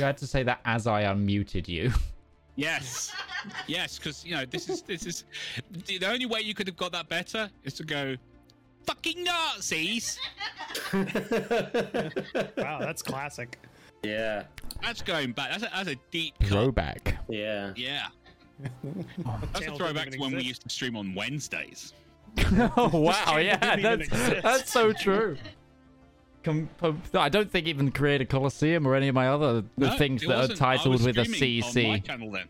You had to say that as I unmuted you. Yes, yes, because you know this is this is the only way you could have got that better is to go fucking Nazis. Wow, that's classic. Yeah, That's going back. That's a, that's a deep cut. Throwback. yeah. Yeah, that's a Channel throwback to even when we used to stream on Wednesdays. oh wow, yeah, that's, that's so true. Com- com- I don't think even Creator Coliseum or any of my other No, things that are wasn't. I titled was with a streaming On my CC. channel then.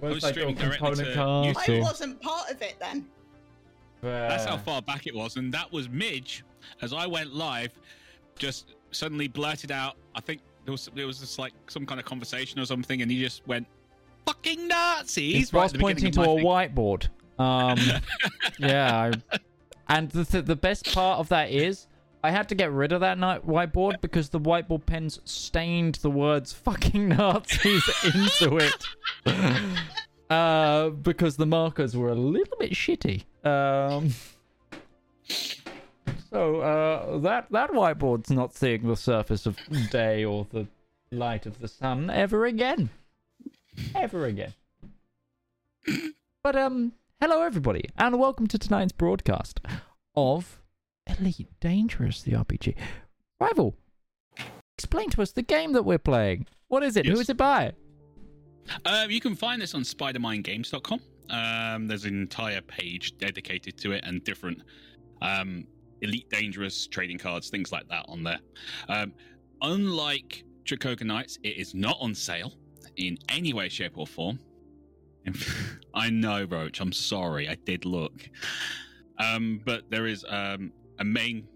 Where's was like streaming little directly component to cards I wasn't part of it then. That's how far back it was, and that was Midge. As I went live, just suddenly blurted out. I think there was there was just like some kind of conversation or something, and he just went "fucking Nazis." He's right was at pointing to a thing. whiteboard. Um, yeah, I, and the th- the best part of that is I had to get rid of that night whiteboard because the whiteboard pens stained the words "fucking Nazis" into it. Uh, because the markers were a little bit shitty. Um, so uh, that that whiteboard's not seeing the surface of day or the light of the sun ever again. Ever again. But um, hello everybody, and welcome to tonight's broadcast of Elite Dangerous, the RPG. Rival, explain to us the game that we're playing. What is it? Who Yes. is it by? Um, you can find this on SpiderMindGames.com. Um, there's an entire page dedicated to it and different um, Elite Dangerous trading cards, things like that on there. Um, unlike Dracoga Knights, it is not on sale in any way, shape, or form. I know, Roach. I'm sorry. I did look. Um, but there is um, a main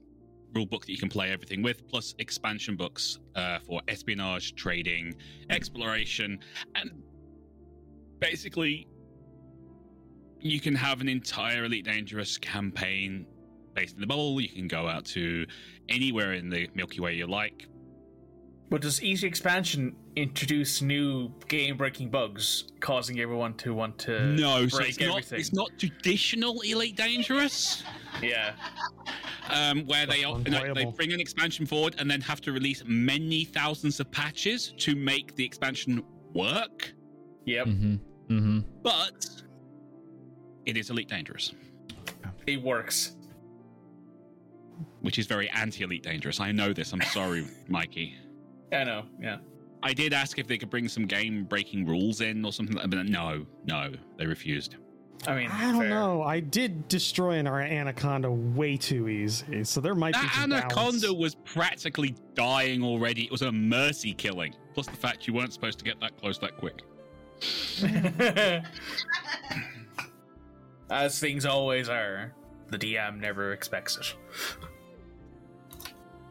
rule book that you can play everything with, plus expansion books uh, for espionage, trading, exploration, and basically you can have an entire Elite Dangerous campaign based in the bubble. You can go out to anywhere in the Milky Way you like. But does each expansion introduce new game-breaking bugs, causing everyone to want to no, so break it's not, everything? it's not traditional Elite Dangerous. Yeah, um, where they, That's you know, they bring an expansion forward and then have to release many thousands of patches to make the expansion work. yep. Mm-hmm. Mm-hmm. But it is Elite Dangerous, It works. which is very anti-Elite Dangerous. I know this. I'm sorry, Mikey. I know. Yeah. I did ask if they could bring some game-breaking rules in or something, but no, no, they refused. I mean, I don't fair. know. I did destroy an anaconda way too easy, so there might be That some anaconda balance. was practically dying already. It was a mercy killing. Plus the fact you weren't supposed to get that close that quick. As things always are, the DM never expects it.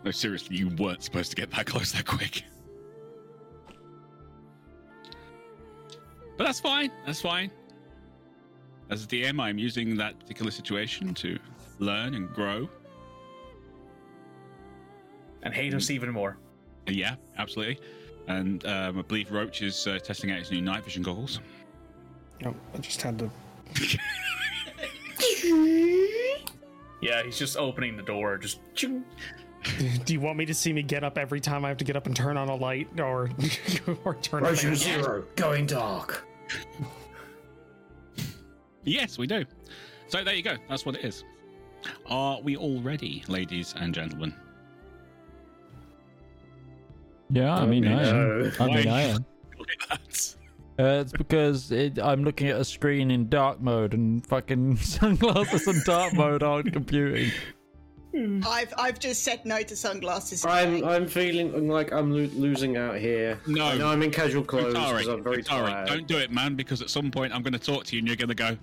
No, seriously, you weren't supposed to get that close that quick. But that's fine. That's fine. As a DM, I'm using that particular situation to learn and grow. And hate us even more. Yeah, absolutely. And um, I believe Roach is uh, testing out his new night vision goggles. Oh, I just had to. Yeah, he's just opening the door, just ching. Do you want me to see me get up every time I have to get up and turn on a light, or or turn? a Version zero, going dark. Yes, we do. So there you go. That's what it is. Are we all ready, ladies and gentlemen? Yeah, I mean, I am. I mean, I am. Uh, it's because it, I'm looking at a screen in dark mode and fucking sunglasses and dark mode aren't computing. Hmm. I've I've just said no to sunglasses. I'm. I'm feeling like I'm lo- losing out here. No. I know I'm in casual clothes because I'm very Utari, tired. don't do it, man, because at some point I'm going to talk to you and you're going to go,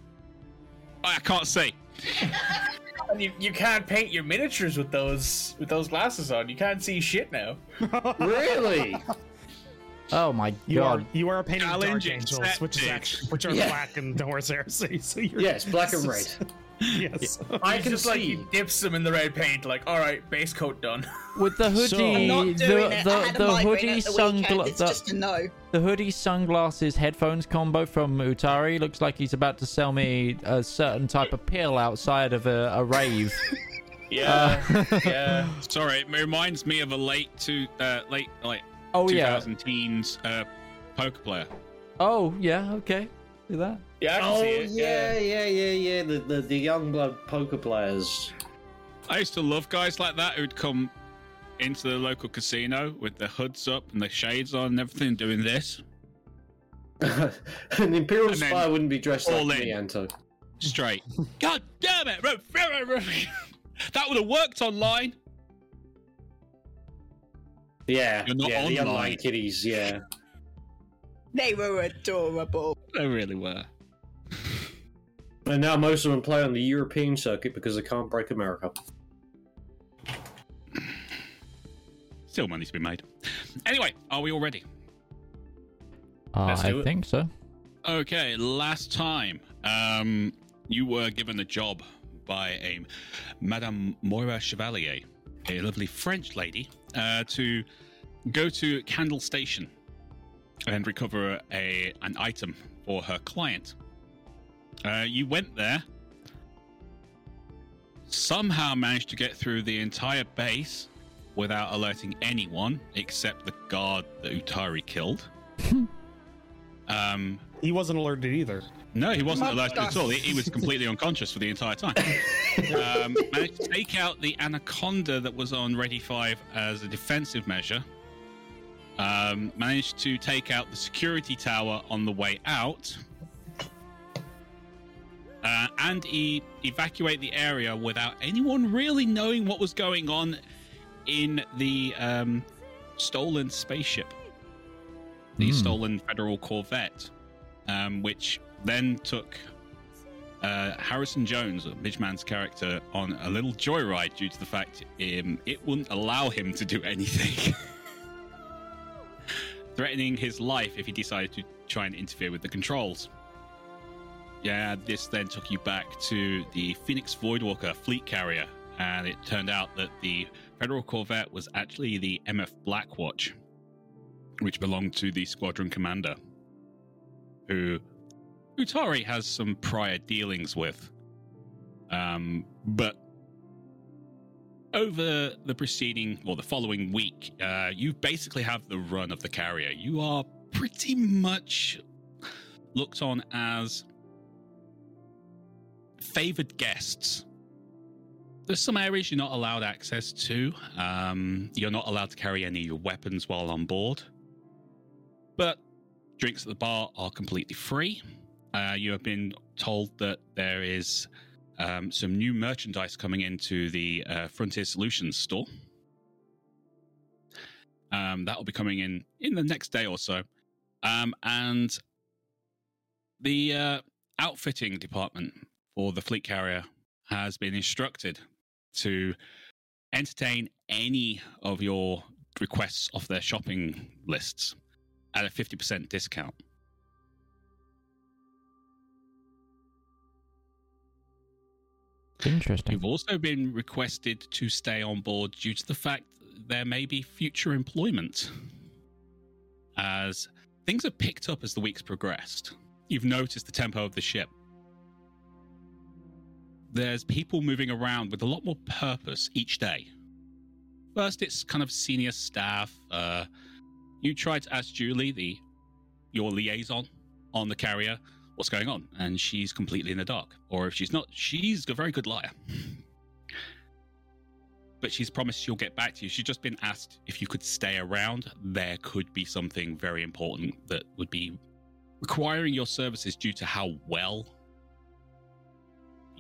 I can't see. And you, you can't paint your miniatures with those with those glasses on. You can't see shit now. Really? Oh my You are god. you are painting dark Challenge angels, which is accepted. actually which are Yeah. black and Horus Heresy. So you're, yes, black and red. yes. I can just see. like he dips them in the red paint, like, all right, base coat done. With the hoodie, I'm the, the, the hoodie at the weekend. sungla- It's the, just a no. the hoodie sunglasses headphones combo from Utari looks like he's about to sell me a certain type of pill outside of a, a rave. Yeah, Uh, yeah. Sorry, it reminds me of a late to uh, late like Oh yeah. 2000 teens uh, poker player. Oh yeah. Okay. See that? Yeah, I can Oh see it. yeah, yeah, yeah, yeah. The, the the young blood poker players. I used to love guys like that who'd come into the local casino with their hoods up and their shades on and everything, doing this An Imperial And spy wouldn't be dressed all like in. me, Anto. straight. God damn it! that would have worked online. Yeah, You're not yeah, the online. online kiddies. Yeah. They were adorable. They really were. And now most of them play on the European circuit because they can't break America. Still money to be made. Anyway, are we all ready? Let's I it. think so. Okay, last time, um, you were given a job by a Madame Moira Chevalier, a lovely French lady, uh, to go to Candle Station and recover a an item for her client. Uh, you went there, somehow managed to get through the entire base without alerting anyone except the guard that Utari killed. um, He wasn't alerted either. no, he wasn't alerted at all. He, he was completely unconscious for the entire time. um, managed to take out the anaconda that was on Ready 5 as a defensive measure. Um, managed to take out the security tower on the way out. And e- evacuate the area without anyone really knowing what was going on in the um, stolen spaceship, the Hmm. stolen Federal Corvette um, which then took uh, Harrison Jones, Midgeman's character, on a little joyride due to the fact um, it wouldn't allow him to do anything, threatening his life if he decided to try and interfere with the controls. Yeah, this then took you back to the Phoenix Voidwalker fleet carrier, and it turned out that the Federal Corvette was actually the MF Blackwatch, which belonged to the squadron commander who Utari has some prior dealings with. Um, but over the preceding or the following week, uh, you basically have the run of the carrier. You are pretty much looked on as favored guests. There's some areas you're not allowed access to. Um, you're not allowed to carry any weapons while on board. But drinks at the bar are completely free. Uh, you have been told that there is um, some new merchandise coming into the uh, Frontier Solutions store. Um, that will be coming in in the next day or so. Um, and the uh, outfitting department for the fleet carrier has been instructed to entertain any of your requests off their shopping lists at a 50% discount. Interesting. You've also been requested to stay on board due to the fact there may be future employment. As things have picked up as the weeks progressed, you've noticed the tempo of the ship. There's people moving around with a lot more purpose each day. First, it's kind of senior staff. Uh, you try to ask Julie, the your liaison on the carrier, what's going on, and she's completely in the dark. Or if she's not, she's a very good liar. But she's promised she'll get back to you. She's just been asked if you could stay around. There could be something very important that would be requiring your services due to how well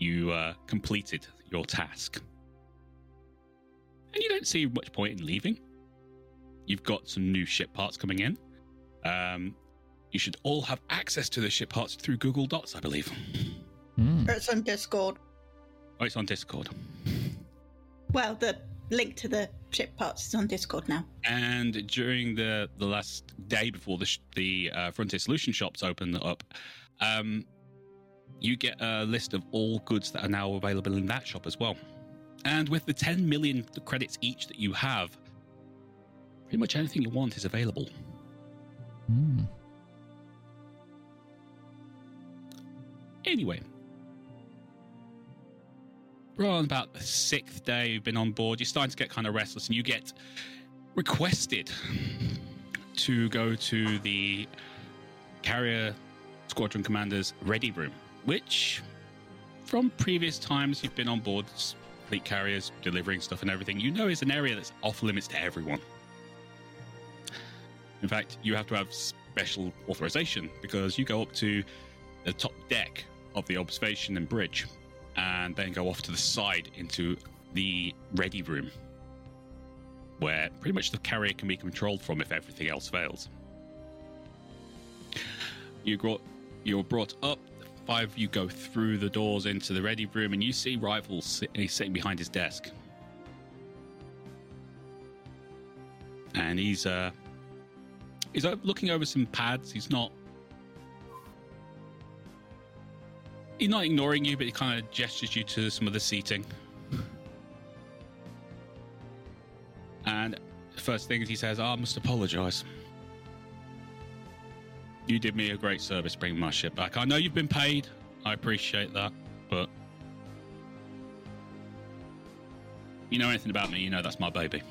you uh, completed your task. And you don't see much point in leaving. You've got some new ship parts coming in. Um, you should all have access to the ship parts through Google Docs, I believe. Hmm. It's on Discord. Oh, it's on Discord. Well, the link to the ship parts is on Discord now. And during the the last day before the sh- the uh, Frontier Solution shops open up, um, you get a list of all goods that are now available in that shop as well. And with the 10 million credits each that you have, pretty much anything you want is available. Hmm. Anyway, we're on about the sixth day you've been on board. You're starting to get kind of restless, and you get requested to go to the carrier squadron commander's ready room, which, from previous times you've been on board fleet carriers delivering stuff and everything, you know is an area that's off limits to everyone. In fact, you have to have special authorization because you go up to the top deck of the observation and bridge and then go off to the side into the ready room where pretty much the carrier can be controlled from if everything else fails. You brought, you're brought up. Five you go through the doors into the ready room, and you see Rivals sit, he's sitting behind his desk, and he's uh he's uh, looking over some pads. He's not he's not ignoring you, but he kind of gestures you to some of the seating. And first thing he says, "I must apologise. You did me a great service bringing my ship back. I know you've been paid. I appreciate that, but you know anything about me, you know that's my baby.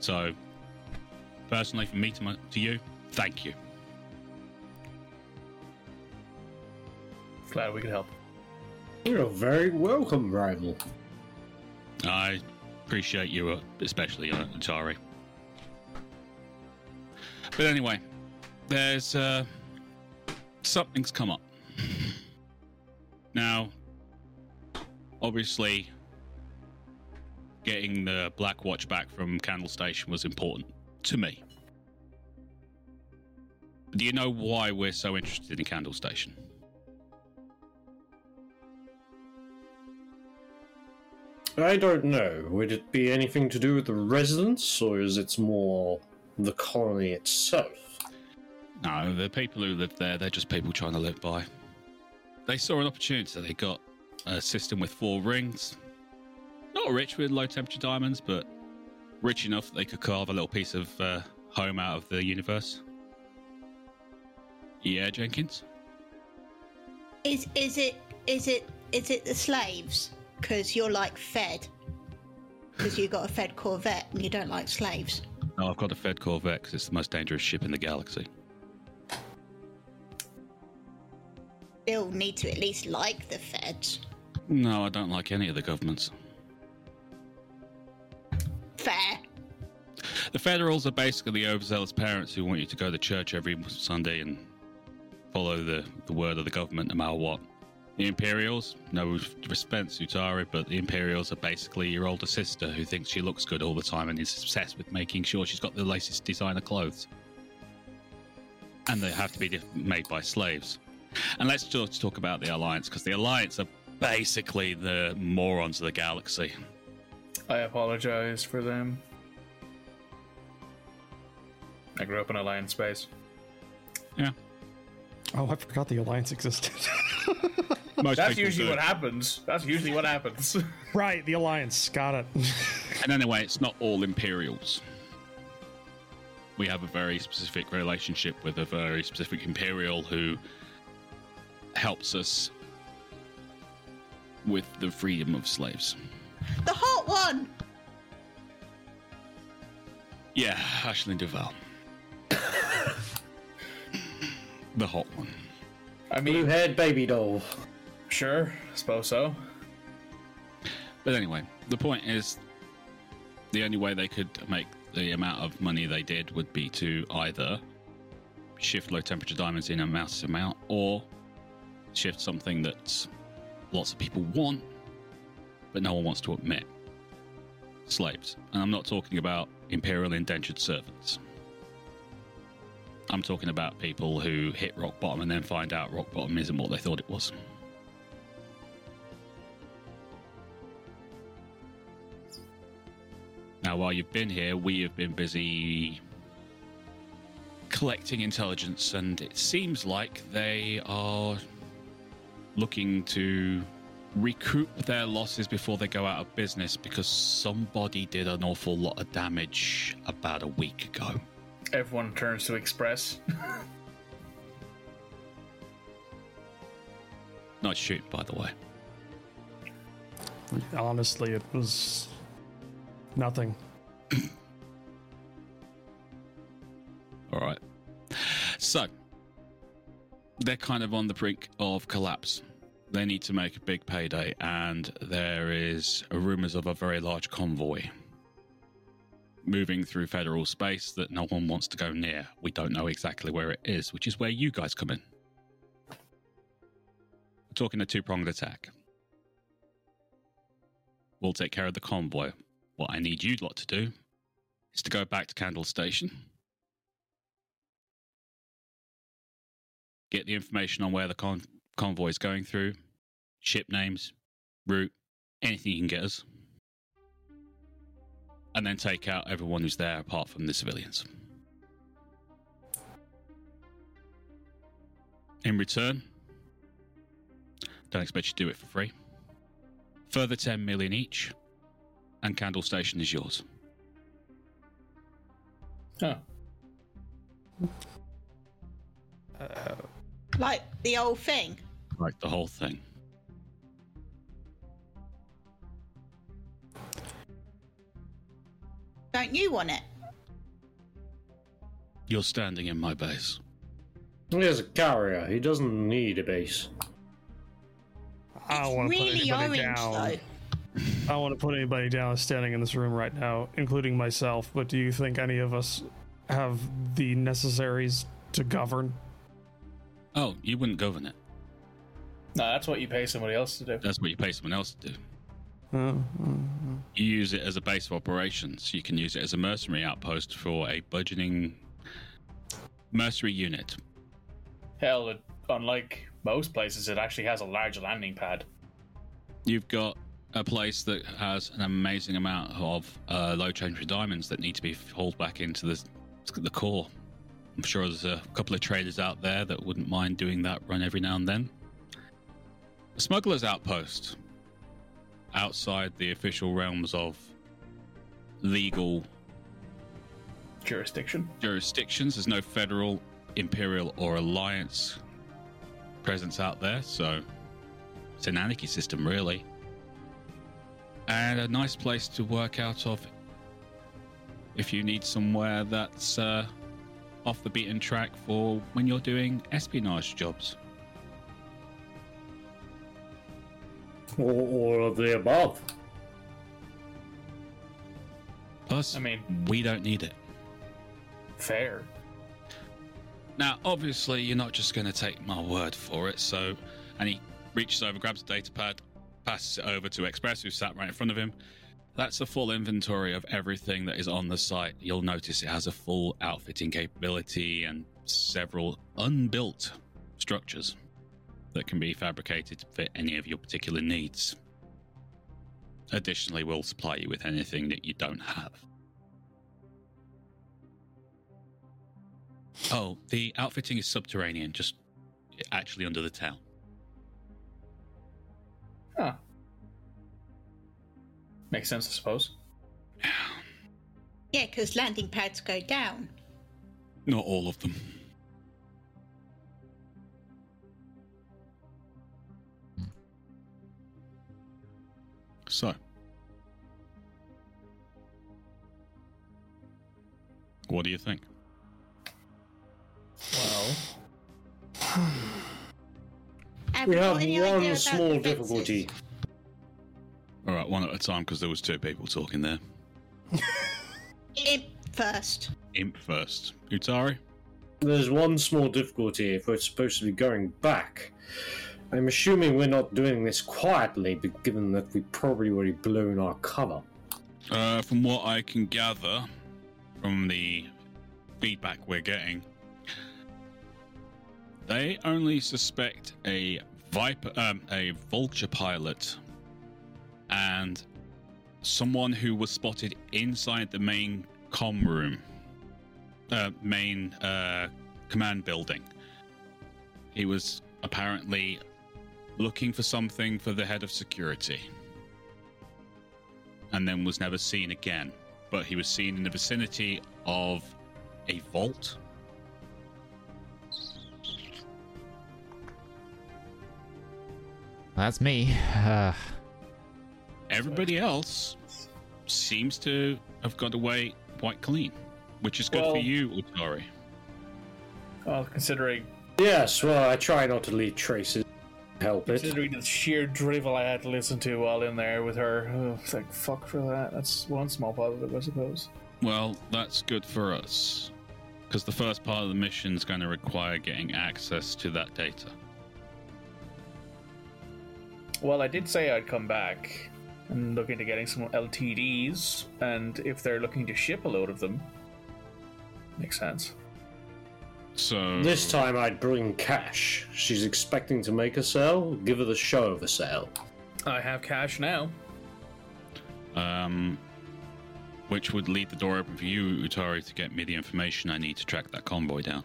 So, personally, from me to, my, to you, thank you. Glad we could help. You're a very welcome, rival. I appreciate you, uh, especially uh, Utari. But anyway, there's uh, something's come up. Now, obviously, getting the Black Watch back from Candle Station was important to me. Do you know why we're so interested in Candle Station? I don't know. Would it be anything to do with the residents, or is it more the colony itself? No, the people who live there, they're just people trying to live by. They saw an opportunity. They got a system with four rings. Not rich with low temperature diamonds, but rich enough that they could carve a little piece of uh, home out of the universe. Yeah, Jenkins? Is is it is it is it the slaves? Because you're like Fed. Because you got a Fed Corvette and you don't like slaves. No, I've got a Fed Corvette because it's the most dangerous ship in the galaxy. Still need to at least like the Fed. No, I don't like any of the governments. Fair. The Federals are basically the overzealous parents who want you to go to church every Sunday and follow the, the word of the government no matter what. The Imperials, no respect, Utari, but the Imperials are basically your older sister who thinks she looks good all the time and is obsessed with making sure she's got the latest designer clothes. And they have to be made by slaves. And let's just talk about the Alliance, because the Alliance are basically the morons of the galaxy. I apologize for them. I grew up in Alliance space. Yeah. Oh, I forgot the alliance existed. Most That's usually do. what happens. That's usually what happens. right, the alliance. Got it. And anyway, it's not all Imperials. We have a very specific relationship with a very specific Imperial who helps us with the freedom of slaves. The hot one! Yeah, Aisling Duval. the hot one. I Blue mean, haired baby doll. sure, I suppose so. But anyway, the point is the only way they could make the amount of money they did would be to either shift low temperature diamonds in a massive amount or shift something that lots of people want but no one wants to admit slaves. And I'm not talking about imperial indentured servants. I'm talking about people who hit rock bottom and then find out rock bottom isn't what they thought it was. Now, while you've been here, we have been busy collecting intelligence, and it seems like they are looking to recoup their losses before they go out of business because somebody did an awful lot of damage about a week ago. Everyone turns to Express. nice shoot, by the way. Honestly, it was nothing. All right. So they're kind of on the brink of collapse. They need to make a big payday, and there is rumors of a very large convoy moving through federal space that no one wants to go near. We don't know exactly where it is, which is where you guys come in. We're talking a two pronged attack. We'll take care of the convoy. What I need you lot to do is to go back to Candle Station. Get the information on where the con- convoy is going through, ship names, route, anything you can get us. And then take out everyone who's there apart from the civilians. In return, don't expect you to do it for free. Further 10 million each, and Candle Station is yours. Huh. Like the old thing. Like the whole thing. Don't you want it? You're standing in my base. He has a carrier. He doesn't need a base. I don't it's want to put really anybody orange down. though. I don't want to put anybody down standing in this room right now, including myself. But do you think any of us have the necessaries to govern? Oh, you wouldn't govern it. No, that's what you pay somebody else to do. That's what you pay someone else to do. Uh. You use it as a base of operations. You can use it as a mercenary outpost for a budgeting mercenary unit. Hell, it, unlike most places, it actually has a large landing pad. You've got a place that has an amazing amount of uh, low change for diamonds that need to be hauled back into the the core. I'm sure there's a couple of traders out there that wouldn't mind doing that run every now and then. A smuggler's outpost outside the official realms of legal Jurisdiction. jurisdictions. There's no federal, imperial, or alliance presence out there, so it's an anarchy system, really. And a nice place to work out of if you need somewhere that's uh, off the beaten track for when you're doing espionage jobs. Or, or of the above. Plus, I mean, we don't need it. fair. Now, obviously, you're not just going to take my word for it. So, and he reaches over, grabs a data pad, passes it over to Express, who sat right in front of him. That's a full inventory of everything that is on the site. You'll notice it has a full outfitting capability and several unbuilt structures that can be fabricated to fit any of your particular needs. Additionally, we'll supply you with anything that you don't have. Oh, the outfitting is subterranean, just actually under the town. Huh. Makes sense, I suppose. Yeah, because landing pads go down. Not all of them. So. What do you think? Well, We have one small difficulty. All right, one at a time because there was two people talking there. Imp first. Imp first. Utari? There's one small difficulty if we're supposed to be going back. I'm assuming we're not doing this quietly, but given that we've probably already blown our cover. Uh, from what I can gather from the feedback we're getting, they only suspect a Viper, um, a Vulture pilot, and someone who was spotted inside the main com room, uh, main uh, command building. He was apparently looking for something for the head of security and then was never seen again. But he was seen in the vicinity of a vault. That's me. Uh, Everybody else seems to have got away quite clean, which is good for you, Utari. Well, considering Yes, well, I try not to leave traces. Help it. considering the sheer drivel I had to listen to while in there with her, oh, it's like fuck for that. That's one small positive, I suppose. Well, that's good for us. Because the first part of the mission is going to require getting access to that data. Well, I did say I'd come back and look into getting some LTDs, and if they're looking to ship a load of them, makes sense. So This time I'd bring cash. She's expecting to make a sale. Give her the show of a sale. I have cash now. um, which would leave the door open for you, Utari, to get me the information I need to track that convoy down.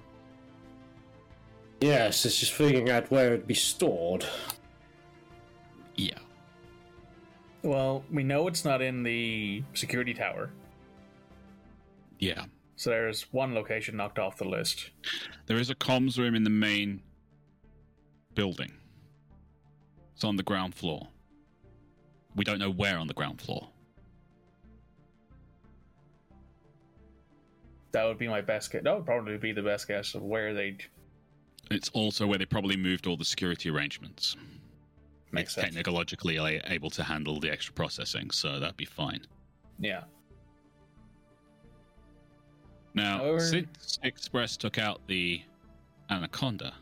Yes, it's just figuring out where it'd be stored. Yeah. Well, we know it's not in the security tower, Yeah. So there's one location knocked off the list. There is a comms room in the main building. It's on the ground floor. We don't know where on the ground floor. That would be my best guess. That would probably be the best guess of where they'd It's also where they probably moved all the security arrangements. make it's sense. technologically able to handle the extra processing, so that'd be fine. Yeah. Now, However- since Express took out the Anaconda,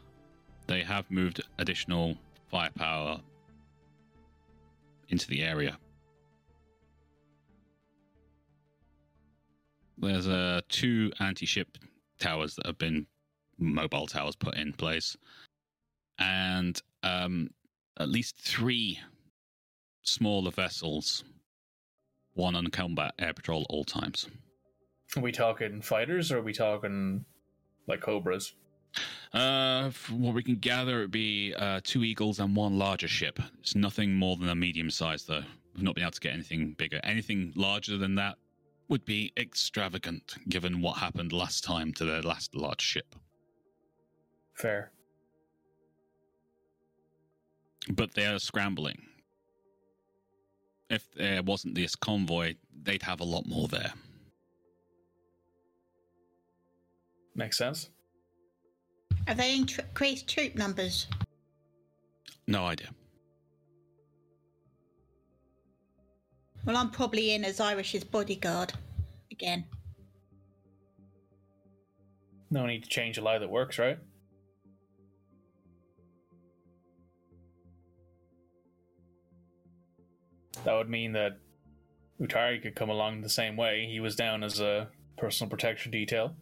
they have moved additional firepower into the area. There's uh, two anti-ship towers that have been mobile towers put in place, and um, at least three smaller vessels, one on combat air patrol at all times. Are we talking fighters or are we talking like cobras? Uh, from what we can gather, it'd be uh, two Eagles and one larger ship. It's nothing more than a medium size, though. We've not been able to get anything bigger. Anything larger than that would be extravagant, given what happened last time to their last large ship. Fair. But they are scrambling. If there wasn't this convoy, they'd have a lot more there. Makes sense. Have they increased troop numbers? No idea. Well, I'm probably in as Irish's bodyguard again. No need to change a lie that works, right? That would mean that Utari could come along the same way. He was down as a personal protection detail.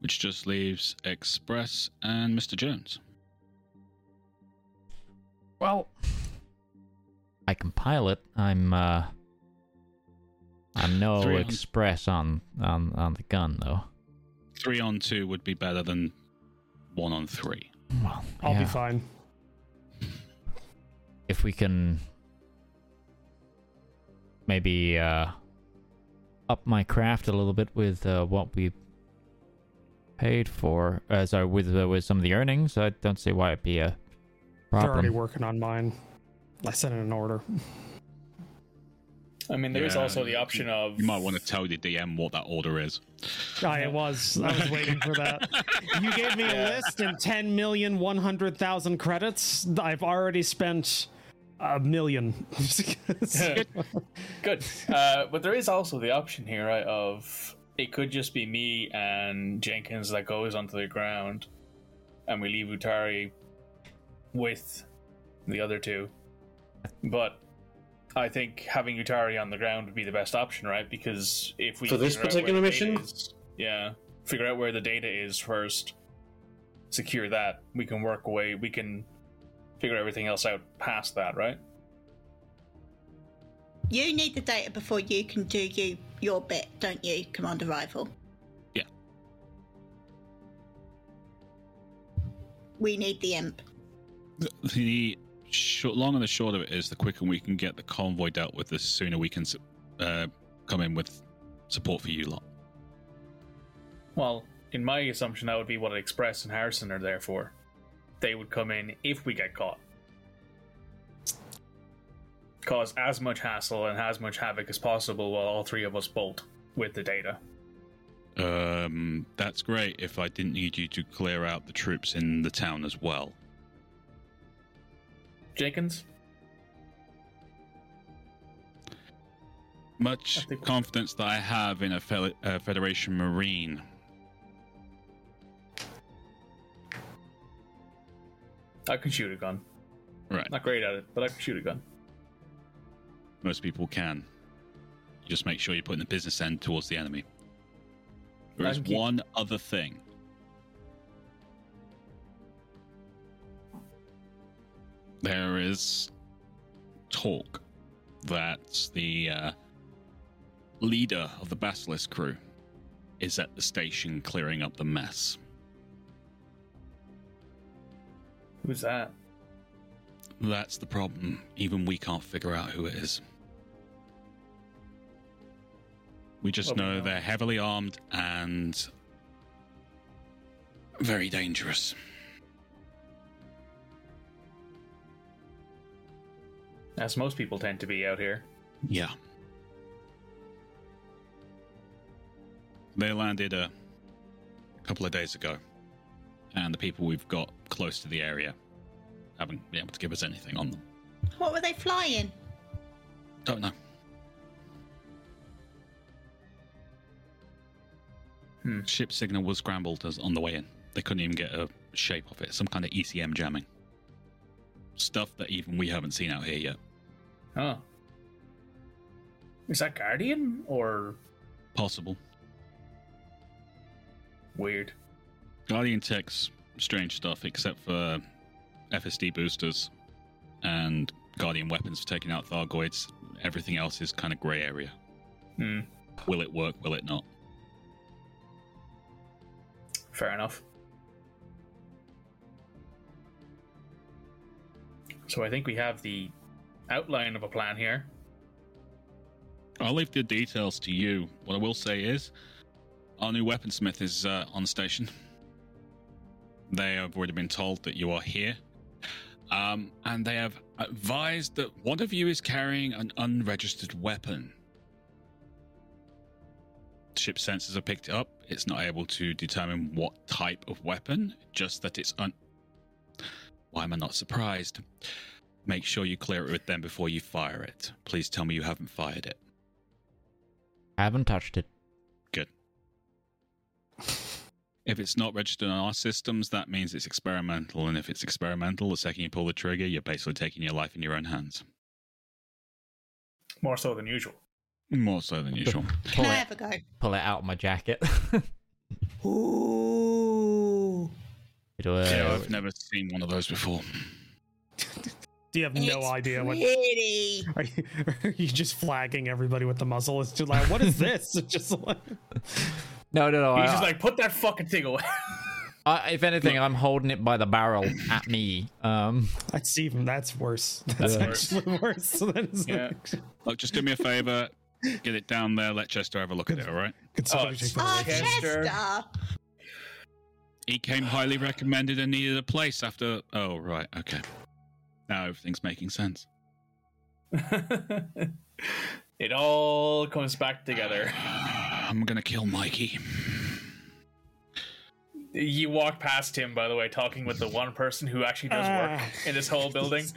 Which just leaves Express and Mr. Jones. Well, I can pilot. I'm uh I'm no on- express on on on the gun though. Three on two would be better than one on three. Well, I'll yeah. be fine. If we can maybe uh up my craft a little bit with uh, what we paid for, uh, sorry, with uh, with some of the earnings, I don't see why it'd be a problem. They're already working on mine. I sent in an order. I mean, there is Yeah, also the option of You might want to tell the DM what that order is. I it was. I was waiting for that. You gave me a list and 10 million 100,000 credits. I've already spent a million. Good. Uh, but there is also the option here, right, of it could just be me and Jenkins that goes onto the ground, and we leave Utari with the other two. But I think having Utari on the ground would be the best option, right? Because if we For this figure out where particular mission? is- yeah, figure out where the data is first, secure that. We can work away. We can figure everything else out past that, right? You need the data before you can do you your bit, don't you, Commander Rival? Yeah. We need the imp. The short, long and the short of it is the quicker we can get the convoy dealt with, the sooner we can uh, come in with support for you lot. Well, in my assumption, that would be what Express and Harrison are there for. They would come in if we get caught. Cause as much hassle and as much havoc as possible while all three of us bolt with the data. Um, that's great if I didn't need you to clear out the troops in the town as well. Jenkins? Much confidence that I have in a fel- uh, Federation Marine. I can shoot a gun. Right. Not great at it, but I can shoot a gun. Most people can. You just make sure you're putting the business end towards the enemy. There is keep- one other thing. There is talk that the uh, leader of the Basilisk crew is at the station clearing up the mess. Who's that? That's the problem. Even we can't figure out who it is. We just Well, know, know. they're heavily armed and very dangerous. As most people tend to be out here. Yeah. They landed a couple of days ago, and the people we've got close to the area haven't been able to give us anything on them. What were they flying? Don't know. Hmm. Ship signal was scrambled as on the way in. They couldn't even get a shape of it. Some kind of ECM jamming. Stuff that even we haven't seen out here yet. Huh. Is that Guardian or Possible. weird? Guardian Tech's strange stuff, except for FSD boosters and Guardian weapons for taking out Thargoids. Everything else is kind of grey area. Hmm. Will it work? Will it not? Fair enough. So I think we have the outline of a plan here. I'll leave the details to you. What I will say is, our new weaponsmith is uh, on station. They have already been told that you are here. Um, and they have advised that one of you is carrying an unregistered weapon. Ship sensors have picked it up. It's not able to determine what type of weapon, just that it's un. Why am I not surprised? Make sure you clear it with them before you fire it. Please tell me you haven't fired it. I haven't touched it. Good. If it's not registered on our systems, that means it's experimental. And if it's experimental, the second you pull the trigger, you're basically taking your life in your own hands. More so than usual. More so than usual. Can Pull I it, have a go? pull it out of my jacket. Ooh. It was- yeah, I've never seen one of those before. Do you have no It's idea what? Pretty. Are you, are you just flagging everybody with the muzzle? It's just like, what is this? It's just like, no, no, no. He's I, just like, put that fucking thing away. I, if anything, I'm holding it by the barrel at me. Um, that's even that's worse. That's Yeah. actually worse. Than Yeah. Look, just do me a favor. Get it down there. Let Chester have a look at it, all right? Could somebody Oh, Oh. Chester. Chester. He came highly recommended and needed a place after. Oh, right. Okay. Now everything's making sense. it all comes back together. I'm going to kill Mikey. You walk past him, by the way, talking with the one person who actually does work Ah. in this whole building.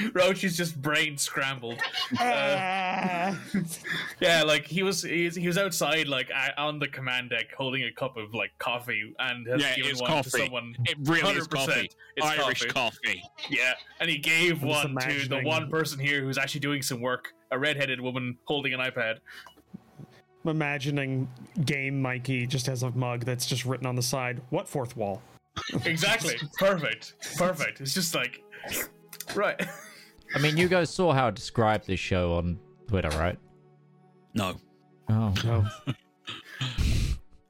Roach is just brain scrambled. Uh, Ah. yeah, like he was, he was, outside, like on the command deck, holding a cup of like coffee, and has Yeah, given one coffee. to someone. It really is 100%. coffee. It's Irish coffee. coffee. Yeah, and he gave I'm one to the one person here who's actually doing some work. A redheaded woman holding an iPad. I'm imagining Game Mikey just has a mug that's just written on the side. What fourth wall? Exactly. Perfect. Perfect. It's just like, right. I mean, you guys saw how I described this show on Twitter, right? No. Oh, No.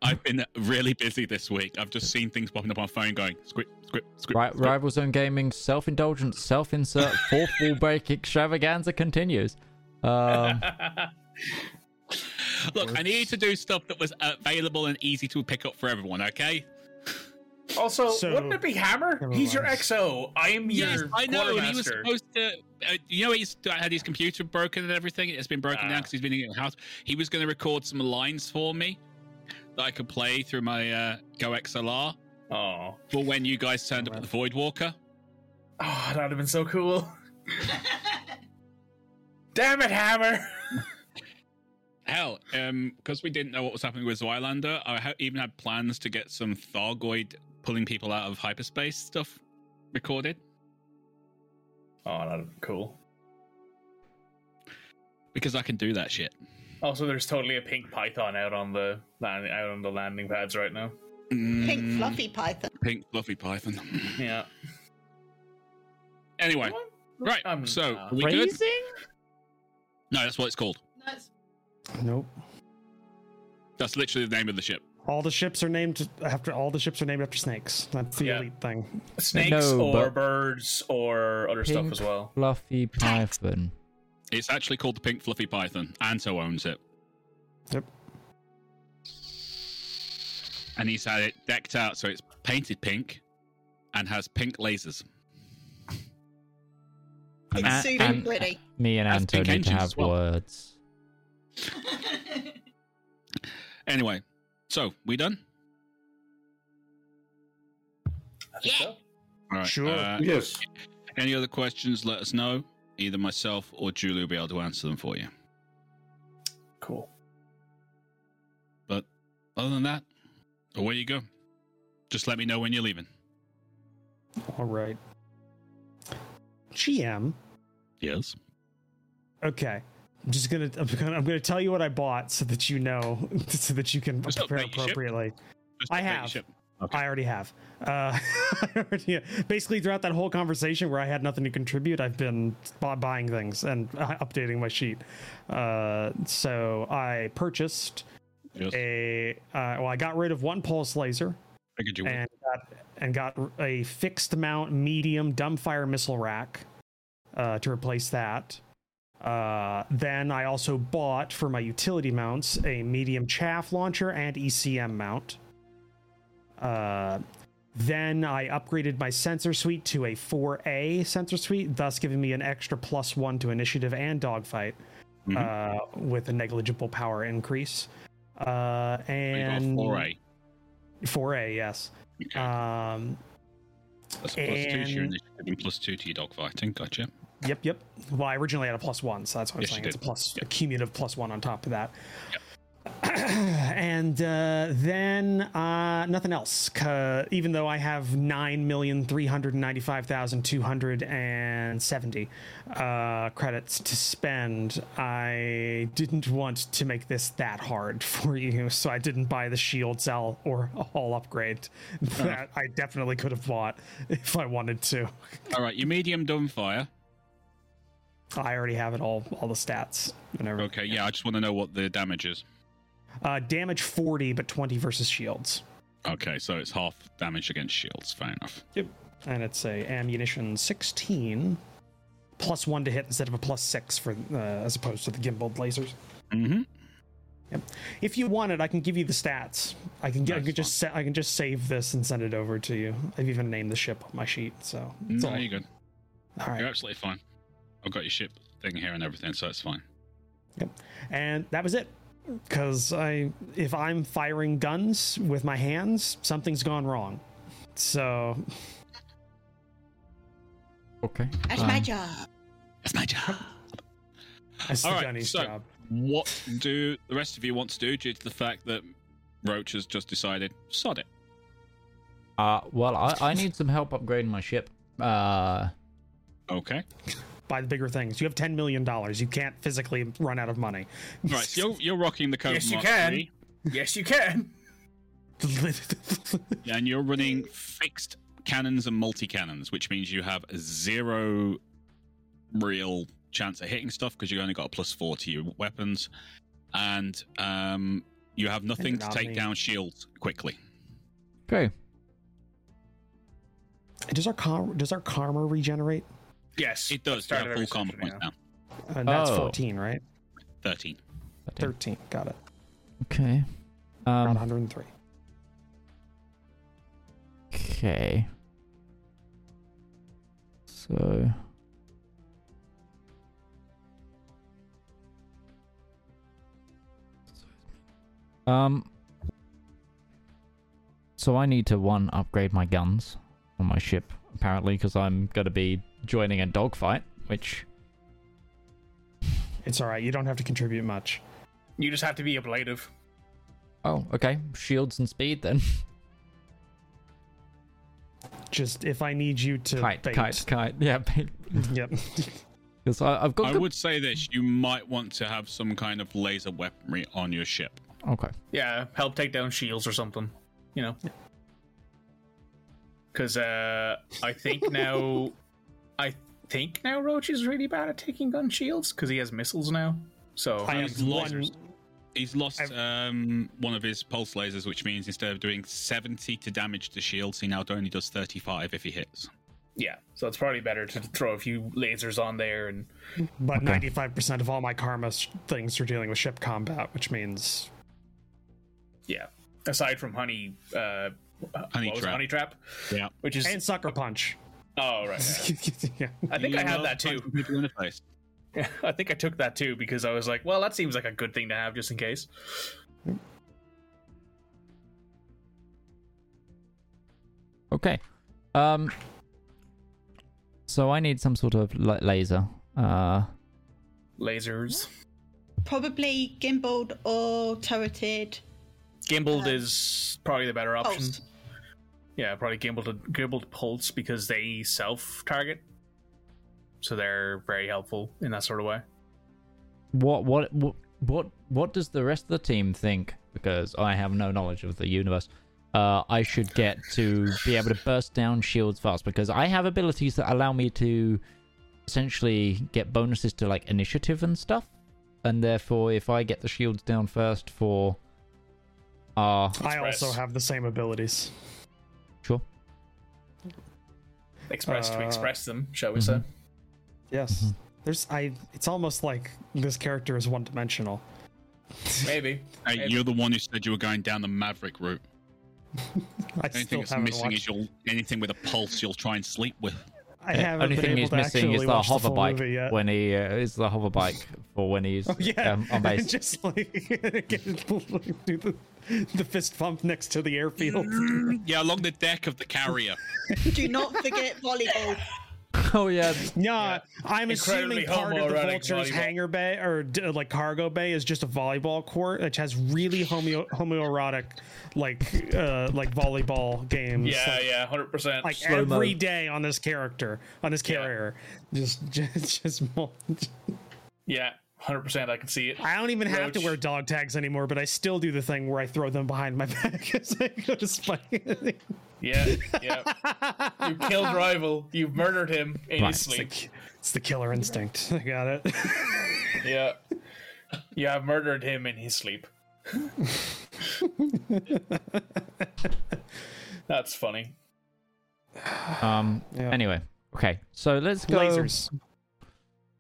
I've been really busy this week. I've just seen things popping up on my phone going script, script, script. Right, script. Rival Zone Gaming self-indulgent, self-insert, fourth wall break extravaganza continues. Um, Look, I needed to do stuff that was available and easy to pick up for everyone, okay? Also, So- wouldn't it be Hammer? He's your mind. XO. I am your Yes, I know. and He was supposed to. Uh, you know, he's had his computer broken and everything. It's been broken Ah. down because he's been in the house. He was going to record some lines for me that I could play through my uh, Go XLR Oh. for when you guys turned up at the Void Walker. Oh, that would have been so cool. Damn it, Hammer! Hell, um, because we didn't know what was happening with Zylander, I ha- even had plans to get some Thargoid pulling people out of hyperspace stuff recorded Oh, that would have been cool. because I can do that shit. Also, there's totally a pink python out on the landing out on the landing pads right now. Pink Mm, fluffy python. pink fluffy python. Yeah. anyway, right. Um, so, uh, are we good? Raising? No, that's what it's called. Nope. That's literally the name of the ship. All the ships are named after all the ships are named after snakes. That's the Yeah. elite thing. Snakes No, or birds or other stuff as well. Fluffy python. It's actually called the Pink Fluffy Python. Anto owns it. Yep. And he's had it decked out so it's painted pink and has pink lasers. And It's super and- pretty. Me and Anto pink need to have well. words. Anyway, so we done? I Yeah. so. All right. Sure. uh, Yes. any other questions, let us know. Either myself or Julie will be able to answer them for you. Cool. But other than that, away you go. Just let me know when you're leaving. All right. GM. Yes. Okay. I'm just gonna I'm gonna I'm gonna tell you what I bought so that you know so that you can Just prepare update appropriately. I have. ship. I already have. Uh, I already- basically, throughout that whole conversation where I had nothing to contribute, I've been bu- buying things and uh, updating my sheet. Uh, so I purchased Yes. a. Uh, well, I got rid of one pulse laser Figured you would. and got, and got a fixed mount medium dumbfire missile rack uh, to replace that. Uh, then I also bought for my utility mounts a medium chaff launcher and ECM mount. Uh, then I upgraded my sensor suite to a 4A sensor suite, thus giving me an extra plus one to initiative and dogfight Mhm. uh, with a negligible power increase. Uh, So you got and 4A. 4A, yes. Okay. Um, That's a plus two to your initiative and plus two to your dogfighting. Gotcha. Yep, yep. Well, I originally had a plus one, so that's what I'm Yes, saying. It's a plus, a cumulative plus one on top of that. and uh, then uh, nothing else. even though I have nine million three hundred ninety-five thousand two hundred and seventy uh, credits to spend, I didn't want to make this that hard for you, so I didn't buy the shield cell or a hull upgrade that I definitely could have bought if I wanted to. All right, your medium dumbfire. I already have it all, all the stats and everything. Okay, yeah, I just want to know what the damage is. Uh, damage 40, but 20 versus shields. Okay, so it's half damage against shields. Fair enough. Yep. And it's a ammunition 16 plus one to hit instead of a plus six for uh, as opposed to the gimbaled lasers. Mm-hmm. Yep. If you want it, I can give you the stats. I can get. I can just. Sa- I can just save this and send it over to you. I've even named the ship on my sheet. So it's No, all, you're good. All right. You're absolutely fine. I've got your ship thing here and everything, so it's fine. Yep. And that was it. Because I, if I'm firing guns with my hands, something's gone wrong. So Okay. That's my um, job. That's my job. that's the All right, gunny's so- job. What do the rest of you want to do due to the fact that Roach has just decided, sod it? Uh, well, I, I need some help upgrading my ship. Uh, Okay. Buy the bigger things. You have ten million dollars. You can't physically run out of money. Right, so you're, you're rocking the Code Yes, you can. III, Yes, you can. and you're running fixed cannons and multi cannons, which means you have zero real chance of hitting stuff because you've only got a plus four to your weapons, and um, you have nothing to take me. down shields quickly. okay. does our car does our karma regenerate? Yes, It does. You Start have full every karma session, points yeah. now. And that's Oh. fourteen, right? Thirteen. Thirteen. Got it. Okay. Around Um, 103. Okay. So. Um. So I need to one upgrade my guns on my ship apparently because I'm gonna be joining a dogfight, which It's all right. You don't have to contribute much. You just have to be ablative. oh okay shields and speed then Just if I need you to kite bait. kite kite yeah Yep. because I've got I good- would say this: you might want to have some kind of laser weaponry on your ship. okay Yeah, help take down shields or something. You know. Because uh, I think now, I think now Roach is really bad at taking gun shields because he has missiles now. So I He's lost- one. He's lost um, one of his pulse lasers, which means instead of doing 70 to damage the shields, he now only does 35 if he hits. yeah, so it's probably better to throw a few lasers on there and But ninety-five percent of all my karma s- things are dealing with ship combat, which means yeah. Aside from honey, uh, Honey what was trap. honey trap, Yeah. which is and sucker punch. Oh right. yeah. I think I You had love that too. punching people in the face. I think I took that too because I was like, well, that seems like a good thing to have just in case. okay um so I need some sort of laser uh Lasers. Probably gimbaled or turreted. Gimbaled Uh, is probably the better option. Pulse. Yeah, probably gimbaled gimbaled pulse because they self target, so they're very helpful in that sort of way. what what what what what does the rest of the team think? Because i have no knowledge of the universe. Uh i should get to be able to burst down shields fast because i have abilities that allow me to essentially get bonuses to like initiative and stuff. And therefore if i get the shields down first for uh I also have the same abilities. Sure Express to Uh, express them, shall we say? Yes. There's I. It's almost like this character is one-dimensional. Maybe. Hey, Maybe. you're the one who said you were going down the Maverick route. I Anything still that's haven't missing watched. is you'll anything with a pulse you'll try and sleep with. I haven't only been thing able he's to missing is the watch hover full bike movie yet. when he uh, is the hover bike for when he's Oh, yeah, um, on base. just like do the, the fist pump next to the airfield. Yeah, along the deck of the carrier. Do not forget volleyball. oh yeah Yeah, I'm Incredibly assuming part of the Vulture's volleyball. hangar bay or d- like cargo bay is just a volleyball court, which has really homeo- homoerotic like uh like volleyball games. Yeah, like, yeah, hundred percent. like Slow-mo. every day on this character, on this Yeah. carrier, just just just. Yeah, hundred percent. I can see it. I don't even have to wear dog tags anymore, but I still do the thing where I throw them behind my back as I go to spike. Yeah, yeah. you killed rival. You've murdered him in Right. his It's sleep. the, it's the killer instinct. I got it. Yeah. You have murdered him in his sleep. That's funny. um Yeah. anyway okay so let's go Lasers.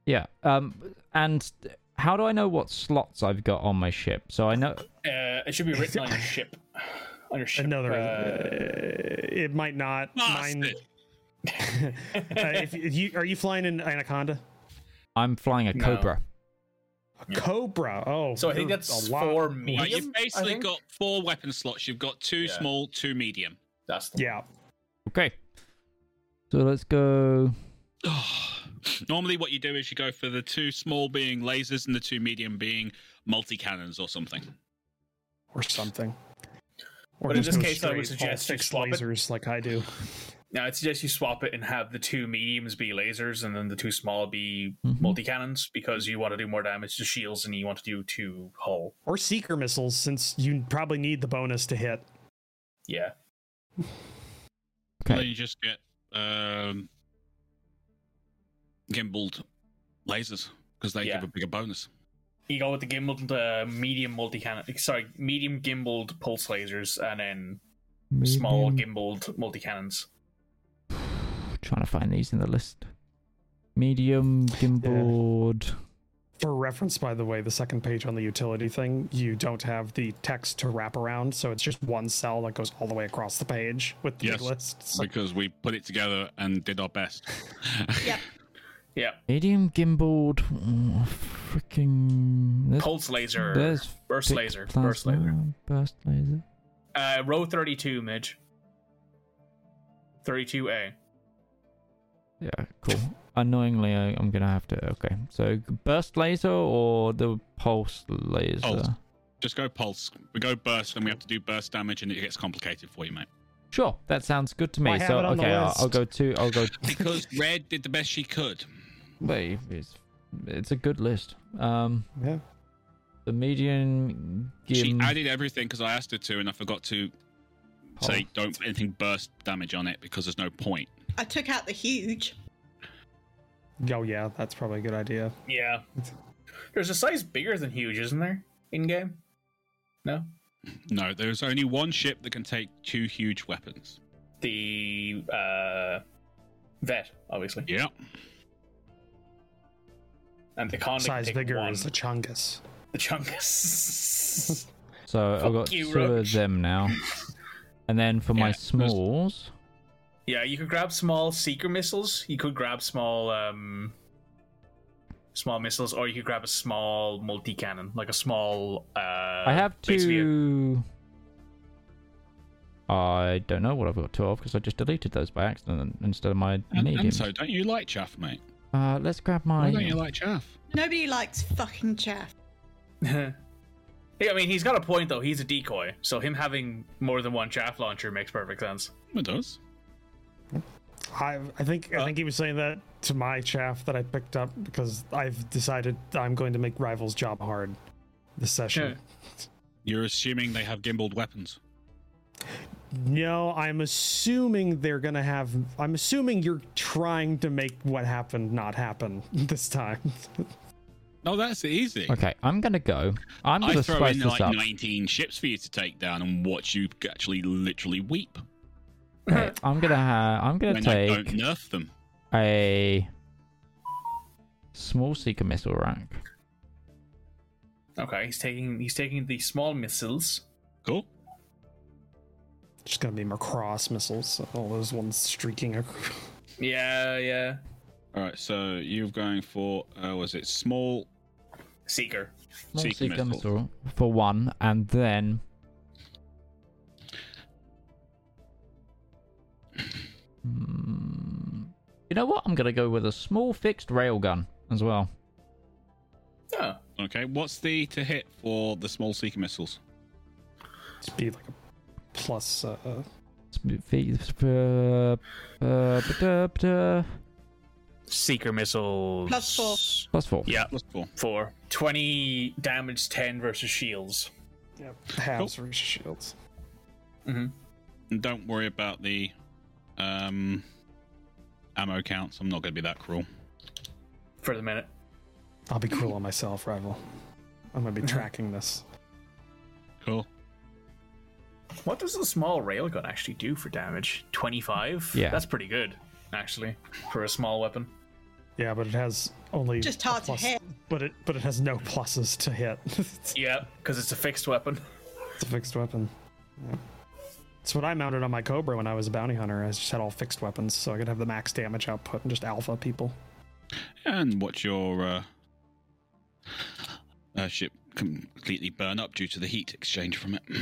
Yeah. Um. And how do I know what slots I've got on my ship? So I know. Uh, it should be written on your ship. On your ship. Another. uh, Uh, it might not. Mine. Bastard. uh, if, if you are you flying in Anaconda? I'm flying a No. Cobra. Cobra. Oh, so I think that's a lot. four Right, medium. you've basically got four weapon slots. You've got two Yeah. small, two medium. That's the Yeah. Okay. So let's go. Normally, what you do is you go for the two small being lasers and the two medium being multi cannons or something. Or something. Or But in this case, I would suggest you fixed swap it. lasers like I do. Now, I'd suggest you swap it and have the two mediums be lasers and then the two small be Mhm. multi cannons because you want to do more damage to shields and you want to do two hull. Or seeker missiles, since you probably need the bonus to hit. Yeah. Okay. Then you just get um, gimbaled lasers because they Yeah. give a bigger bonus. You go with the gimbaled uh, medium multi cannon. Sorry, medium gimbaled pulse lasers and then small Medium- gimbaled multi cannons. Trying to find these in the list. Medium, gimbaled. For reference, by the way, the second page on the utility thing, you don't have the text to wrap around, so it's just one cell that goes all the way across the page with the Yes. list. So- because we put it together and did our best. Yep. Yeah. Medium gimbaled. Oh, freaking. There's, Pulse laser. there's burst thick laser. Burst laser. Burst laser. Uh, row 32, Midge. 32A. Yeah, cool. Annoyingly, I, I'm gonna have to. Okay, so burst laser or the pulse laser? Pulse. Just go pulse. We go burst, and we have to do burst damage, and it gets complicated for you, mate. Sure, that sounds good to me. I so it on the okay, I'll, I'll go to. I'll go. Because Red did the best she could. Wait, it's it's a good list. Um, yeah. the median She added everything because I asked her to, and I forgot to say don't put anything burst damage on it because there's no point. I took out the huge. Oh, yeah, that's probably a good idea. Yeah. There's a size bigger than huge, isn't there? In game? No? No, there's only one ship that can take two huge weapons. The uh Vette, obviously. Yeah. And the con Size take bigger one. is the Chungus. the chungus. So I've got you, two Roach. of them now. And then for my Yeah, those- smalls, yeah, you could grab small seeker missiles. You could grab small um small missiles, or you could grab a small multi cannon, like a small uh I have two. I don't know what I've got two of because I just deleted those by accident instead of my And, and so, don't you like chaff, mate? Uh, let's grab Why my. don't you like chaff? Nobody likes fucking chaff. yeah, I mean, he's got a point though. He's a decoy, so him having more than one chaff launcher makes perfect sense. It does. I, I think I think he was saying that to my chaff that I picked up because I've decided I'm going to make Rivals job hard this session. You're assuming they have gimbaled weapons. No, I'm assuming they're gonna have. I'm assuming you're trying to make what happened not happen this time. No, that's easy. Okay, I'm gonna go. I'm gonna throw spice in this like up. 19 ships for you to take down and watch you actually literally weep Okay, I'm gonna ha- I'm gonna when I don't take nerf them. a small seeker missile rank. Okay, he's taking he's taking the small missiles. Cool. Just gonna be Macross missiles, all those ones streaking. ac- Yeah, yeah. All right, so you're going for uh, was it small? Seeker. Small Seeker seeker, missile. missile for one, and then. Hmm, You know what? I'm gonna go with a small fixed railgun as well. Oh, Okay, what's the to hit for the small seeker missiles? Just be like a plus. Uh, Sp- fe- sp- ba-da, ba-da. seeker missiles. Plus four. Plus four. Yeah, Plus four. four. Twenty damage, ten versus shields. yeah, halves versus shields. Mm-hmm. And don't worry about the um, ammo counts. I'm not going to be that cruel. For the minute. I'll be cruel on myself, rival. I'm gonna be tracking this. Cool. What does a small railgun actually do for damage? Twenty-five. Yeah. that's pretty good, actually, for a small weapon. Yeah, but it has only Just a hard to hit. But it but it has no pluses to hit. Yeah, because it's a fixed weapon. It's a fixed weapon. Yeah. That's what I mounted on my Cobra when I was a bounty hunter. I just had all fixed weapons, so I could have the max damage output and just alpha people. And watch your uh, uh, ship completely burn up due to the heat exchange from it.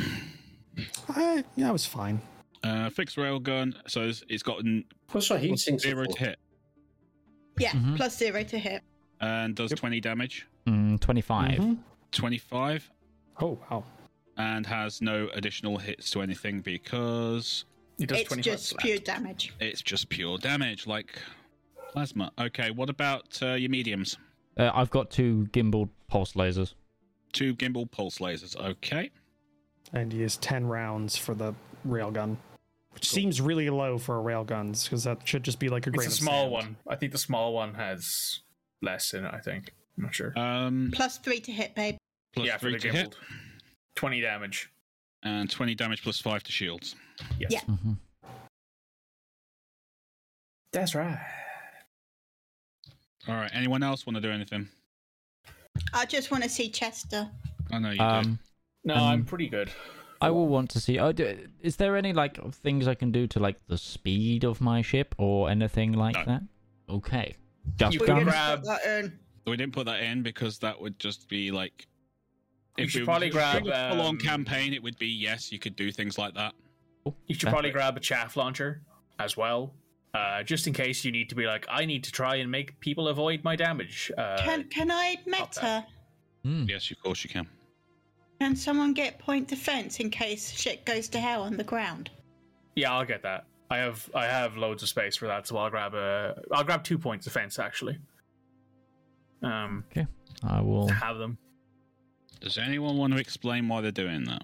I, yeah, I was fine. Uh, fixed railgun, so it's, it's gotten What's our heat sinks? zero to hit Yeah, Mhm. plus zero to hit. and does Yep. 20 damage, Mm, 25. Mhm. 25, Oh wow. and has no additional hits to anything because It does It's 25 just flat. pure damage. it's just pure damage, like plasma. Okay, what about uh, your mediums? Uh, I've got two gimbal pulse lasers. Two gimbal pulse lasers. Okay. And use ten rounds for the railgun, which seems really low for a railgun because that should just be like a grain It's a small sand. one. I think the small one has less in it. I think. I'm not sure. Um, Plus three to hit, babe. plus yeah, for three the to hit. Twenty damage. and 20 damage plus five to shields. Yes. Yeah. hmm That's right. All right. Anyone else want to do anything? I just want to see Chester. I know you do. Um, No, Um, I'm pretty good. I will want to see. Oh, do, is there any like things I can do to like the speed of my ship or anything like No. that? Okay, just You We can guns. didn't grab- put that in. We didn't put that in because that would just be like. You if should we probably grab, a full-on um, campaign. It would be yes, you could do things like that. You should probably grab a chaff launcher as well, uh, just in case you need to be like, I need to try and make people avoid my damage. Uh, Can can I not meta? Hmm. Yes, of course you can. Can someone get point defense in case shit goes to hell on the ground? yeah, I'll get that. I have I have loads of space for that, so I'll grab a I'll grab two points defense actually. Um, I will. have them. Does anyone want to explain why they're doing that?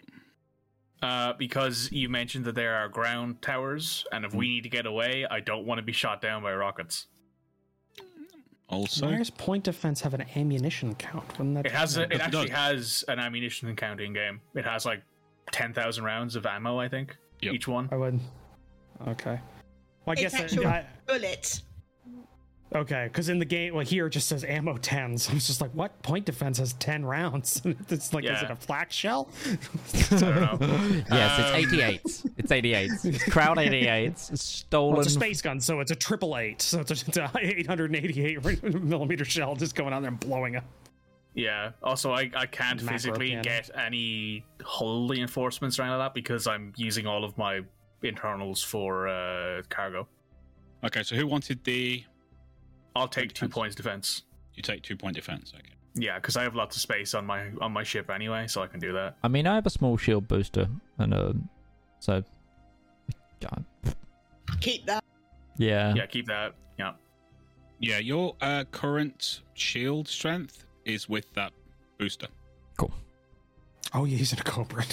Uh, because you mentioned that there are ground towers, and if we Hmm. need to get away, I don't want to be shot down by rockets. Also, Why does point defense have an ammunition count? Wouldn't that It has a, it It actually does. has an ammunition counting game. It has like ten thousand rounds of ammo, I think, Yep. each one. I would. Okay. Well, I It's guess that, actual- I, Bullets. Okay, because in the game, well, here it just says ammo ten. So I was just like, what? Point defense has ten rounds. it's like, is it a flak shell? I don't know. Yes, Um, it's 88s. It's 88s. It's Crowd 88s. It's stolen. Well, it's a space gun, so it's a triple eight. So it's a, it's a 888 millimeter shell just going out there and blowing up. Yeah. Also, I, I can't Macro physically cannon. get any hull reinforcements or anything like that because I'm using all of my internals for uh, cargo. okay. So who wanted the? I'll take two points defense. You take two point defense. Okay. Yeah, because I have lots of space on my on my ship anyway, so I can do that. I mean, I have a small shield booster, and uh, so. God, Keep that. yeah. Yeah, keep that. Yeah. Yeah, your uh, current shield strength is with that booster. Cool. Oh, you're using a Cobra.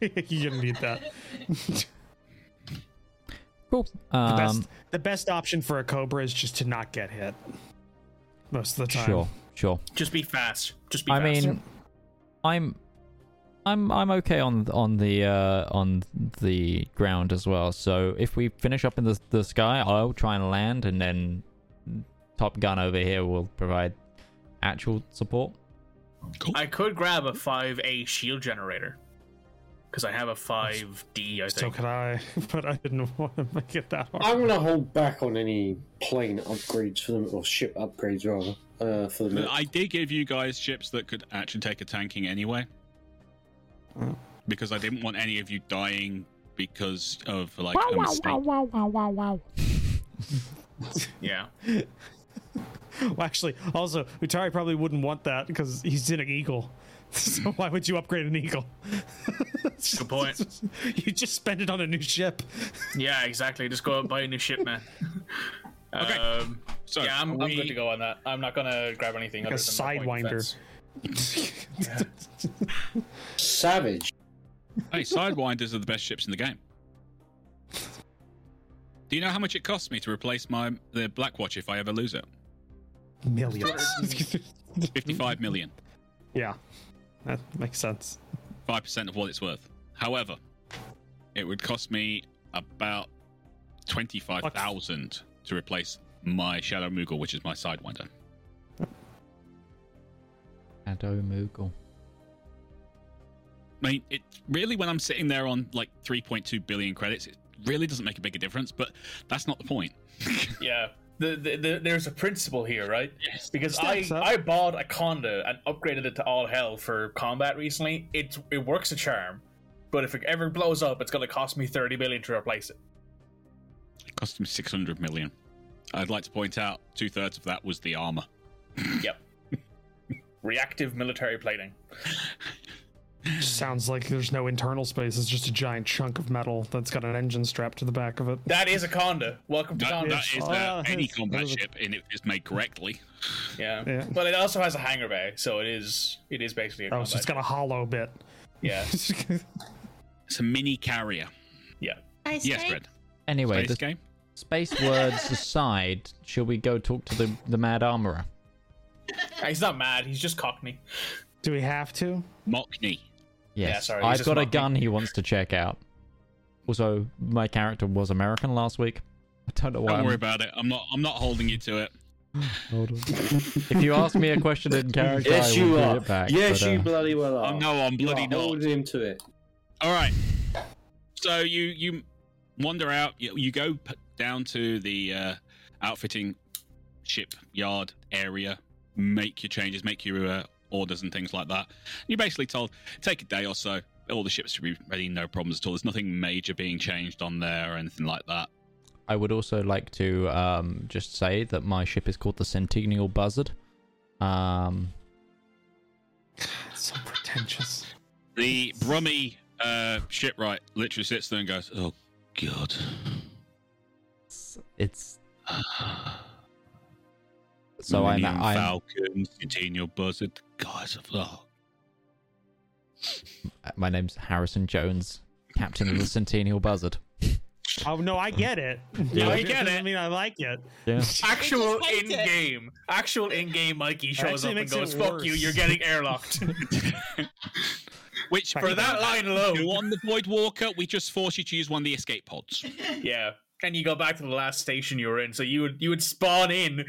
you didn't need that. Cool. The Um, best, the best option for a Cobra is just to not get hit. Most of the time. sure, sure. Just be fast. Just be I fast. mean, I'm, I'm, I'm okay on on the uh, on the ground as well. So if we finish up in the the sky, I'll try and land, and then Top Gun over here will provide actual support. Cool. I could grab a 5A shield generator. Because I have a 5D, I So think. could I, but I didn't want to make it that hard. I'm going to hold back on any plane upgrades for them, or ship upgrades rather, uh, for the But I did give you guys ships that could actually take a tanking anyway. Oh. Because I didn't want any of you dying because of like wow, a mistake. Yeah. Well, actually, also, Utari probably wouldn't want that because he's in an Eagle. So why would you upgrade an Eagle? Good point. you just spend it on a new ship. Yeah, exactly. Just go out and buy a new ship, man. Okay. Um, So yeah, I'm, are I'm good to go on that. I'm not gonna grab anything Like a other than my Sidewinder. Savage. Hey, Sidewinders are the best ships in the game. Do you know how much it costs me to replace my the Blackwatch if I ever lose it? Millions. Fifty-five million. yeah, that makes sense. Five percent of what it's worth. However, it would cost me about twenty-five thousand to replace my Shadow Moogle, which is my Sidewinder. Shadow Moogle. I mean, it really when I'm sitting there on like 3.2 billion credits, it really doesn't make a big difference. But that's not the point. Yeah. The, the, the, there's a principle here, right? Yes. Because I, up. I bought a Conda and upgraded it to all hell for combat recently. It it works a charm, but if it ever blows up, it's going to cost me thirty billion to replace it. It cost him 600 million. I'd like to point out two thirds of that was the armor. Yep. Reactive military plating. Sounds like there's no internal space. It's just a giant chunk of metal that's got an engine strapped to the back of it. That is a Conda. Welcome to That, Conda. that is Oh, uh, any it's- combat that is ship, and if it's made correctly. Yeah. Yeah. But it also has a hangar bay, so it is it is basically a Oh, combat. so it's got a hollow bit. Yeah. It's a mini carrier. Yeah. Space Yes, game? Red. Anyway, Space the game. space words aside, shall we go talk to the the Mad Armorer? He's not mad, he's just cockney. Do we have to? Mockney. Yes, Yeah, sorry, I've got a gun he wants to check out. Also, my character was American last week. I don't know why. Don't I'm- worry about it. I'm not. I'm not holding you to it. Hold on. If you ask me a question in character, Yes, I you will are. it back. yes, but, you uh, bloody well are. Oh no, I'm You bloody are not. holding him to it. All right. So you you wander out. You, you go p- down to the uh, outfitting shipyard area. Make your changes. Make your uh, orders and things like that. You're basically told take a day or so. All the ships should be ready. No problems at all. There's nothing major being changed on there or anything like that. I would also like to um, just say that my ship is called the Centennial Buzzard. Um, so pretentious. The Brummy uh, shipwright literally sits there and goes, "Oh God." it's, it's so I'm, Millennium I'm Falcon, Centennial Buzzard, guys. Oh, my name's Harrison Jones, Captain of the Centennial Buzzard. Oh no, I get it. Yeah. No, You get doesn't it. mean I like it. Yeah. Actual in game, actual in game, Mikey shows up and goes, "Fuck you, worse. you're getting airlocked." which For For that line alone, you on the Void Walker, we just force you to use one of the escape pods. yeah. And you go back to the last station you were in, so you would you would spawn in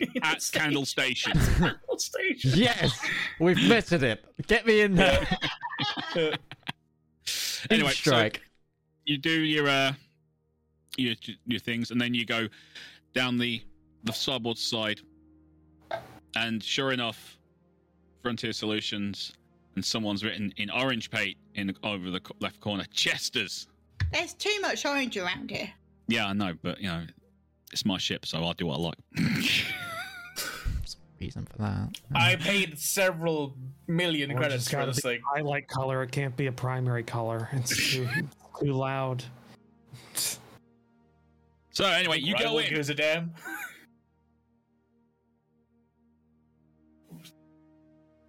At Candle Station. Candle Station. yes, we've visited it. Get me in there. anyway, strike. so you do your uh, your your things, and then you go down the the starboard side, and sure enough, Frontier Solutions, and someone's written in orange paint in over the left corner, Chester's. There's too much orange around here. Yeah, I know, but you know, it's my ship, so I'll do what I like. Reason for that. I paid several million Orange credits has for gotta this be thing. a highlight color. It can't be a primary color. It's too too loud. so anyway, you go Rival in. gives a damn.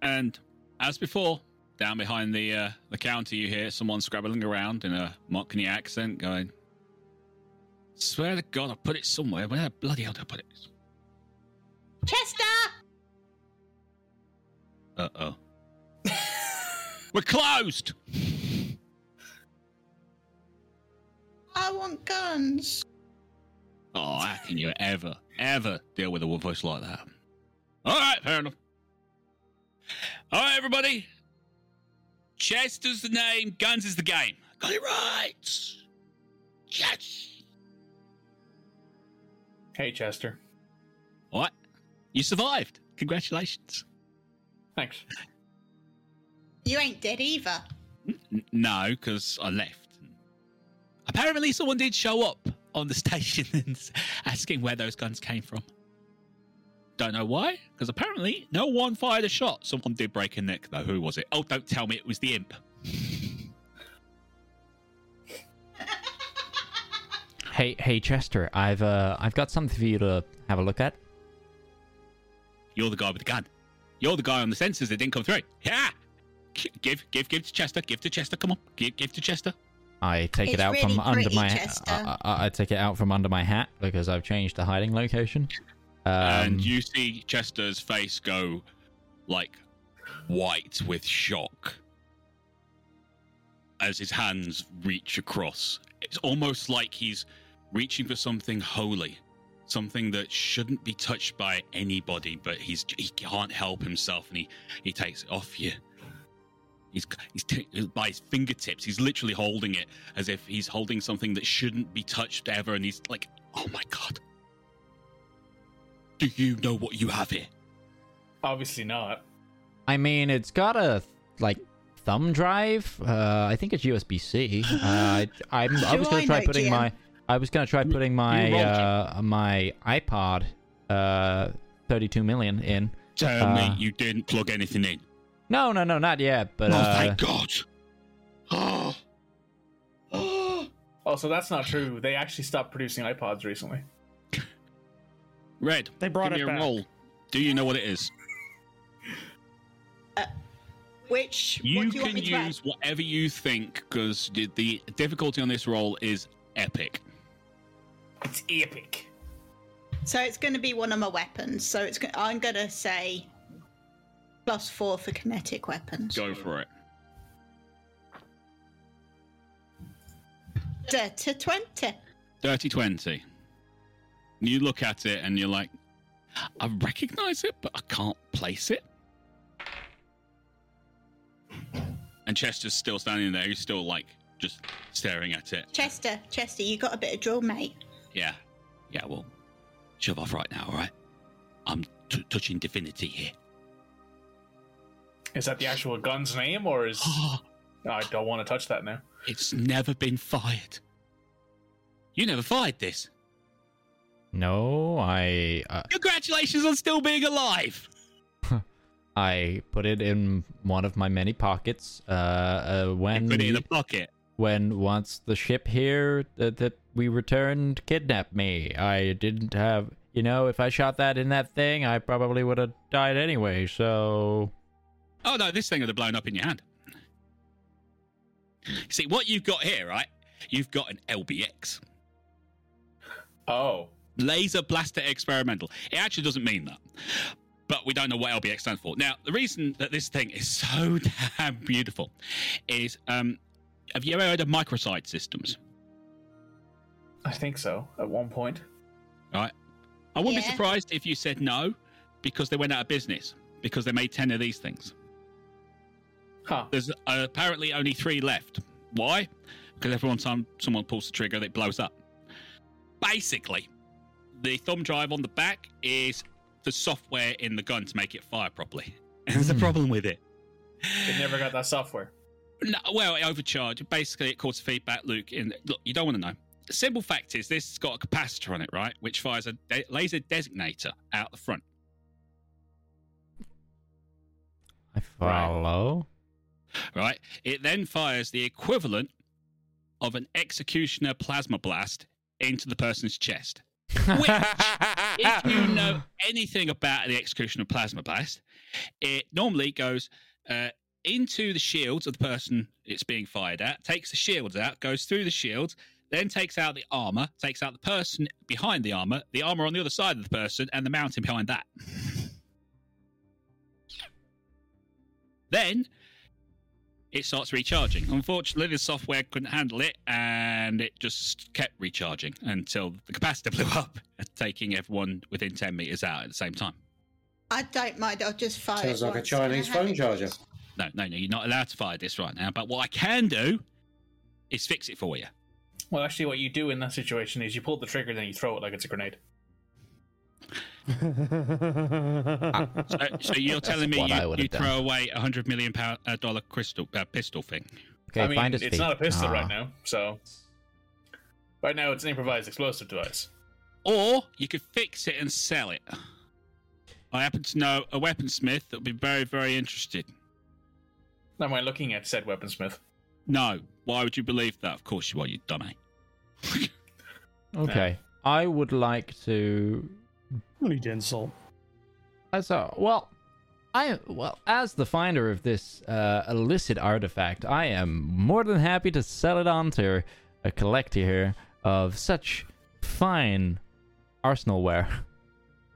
And as before, down behind the uh, the counter, you hear someone scrabbling around in a Mockney accent, going, "Swear to God, I put it somewhere. Where the bloody hell did I put it?" Chester! Uh oh. We're closed. I want guns. Oh, how can you ever, ever deal with a voice like that? All right, fair enough. All right, everybody. Chester's the name, guns is the game. Got it right. Yes. Hey, Chester. What? You survived. Congratulations. Thanks. You ain't dead either. N- no, because I left. Apparently, someone did show up on the station and asking where those guns came from. Don't know why, because apparently no one fired a shot. Someone did break a neck, though. Who was it? Oh, don't tell me it was the imp. Hey, hey, Chester, I've uh, I've got something for you to have a look at. You're the guy with the gun. You're the guy on the sensors that didn't come through. Yeah. Give, give, give to Chester. Give to Chester. Come on. Give, give to Chester. I take it out really from under my Chester. I, I, I take it out from under my hat because I've changed the hiding location. Um, and you see Chester's face go like white with shock as his hands reach across. It's almost like he's reaching for something holy, something that shouldn't be touched by anybody, but he's he can't help himself, and he he takes it off you. He's he's t- by his fingertips. He's literally holding it as if he's holding something that shouldn't be touched ever, and he's like, "Oh my god." Do you know what you have here? Obviously not. I mean, it's got a like thumb drive. Uh, I think it's USB C. Uh, I, I'm, I was gonna I try putting GM? my I was gonna try putting my uh, my iPod uh 32 million in. Tell Uh, me you didn't plug anything in. No, no, no, not yet. But oh, uh, thank God. Oh. Oh. Also, that's not true. They actually stopped producing iPods recently. Red, They brought give it me a roll. Do you know what it is? Which You what do you can want me to add? use whatever you think because the, the difficulty on this roll is epic. It's epic. So it's going to be one of my weapons. So it's go- I'm going to say plus four for kinetic weapons. Go for it. to 20. Dirty 20. You look at it and you're like, I recognize it, but I can't place it. And Chester's still standing there. He's still like just staring at it. Chester, Chester, you got a bit of drill, mate. Yeah. Yeah, well, shove off right now, all right? I'm t- touching divinity here. Is that the actual gun's name, or is I don't want to touch that now? it's never been fired. You never fired this. No, I uh, Congratulations on still being alive. I put it in one of my many pockets. Uh, uh when Put it in we- a pocket. When once the ship here that, that we returned kidnapped me. I didn't have, you know, if I shot that in that thing, I probably would have died anyway. So Oh no, this thing would have blown up in your hand. See what you've got here, right? You've got an LBX. Oh, Laser Blaster Experimental. It actually doesn't mean that. But we don't know what LBX stands for. Now, the reason that this thing is so damn beautiful is um have you ever heard of microsite systems? I think so. At one point, Right? I wouldn't be surprised if you said no because they went out of business because they made 10 of these things. huh? There's uh, apparently only three left. Why? Because every time someone pulls the trigger, it blows up. Basically, the thumb drive on the back is the software in the gun to make it fire properly. And there's a Hmm. problem with it. They never got that software. No, well, it overcharged. Basically, it caused feedback loop. In look, you don't want to know. The simple fact is, this has got a capacitor on it, right, which fires a de- laser designator out the front. I follow. right? It then fires the equivalent of an executioner plasma blast into the person's chest. Which, if you know anything about the executioner plasma blast, it normally goes uh, into the shields of the person it's being fired at, takes the shields out, goes through the shields, then takes out the armor, takes out the person behind the armor, the armor on the other side of the person, and the mountain behind that. then it starts recharging. Unfortunately, the software couldn't handle it, and it just kept recharging until the capacitor blew up, taking everyone within 10 meters out at the same time. I don't mind. I'll just fire. Sounds it like a once and Chinese have phone it. Charger. No, no, no, you're not allowed to fire this right now. But what I can do is fix it for you. Well, actually, what you do in that situation is you pull the trigger, then you throw it like it's a grenade. So, so you're telling me you, you throw away a hundred million pound, uh, dollar crystal uh, pistol thing? okay, I mean, find it's feet. not a pistol Ah. right now, so right now it's an improvised explosive device. Or you could fix it and sell it. I happen to know a weaponsmith that would be very, very interested. Am I looking at said weaponsmith? No, why would you believe that? Of course you are, you dummy. Okay, I would like to Need to insult. As a, well, I well as the finder of this uh, illicit artifact, I am more than happy to sell it on to a collector here of such fine arsenal ware.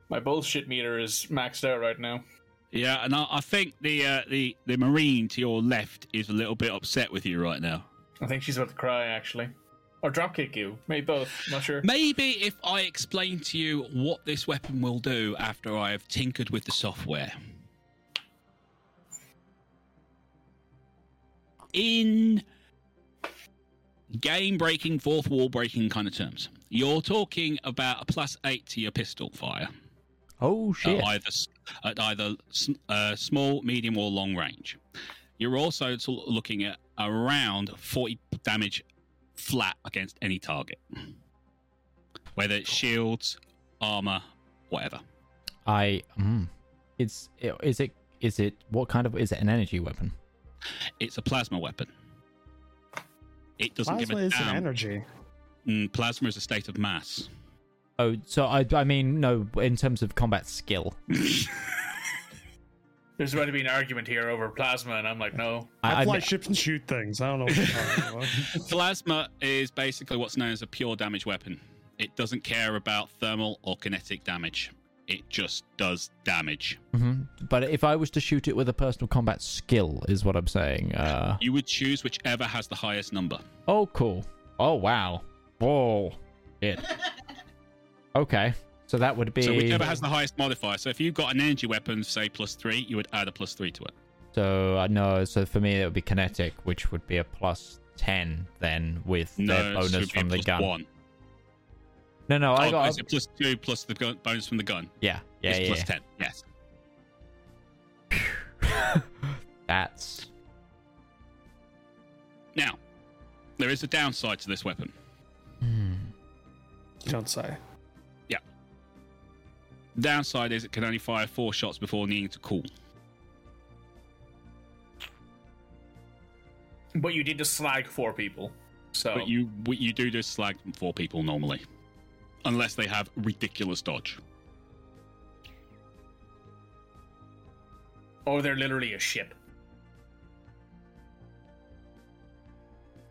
My bullshit meter is maxed out right now. Yeah, and I, I think the uh, the the marine to your left is a little bit upset with you right now. I think she's about to cry, actually. Or dropkick you. Maybe both. Not sure. Maybe if I explain to you what this weapon will do after I have tinkered with the software. In game breaking, fourth wall breaking kind of terms, you're talking about a plus eight to your pistol fire Oh shit! at either, at either uh, small, medium, or long range. You're also looking at around 40 damage flat against any target, whether it's shields, armor, whatever. I mm, it's is it is it what kind of is it an energy weapon? It's a plasma weapon. It doesn't Plasma give a is an energy. Mm, plasma is a state of mass. Oh, so I I mean no, in terms of combat skill. There's about to be an argument here over plasma, and I'm like, no. I, I, fly I, ships and shoot things. I don't know what you're talking about. Plasma is basically what's known as a pure damage weapon. It doesn't care about thermal or kinetic damage. It just does damage. Mhm. But if I was to shoot it with a personal combat skill, is what I'm saying. Uh, You would choose whichever has the highest number. oh, cool. Oh, wow. Whoa. Shit. Okay. So that would be. So whichever has the highest modifier. So if you've got an energy weapon, say plus three, you would add a plus three to it. So I know. So for me, it would be kinetic, which would be a plus ten then with the No, bonus so it'd be a from the plus gun. One. No, no, I oh, got. is it plus two plus the gun, bonus from the gun? Yeah, yeah, it's yeah. plus ten. Yes. That's Now, there is a downside to this weapon. hmm. You don't say. Downside is it can only fire four shots before needing to cool. But you did just slag four people. So But you you do just slag four people normally, unless they have ridiculous dodge. or they're literally a ship.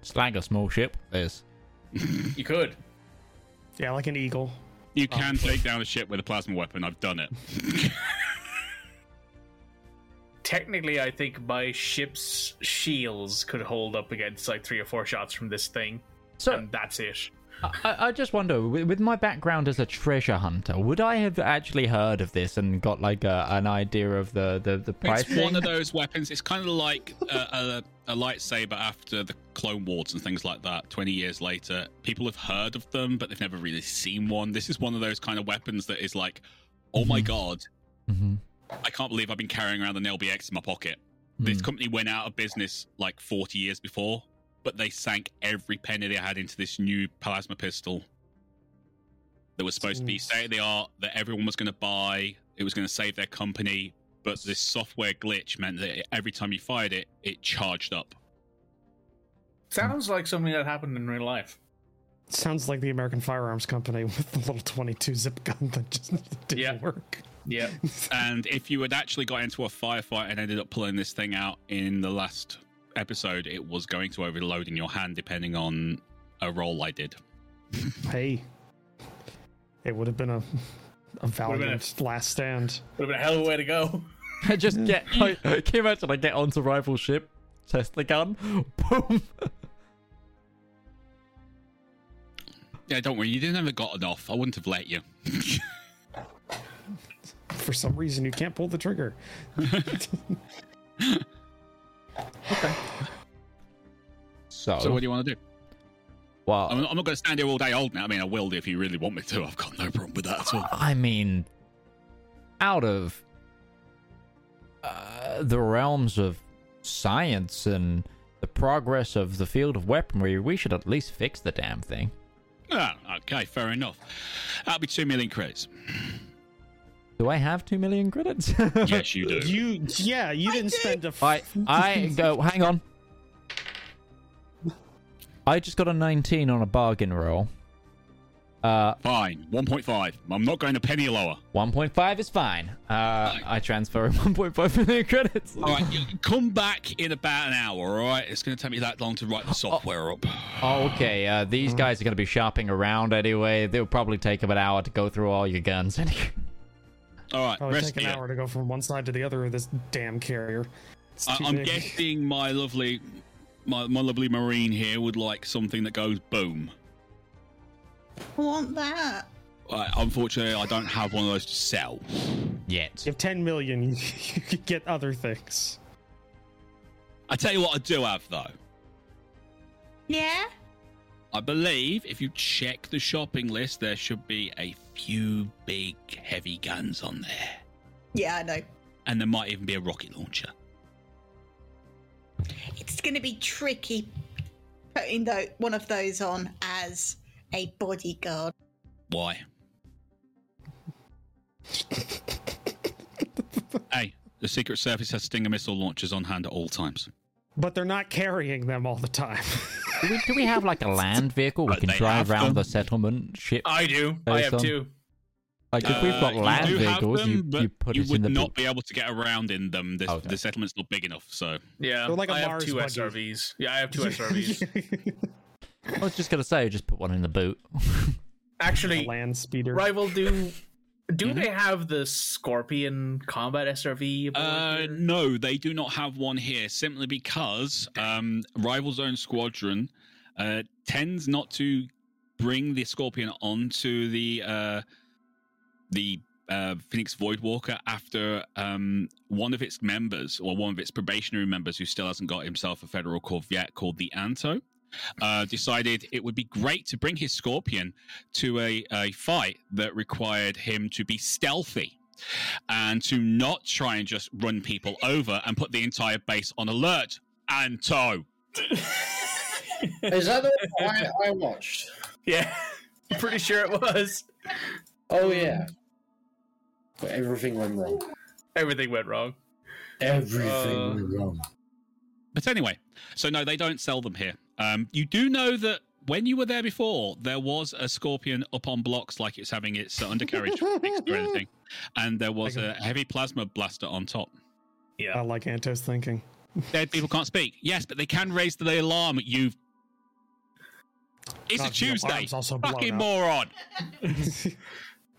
slag a small ship. Is You could. Yeah, like an eagle. You oh. can take down a ship with a plasma weapon. I've done it. Technically, I think my ship's shields could hold up against like three or four shots from this thing, so. and that's it. I, I just wonder, with, with my background as a treasure hunter, would I have actually heard of this and got like a, an idea of the the, the pricing? It's one of those weapons. It's kind of like a, a, a lightsaber after the Clone Wars and things like that. Twenty years later, people have heard of them, but they've never really seen one. This is one of those kind of weapons that is like, oh my god, hmm I can't believe I've been carrying around an LBX in my pocket. This Hmm. company went out of business like 40 years before, but they sank every penny they had into this new plasma pistol that was supposed to be state of the art that everyone was going to buy. It was going to save their company, but this software glitch meant that every time you fired it, it charged up. Sounds like something that happened in real life. Sounds like the American Firearms Company with the little 22 zip gun that just didn't Yeah. work. Yeah. And if you had actually got into a firefight and ended up pulling this thing out in the last episode, it was going to overload in your hand depending on a roll I did. Hey, it would have been a, a been a- last stand. Would have been a hell of a way to go. just get. Like, can you imagine? I get onto rival ship, test the gun, boom. Yeah, don't worry, you didn't ever gotten off. I wouldn't have let you. For some reason, you can't pull the trigger. So, So what do you want to do? well, I'm not, I'm not going to stand here all day old now. I mean, I will if you really want me to. I've got no problem with that at all. I mean, out of uh, the realms of science and the progress of the field of weaponry, we should at least fix the damn thing. Ah, okay, fair enough. That'll be two million credits. Do I have two million credits? Yes, you do. You, yeah, you didn't spend a. F- I I go. Hang on. I just got a 19 on a bargain roll. Uh, Fine, 1.5. I'm not going a penny lower. 1.5 is fine. Uh, I transfer 1.5 million credits. All right, you come back in about an hour. All right, it's going to take me that long to write the software up. Okay, uh, these guys are going to be shopping around anyway. They'll probably take them an hour to go through all your guns. Anyway. All right, Probably rest take an here. hour to go from one side to the other of this damn carrier. I- I'm big. guessing my lovely, my, my lovely marine here would like something that goes boom. I want that. Uh, unfortunately, I don't have one of those to sell. Yet. You have 10 million, you, you could get other things. I tell you what, I do have though. Yeah? I believe if you check the shopping list, there should be a few big, heavy guns on there, Yeah, I know. and there might even be a rocket launcher. It's going to be tricky putting tho- one of those on as a bodyguard. Why? hey, the Secret Service has Stinger missile launchers on hand at all times. But they're not carrying them all the time. Do we, do we have like a land vehicle we But can drive around them. the settlement ship? I do. I have son. two. Like if we've got Uh, you land do vehicles, them, you, you put you it would in the not boot. be able to get around in them. The, Okay. the settlement's not big enough, so Yeah. They're like a I have two buggy. SRVs. Yeah, I have two SRVs. I was just gonna say, just put one in the boot. a Actually, land speeder. rival do do Mm-hmm. they have the Scorpion combat SRV? Uh, no, they do not have one here simply because um, Rival Zone Squadron uh, tends not to bring the Scorpion onto the uh, the uh, Phoenix Voidwalker after um, one of its members or one of its probationary members who still hasn't got himself a federal corvette called the Anto. Uh, decided it would be great to bring his Scorpion to a, a fight that required him to be stealthy and to not try and just run people over and put the entire base on alert. Anto. Is that the one I, I watched? Yeah, I'm pretty sure it was. Oh yeah. But everything went wrong. Everything went wrong. Everything Uh, went wrong. But anyway, so no, they don't sell them here. Um, you do know that when you were there before, there was a scorpion up on blocks, like it's having its uh, undercarriage fixed or anything, and there was a heavy plasma blaster on top. Yeah, I like Anto's thinking. Dead people can't speak. Yes, but they can raise the alarm. You. It's a God, your Tuesday. also Fucking up. moron. See,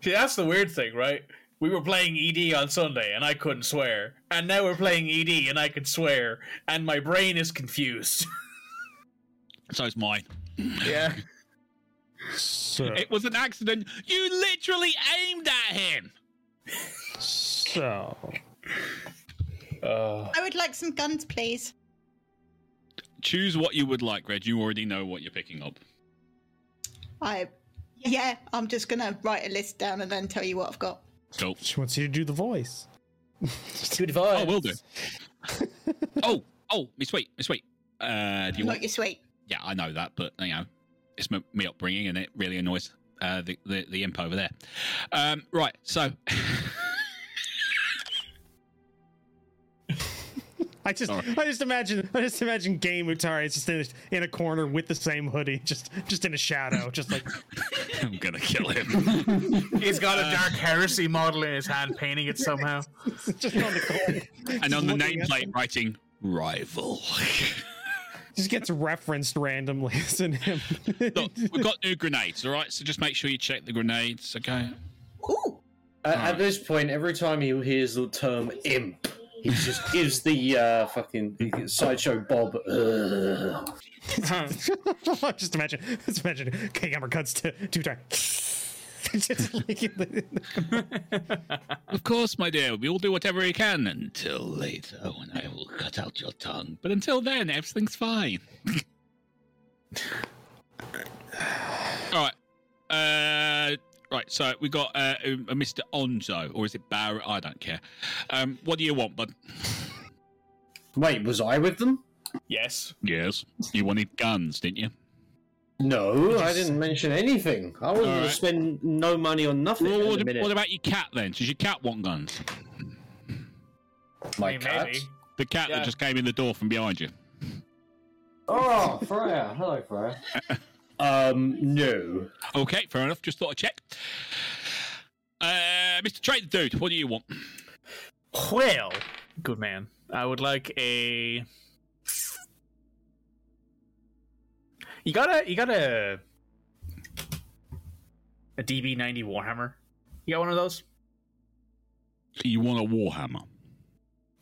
that's the weird thing, right? We were playing ED on Sunday and I couldn't swear. And now we're playing ED and I can swear. And my brain is confused. So's mine. yeah. So, It was an accident. You literally aimed at him. so Uh, I would like some guns, please. Choose what you would like, Reg. You already know what you're picking up. I, yeah, I'm just gonna write a list down and then tell you what I've got. Cool. she wants you to do the voice. good Oh, will do. oh, oh, Miss Sweet, Miss Sweet. Uh, do you Not want? your sweet. Yeah, I know that, but you know, it's my, me upbringing, and it really annoys uh, the, the the imp over there. Um, right, so I just, All right. I just imagine, I just imagine Game Utari is just in a, in a corner with the same hoodie, just, just in a shadow, just like I'm gonna kill him. He's got a Dark Heresy model in his hand, painting it somehow. just on the corner. and on the nameplate, writing "rival." Just gets referenced randomly as in him. Look, we've got new grenades. All right, so just make sure you check the grenades. Okay. Ooh, At, at this point, every time he hears the term imp, he just gives the uh, fucking sideshow Bob. "Ugh." just imagine, just imagine. Okay, camera cuts to two times. just like in the- Of course, my dear. We will do whatever we can until later when I will cut out your tongue. But until then, everything's fine. All right. Uh, right. So we got uh, a Mr. Onzo, or is it Barrett? I don't care. Um, what do you want, bud? Wait, was I with them? yes. Yes. You wanted guns, didn't you? No, I didn't mention anything. I wasn't going Alright. to spend no money on nothing. Well, what, what about your cat then? Does your cat want guns? my I mean, cat? maybe. The cat Yeah. that just came in the door from behind you. Oh, Freya. Hello, Freya. um, no. Okay, fair enough. Just thought I'd check. Uh, Mr. Trader Dude, what do you want? Well, good man. I would like a. You got a you got a a DB ninety Warhammer. You got one of those? You want a Warhammer?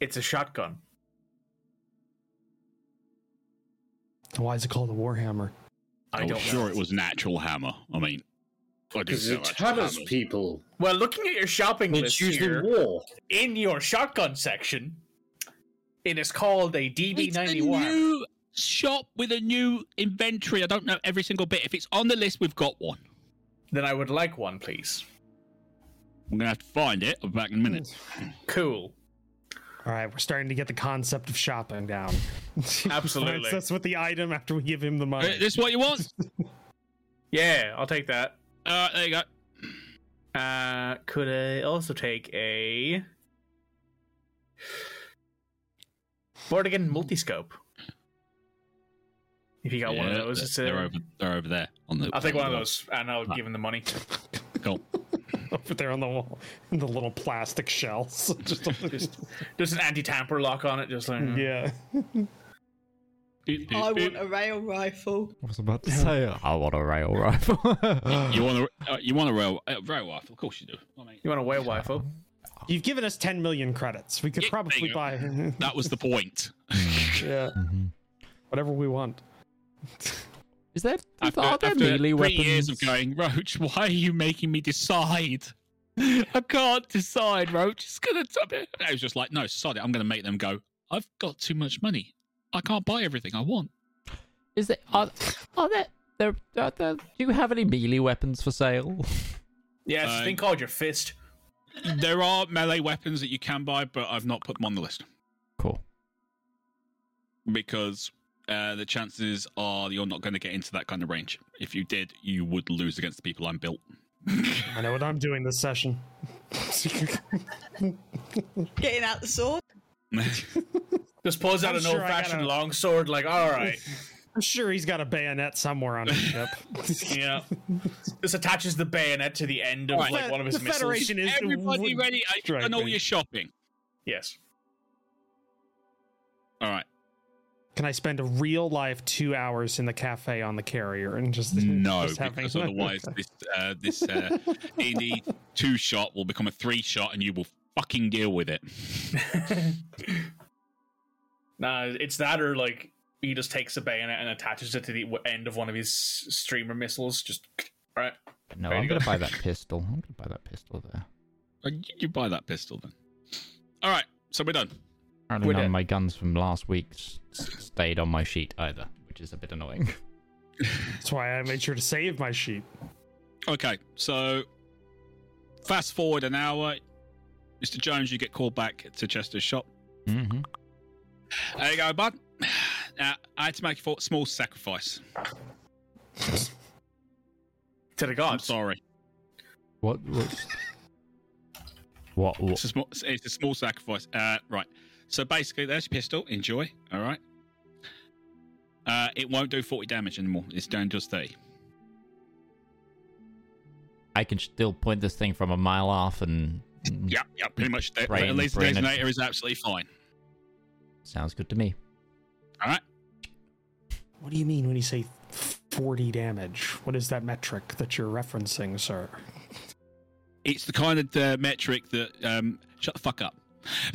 It's a shotgun. Why is it called a Warhammer? I I don't was sure know. it was an actual hammer. I mean, I didn't Because it hammers hammers. people. Well, looking at your shopping It's list used here, in war. in your shotgun section, it is called a DB It's a new shop with a new inventory. I don't know every single bit. If it's on the list, we've got one. Then I would like one, please. We're gonna have to find it. I'll be back in a minute. Cool. All right, we're starting to get the concept of shopping down. Absolutely. That's with the item after we give him the Uh, money. this is what you want? Yeah, I'll take that. All right, there you go. Uh, could I also take a Vortigan multiscope? If you got one of those, they're, they're over. They're over there on the. I'll take one of those and I'll give him the money. wall. Cool. Over there on the wall, in the little plastic shells. Just, There's an anti-tamper lock on it, just like yeah. Beep, beep, I beep. want a rail rifle. I was about to say, I want a rail rifle. You want a uh, you want a rail uh, rail rifle? Of course you do. I mean, You want a whale rifle? You've given us 10 million credits. We could Yeah, probably buy that was the point. yeah, whatever we want. Is there, After, are there after melee three weapons? years of going, Roach, why are you making me decide? I can't decide, Roach. Just gonna tell me. I was just like, no, sod it. I'm gonna make them go. I've got too much money. I can't buy everything I want. Is there are, are there, there, are there do you have any melee weapons for sale? Yeah, it's Uh, a thing called your fist. There are melee weapons that you can buy, but I've not put them on the list cool. because uh, the chances are you're not going to get into that kind of range. If you did, you would lose against the people I'm built. I know what I'm doing this session. Getting out the sword. Just pulls out I'm an sure old-fashioned gotta- longsword. Like, all right, I'm sure he's got a bayonet somewhere on his ship. yeah. This attaches the bayonet to the end of Right. like one of his the missiles. Federation is Everybody ready? I've strike done all shopping. Yes. All right. Can I spend a real life two hours in the cafe on the carrier and just No, just having- because otherwise this uh, this uh, D&D two shot will become a three shot, and you will fucking deal with it. Nah, it's that or like he just takes a bayonet and attaches it to the end of one of his streamer missiles. Just right. No, Ready I'm gonna go. buy that pistol. I'm gonna buy that pistol there. Uh, You you buy that pistol then. All right, so we're done. Apparently We're none of my guns from last week s- stayed on my sheet either, which is a bit annoying. That's why I made sure to save my sheet. Okay, so fast forward an hour, Mr. Jones, you get called back to Chester's shop. hmm There you go, bud. Now, I had to make a small sacrifice. To the I'm gods. sorry. What? What? What? what? It's a small, it's a small sacrifice. Uh, right. So basically, there's your pistol. Enjoy. All right. Uh, it won't do 40 damage anymore. It's down just 30. I can still point this thing from a mile off, and Yeah, yeah, pretty much. The, Brain- the laser brain- detonator is absolutely fine. sounds good to me. All right. What do you mean when you say 40 damage? What is that metric that you're referencing, sir? It's the kind of uh, metric that. Um, shut the fuck up.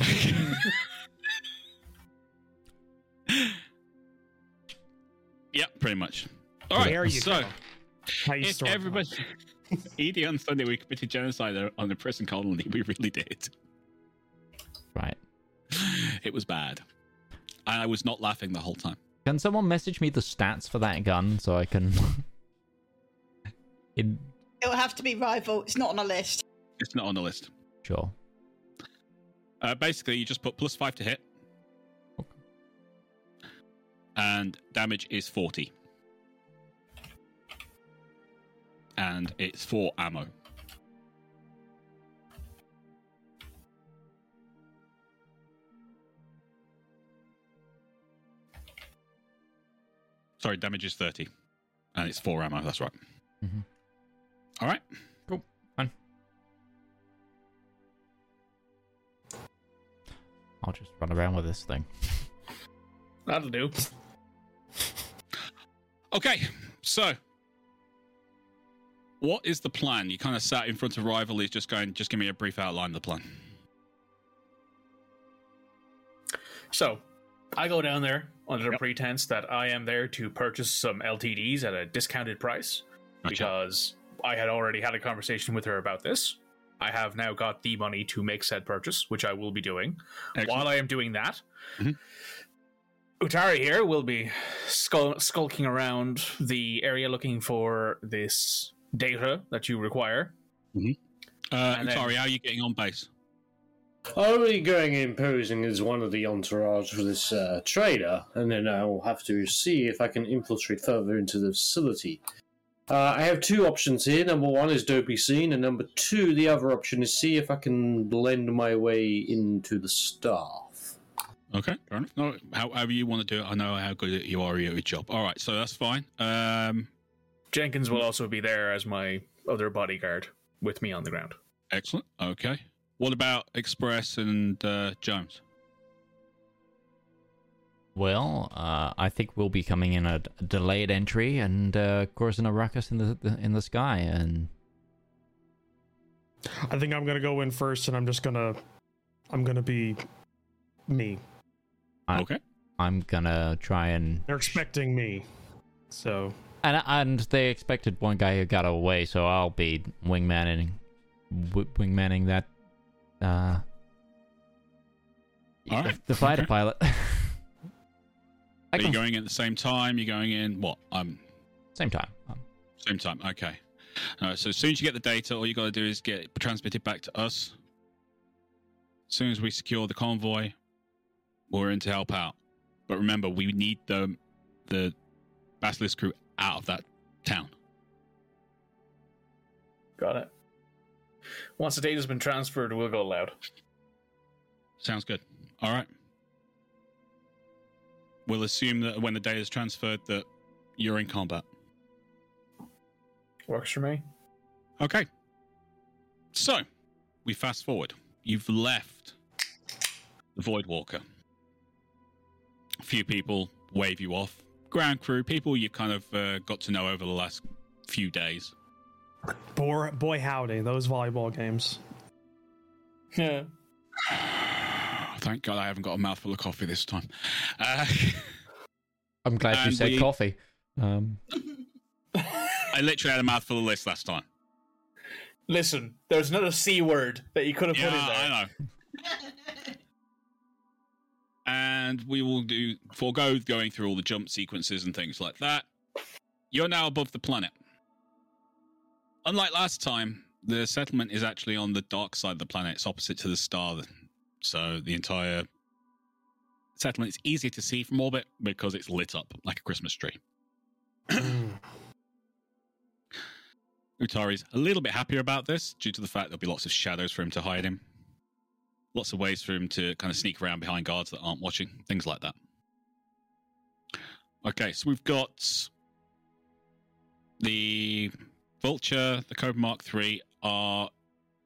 yeah, pretty much. All right. There you so, go. How you if everybody. ED on Sunday, we committed genocide on the prison colony. We really did. Right. It was bad. And I was not laughing the whole time. Can someone message me the stats for that gun so I can? In It'll have to be rival. It's not on a list. It's not on the list. sure. Uh, basically, you just put plus five to hit. Okay. And damage is 40. And it's four ammo. Sorry, damage is 30. And it's four ammo, that's right. Mhm. All right. Cool. Fine. I'll just run around with this thing. That'll do. Okay, so what is the plan? You kind of sat in front of rivalries, just going, just give me a brief outline of the plan. So, I go down there under the pretense that I am there to purchase some LTDs at a discounted price Gotcha. because I had already had a conversation with her about this. I have now got the money to make said purchase, which I will be doing. Excellent. While I am doing that, Mhm. Utari here will be skul- skulking around the area looking for this data that you require. Uh, and then- sorry, how are you getting on base? Only going in posing as one of the entourage for this uh, trader, and then I'll have to see if I can infiltrate further into the facility. Uh, I have two options here. Number one is don't be seen, and number two, the other option is see if I can blend my way into the staff. Okay, fair enough. No, however you want to do it. I know how good you are at your job. All right, so that's fine. Um, Jenkins will also be there as my other bodyguard with me on the ground. excellent. Okay. What about Express and uh, Jones? Well, uh, I think we'll be coming in a delayed entry and uh, causing a ruckus in the, the in the sky, and I think I'm gonna go in first, and I'm just gonna, I'm gonna be me. I- okay. I'm gonna try and They're expecting me, so and and they expected one guy who got away, so I'll be wingman and w- wingmanning that. Uh, All the- right, the fighter okay. pilot. Are you going at the same time? You're going in what? Um, same time. Um, same time. Okay. All right. So as soon as you get the data, all you got to do is get transmitted back to us. As soon as we secure the convoy, we're in to help out. But remember, we need the the Basilisk crew out of that town. Got it. Once the data's been transferred, we'll go loud. Sounds good. All right. We'll assume that when the data is transferred, that you're in combat. Works for me. Okay. So, we fast forward. You've left the Void Walker. A few people wave you off. Ground crew, people you've kind of uh, got to know over the last few days. Boy, boy howdy, those volleyball games. Yeah. Thank God I haven't got a mouthful of coffee this time. Uh, I'm glad you said we- coffee. Um, I literally had a mouthful of this last time. Listen, there's another C word that you could have Yeah, put in there. I know. and we will do forego going through all the jump sequences and things like that. You're now above the planet. Unlike last time, the settlement is actually on the dark side of the planet. It's opposite to the star, so the entire settlement is easier to see from orbit because it's lit up like a Christmas tree. Utari's a little bit happier about this due to the fact there'll be lots of shadows for him to hide in. Lots of ways for him to kind of sneak around behind guards that aren't watching, things like that. Okay, so we've got the Vulture, the Cobra Mark III are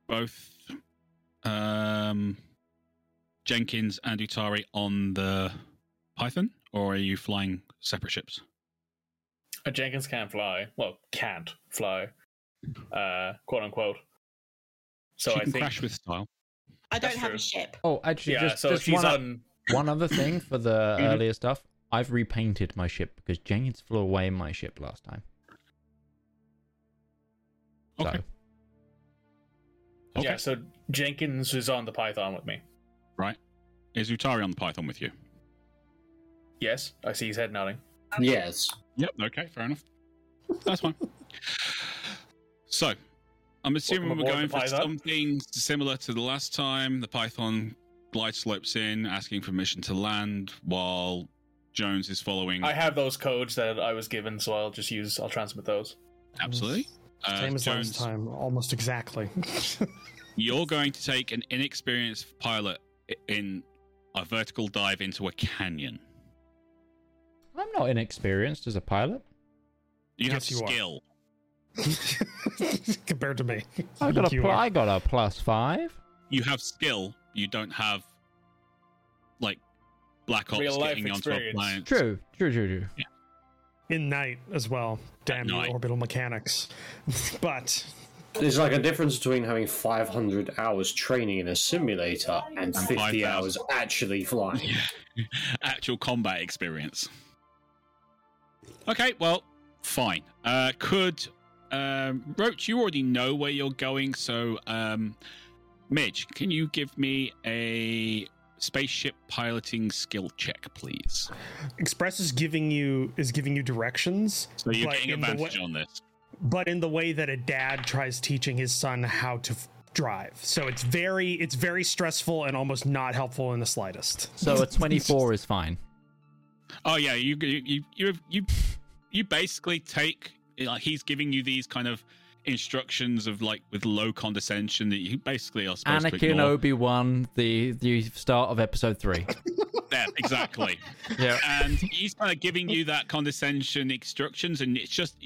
both um, Jenkins and Utari on the Python, or are you flying separate ships? Uh, Jenkins can't fly. Well, can't fly. Uh, quote unquote. So she I can think. crash with style. I don't That's have true. a ship. oh, actually, yeah, just, so just she's one, o- on. one other thing for the earlier mm-hmm. stuff. I've repainted my ship because Jenkins flew away my ship last time. Okay. So, Okay. Yeah, so Jenkins is on the Python with me. Right. Is Utari on the Python with you? Yes, I see his head nodding. Yes. Yep. Okay. Fair enough. That's fine. So, I'm assuming Welcome we're going for Python. something similar to the last time. The Python glide slopes in, asking permission to land, while Jones is following. I have those codes that I was given, so I'll just use. I'll transmit those. Absolutely. Uh, Same as Jones, last time, almost exactly. You're going to take an inexperienced pilot in a vertical dive into a canyon. I'm not inexperienced as a pilot. You Yes, have you skill. Compared to me. I got a pl- I got a plus five. You have skill. You don't have like black ops Real life getting onto a experience. planet. True, true, true, true. In night as well. Damn you, night. orbital mechanics. but There's like a difference between having 500 hours training in a simulator and 50 5,000. hours actually flying. actual combat experience. Okay, well, fine. Uh, could um, Roach? You already know where you're going, so um, Midge, can you give me a spaceship piloting skill check, please? Express is giving you is giving you directions, So you're But getting in the advantage wa- on this. but in the way that a dad tries teaching his son how to f- drive. So it's very it's very stressful and almost not helpful in the slightest. So a 24 is fine. Oh yeah, you you you you you, you basically take like he's giving you these kind of instructions of like with low condescension that you basically are supposed to Anakin. Obi Wan, the the start of episode three. Yeah, exactly. yeah. and he's kind of giving you that condescension instructions, and it's just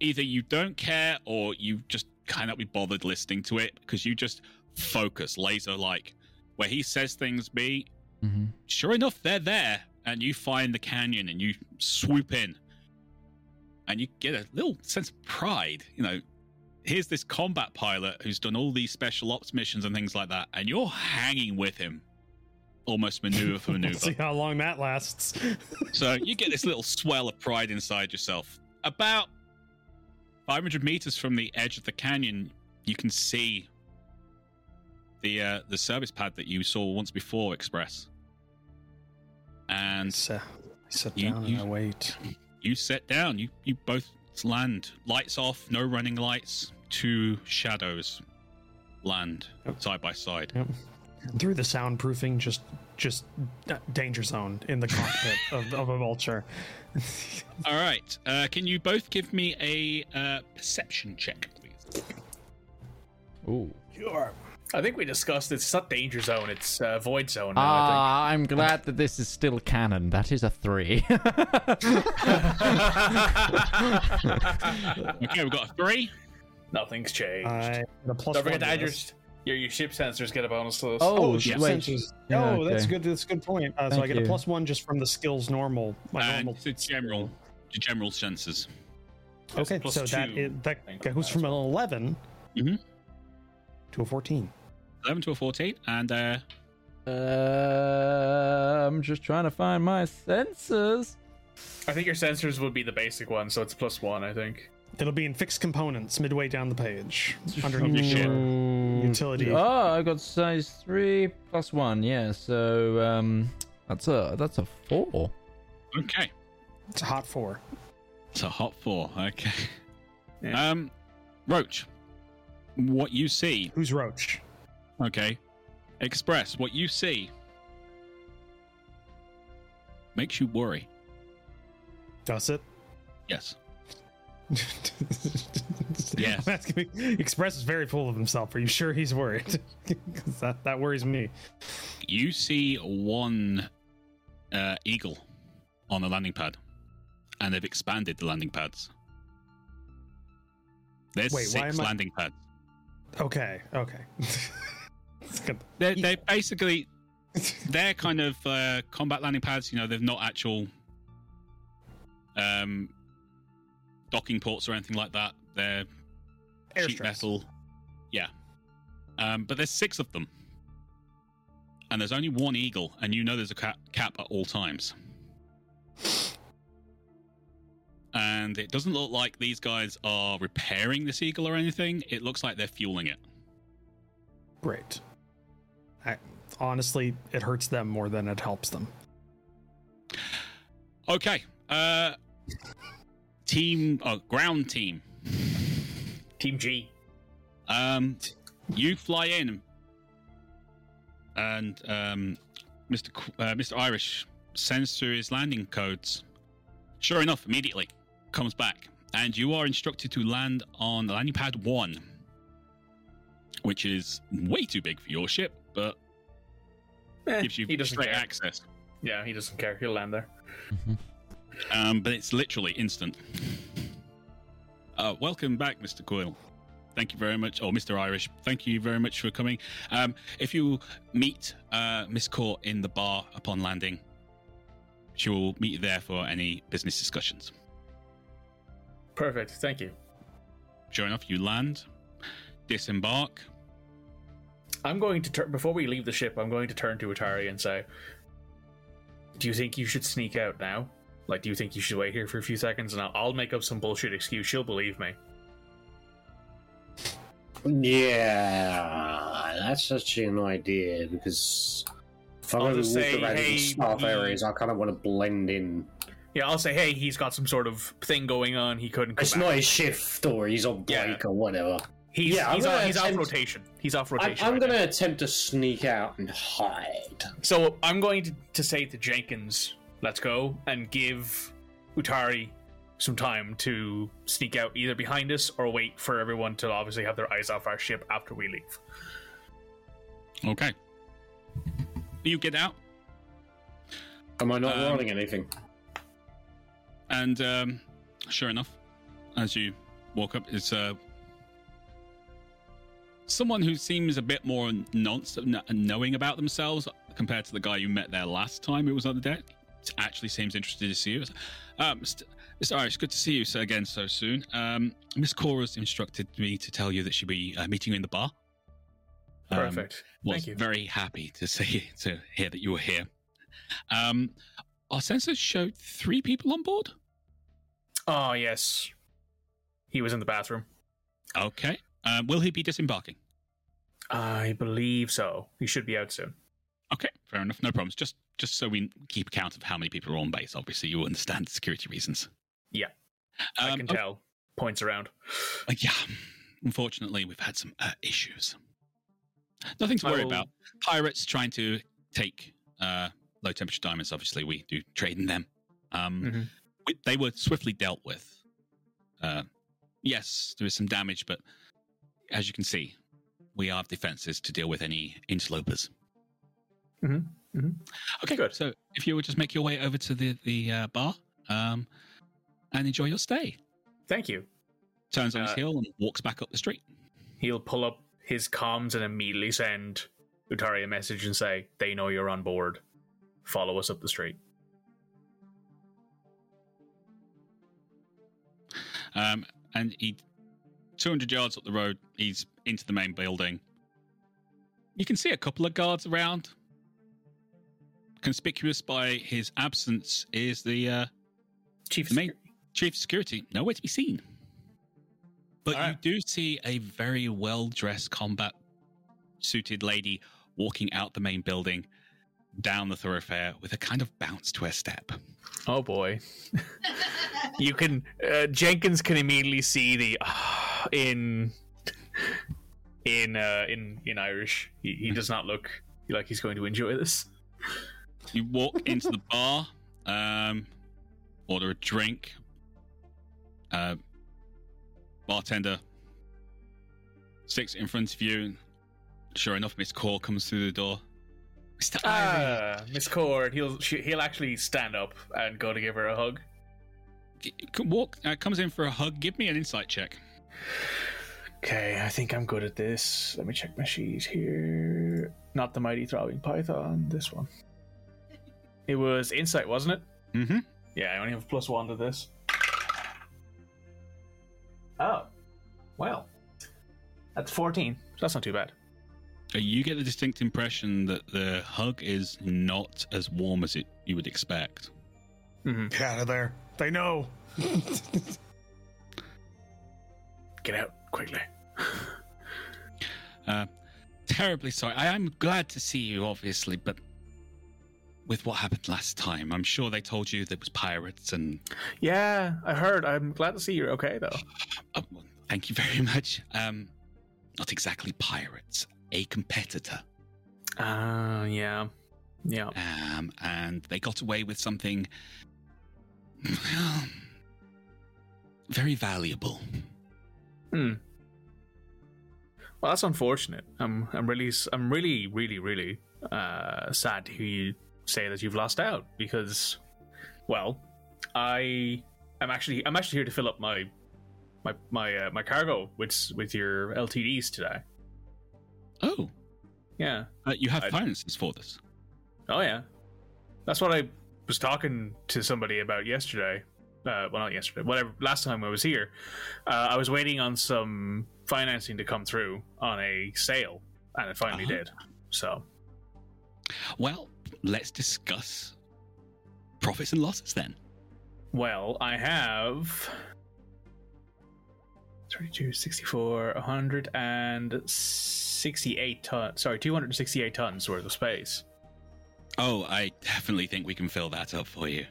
either you don't care or you just cannot be bothered listening to it because you just focus laser like. Where he says things be, hmm sure enough, they're there, and you find the canyon and you swoop in, and you get a little sense of pride. You know, here's this combat pilot who's done all these special ops missions and things like that, and you're hanging with him, almost maneuver for maneuver. see how long that lasts. So you get this little swell of pride inside yourself. About 500 meters from the edge of the canyon, you can see the uh, the service pad that you saw once before, Express. And So, I sit You- down you- and I wait. You sit down. You you both land. Lights off. No running lights. Two shadows land Yep. side by side. Yep. Through the soundproofing, just just uh, danger zone in the cockpit of, of a vulture. All right. Uh, can you both give me a uh, perception check, please? Ooh. Sure. I think we discussed it's not danger zone, it's uh, void zone. now, I Ah, I'm glad that this is still canon. That is a three. Okay, we've got a three. Nothing's changed. I the plus Don't forget one to add your, your your ship sensors get a bonus to this. Oh, yeah. wait. Sensors. Yeah, oh, that's okay. good. That's a good point. Uh, so Thank I get a plus one just from the skills normal. My And normal. it's general, the general senses. Okay, plus so that two, is, that I think, goes from an 11 Mhm. to a 14. 11 to a 14. And uh, uh, I'm just trying to find my sensors. I think your sensors would be the basic one, so it's plus one, I think. It'll be in fixed components midway down the page underneath your ship. your utility. Oh, I've got size three plus one. Yeah, so um, that's a that's a four. okay. It's a hot four. It's a hot four. Okay. Yeah. Um, Roach, what you see. Who's Roach? Okay. Express, what you see makes you worry. Does it? Yes. Yes. I'm asking me- Express is very full of himself. Are you sure he's worried? Because that, that worries me. You see one uh, eagle on the landing pad, and they've expanded the landing pads. There's Wait, six am I- landing pads. Okay, okay. They're, they're basically they're kind of uh, combat landing pads. You know, they're not actual um, docking ports or anything like that. They're sheet Airstrips. metal. Yeah, um, but there's six of them, and there's only one eagle, and you know there's a cap, cap at all times. And it doesn't look like these guys are repairing this eagle or anything. It looks like they're fueling it. Great. I, honestly, it hurts them more than it helps them. Okay. Uh team oh, ground team. Team G. Um you fly in and um Mr. Qu- uh, Mr. Irish sends through his landing codes. Sure enough, immediately comes back and you are instructed to land on the landing pad 1 which is way too big for your ship but Eh, gives you he doesn't straight care. access. Yeah, he doesn't care. He'll land there. Um, but it's literally instant. Uh, welcome back, Mr. Coyle. Thank you very much, or Mr. Irish. Thank you very much for coming. Um, if you meet uh, Miss Court in the bar upon landing, she will meet you there for any business discussions. Perfect. Thank you. Sure enough, you land, disembark. I'm going to turn before we leave the ship. I'm going to turn to Utari and say, "Do you think you should sneak out now? Like, do you think you should wait here for a few seconds and I'll, I'll make up some bullshit excuse? She'll believe me." Yeah, that's actually an idea because if I'm I'll going to walk say, around hey, in staff areas, I kind of want to blend in. Yeah, I'll say, "Hey, he's got some sort of thing going on. He couldn't It's back. not his shift or he's on break Yeah. or whatever. He's Yeah, I'm he's, gonna he's off rotation. He's off rotation. I'm right going to attempt to sneak out and hide. So I'm going to, to say to Jenkins, let's go, and give Utari some time to sneak out either behind us or wait for everyone to obviously have their eyes off our ship after we leave. Okay. You get out, Am I not Um, rolling anything? and um, sure enough, as you walk up, it's uh, someone who seems a bit more nonce, kn- knowing about themselves compared to the guy you met there last time who was on the deck. It actually seems interested to see you. Mr. Mr. Irish, good to see you again so soon. Um, Miss Cora's instructed me to tell you that she'll be uh, meeting you in the bar. Um, Perfect. was Thank you. very happy to see to hear that you were here. Um, our sensors showed three people on board. Oh yes, he was in the bathroom. Okay. Um, will he be disembarking? I believe so. He should be out soon. Okay, fair enough. No problems. Just just so we keep account of how many people are on base. Obviously, you understand security reasons. Yeah, I Um, can okay. tell. Points around. Uh, yeah, unfortunately, we've had some uh, issues. Nothing to worry will- about. Pirates trying to take uh, low temperature diamonds. Obviously, we do trade in them. Um, Mhm. we, they were swiftly dealt with. Uh, yes, was some damage, but as you can see, we have defenses to deal with any interlopers. Mhm, mhm. Okay, Good. So if you would just make your way over to the the uh, bar um, and enjoy your stay. Thank you. Turns on his Uh, heel and walks back up the street. He'll pull up his comms and immediately send Utari a message and say, "They know you're on board. Follow us up the street." Um, and he, 200 yards up the road, he's into the main building. You can see a couple of guards around. Conspicuous by his absence is the uh, Chief. The main- chief security, nowhere to be seen. But right. you do see a very well dressed combat suited lady walking out the main building down the thoroughfare with a kind of bounce to her step. Oh boy. you can uh, Jenkins can immediately see the ah in in uh, in in Irish. He, he does not look like he's going to enjoy this. You walk into the bar, um, order a drink. Uh, bartender sticks in front of you. Sure enough, Miss Core comes through the door. Mr. Ah, Miss Cord, he'll she, he'll actually stand up and go to give her a hug. g- walk uh, comes in for a hug. Give me an insight check. Okay, I think I'm good at this. Let me check my sheet here. Not the mighty throbbing python. This one. It was insight, wasn't it? Mm-hmm. Yeah, I only have plus one to this. Oh, well, that's fourteen. So that's not too bad. Uh, You get the distinct impression that the hug is not as warm as it you would expect. Mm-hmm. Get out of there. They know. Get out quickly. Uh, terribly sorry. I am glad to see you, obviously, but with what happened last time, I'm sure they told you there was pirates and. Yeah, I heard. I'm glad to see you're okay though. Oh, well, thank you very much. Um, not exactly pirates, a competitor. Ah, yeah, yeah. Um, and they got away with something. well, very valuable. Hmm. Well, that's unfortunate. I'm, I'm really, I'm really, really, really uh, sad to hear you say that you've lost out because, well, I, I'm actually, I'm actually here to fill up my, my, my, uh, my cargo with with your LTDs today. Oh, Yeah. uh, you have I- finances for this. Oh yeah. That's what I was talking to somebody about yesterday. Uh, well, not yesterday. Whatever. Last time I was here, uh, I was waiting on some financing to come through on a sale, and it finally Uh-huh. did. So Well, let's discuss profits and losses then. Well, I have 32, 64, 168 tons. Sorry, 268 tons worth of space. Oh, I definitely think we can fill that up for you.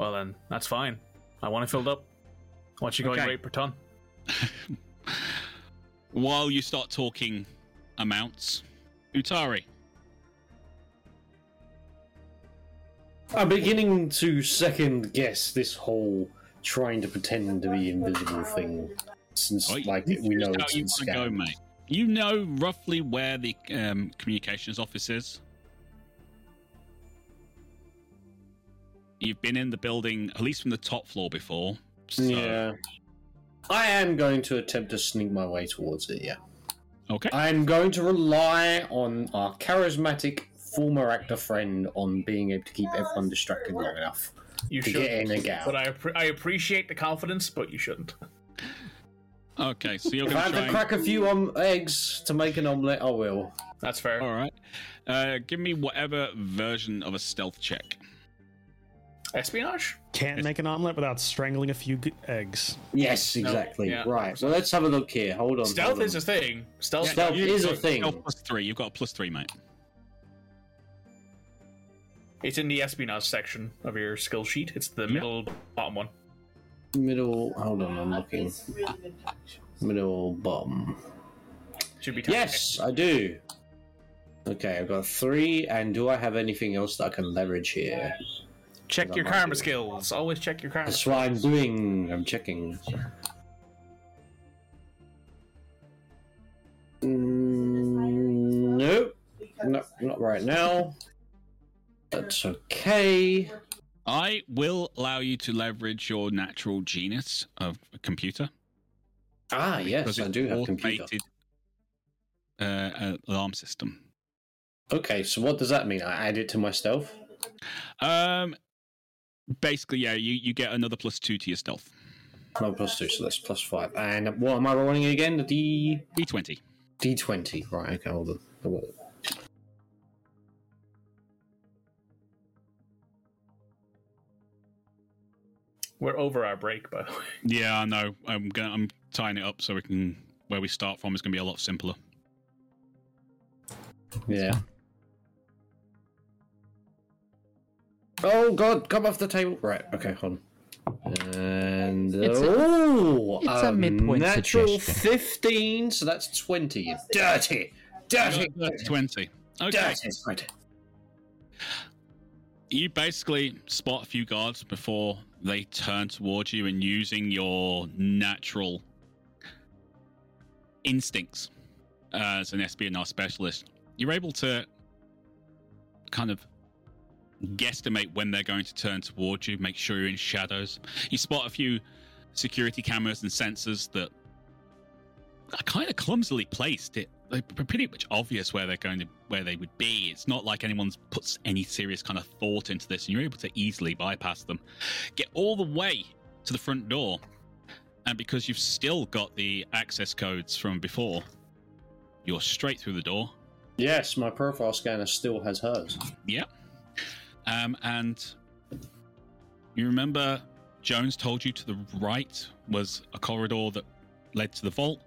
Well, then, that's fine. I want it filled up. What's your going Okay. rate per ton? While you start talking amounts, Utari, I'm beginning to second guess this whole trying to pretend to be invisible thing, since Oh, like you- we know it's you in want to go, mate. You know roughly where the um, communications office is. You've been in the building, at least from the top floor before. So, Yeah, I am going to attempt to sneak my way towards it. Yeah, Okay. I'm going to rely on our charismatic former actor friend on being able to keep everyone distracted long enough You to should. get in and get But. I, appre- I appreciate the confidence, but you shouldn't. Okay, so you're If I going have to try. to and- crack a few um, eggs to make an omelette, I will. That's fair. All right. Uh, give me whatever version of a stealth check. Espionage? Can't make an omelet without strangling a few g- eggs. Yes, exactly. yeah. Right. So let's have a look here. Hold on. Stealth hold is a thing. Stealth. Stealth is a thing. you're plus three. You've got a plus three, mate. It's in the espionage section of your skill sheet. It's the middle bottom one. middle. Hold on, I'm looking. Middle bottom. Should be. Yes, I do. Okay, I've got three. And do I have anything else that I can leverage here? Check your karma be- skills. Always check your karma. That's what I'm doing. I'm checking. Mm, nope. No, not right now. That's okay. I will allow you to leverage your natural genius of a computer. Ah, yes, I do have a computer. Uh, uh, alarm system. Okay, so what does that mean? I add it to my stealth? Um, basically, yeah, you, you get another plus two to your stealth. No, plus two, so that's plus five. And what am I rolling again? The D D20. D twenty. Right. Okay. Hold on. Hold on. We're over our break, by the way. Yeah, I know. I'm gonna, I'm tying it up so we can where we start from is gonna be a lot simpler. Yeah. Oh God! Come off the table. Right. Okay. Hold on. And It's a- oh, it's a midpoint situation. natural suggestion. fifteen. So that's twenty. You dirty, dirty, Twenty. Okay. dirty. Right. You basically spot a few guards before they turn towards you, and using your natural instincts as an espionage specialist, you're able to kind of guesstimate when they're going to turn towards you, make sure you're in shadows. You spot a few security cameras and sensors that are kind of clumsily placed. It they're pretty much obvious where they're going to where they would be. It's not like anyone's puts any serious kind of thought into this, and you're able to easily bypass them. Get all the way to the front door, and because you've still got the access codes from before, you're straight through the door. Yes, my profile scanner still has hers. Yeah. Um, and you remember Jones told you to the right was a corridor that led to the vault,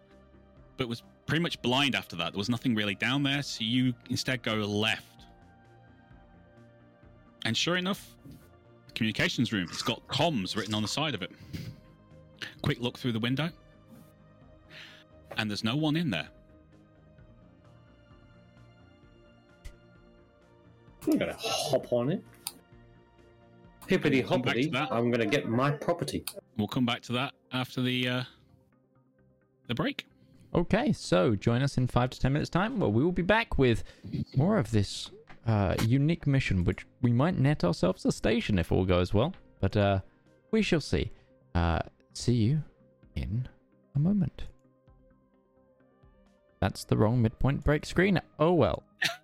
but was pretty much blind after that. There was nothing really down there, so you instead go left. And sure enough, communications room. It's got comms written on the side of it. Quick look through the window. And there's no one in there. I'm gonna hop on it. Hippity Come back to hoppity! I'm gonna get my property. We'll come back to that after the uh, the break. Okay, so join us in five to ten minutes' time where we will be back with more of this uh, unique mission, which we might net ourselves a station if all goes well. But uh, we shall see. Uh, see you in a moment. That's the wrong midpoint break screen. Oh well.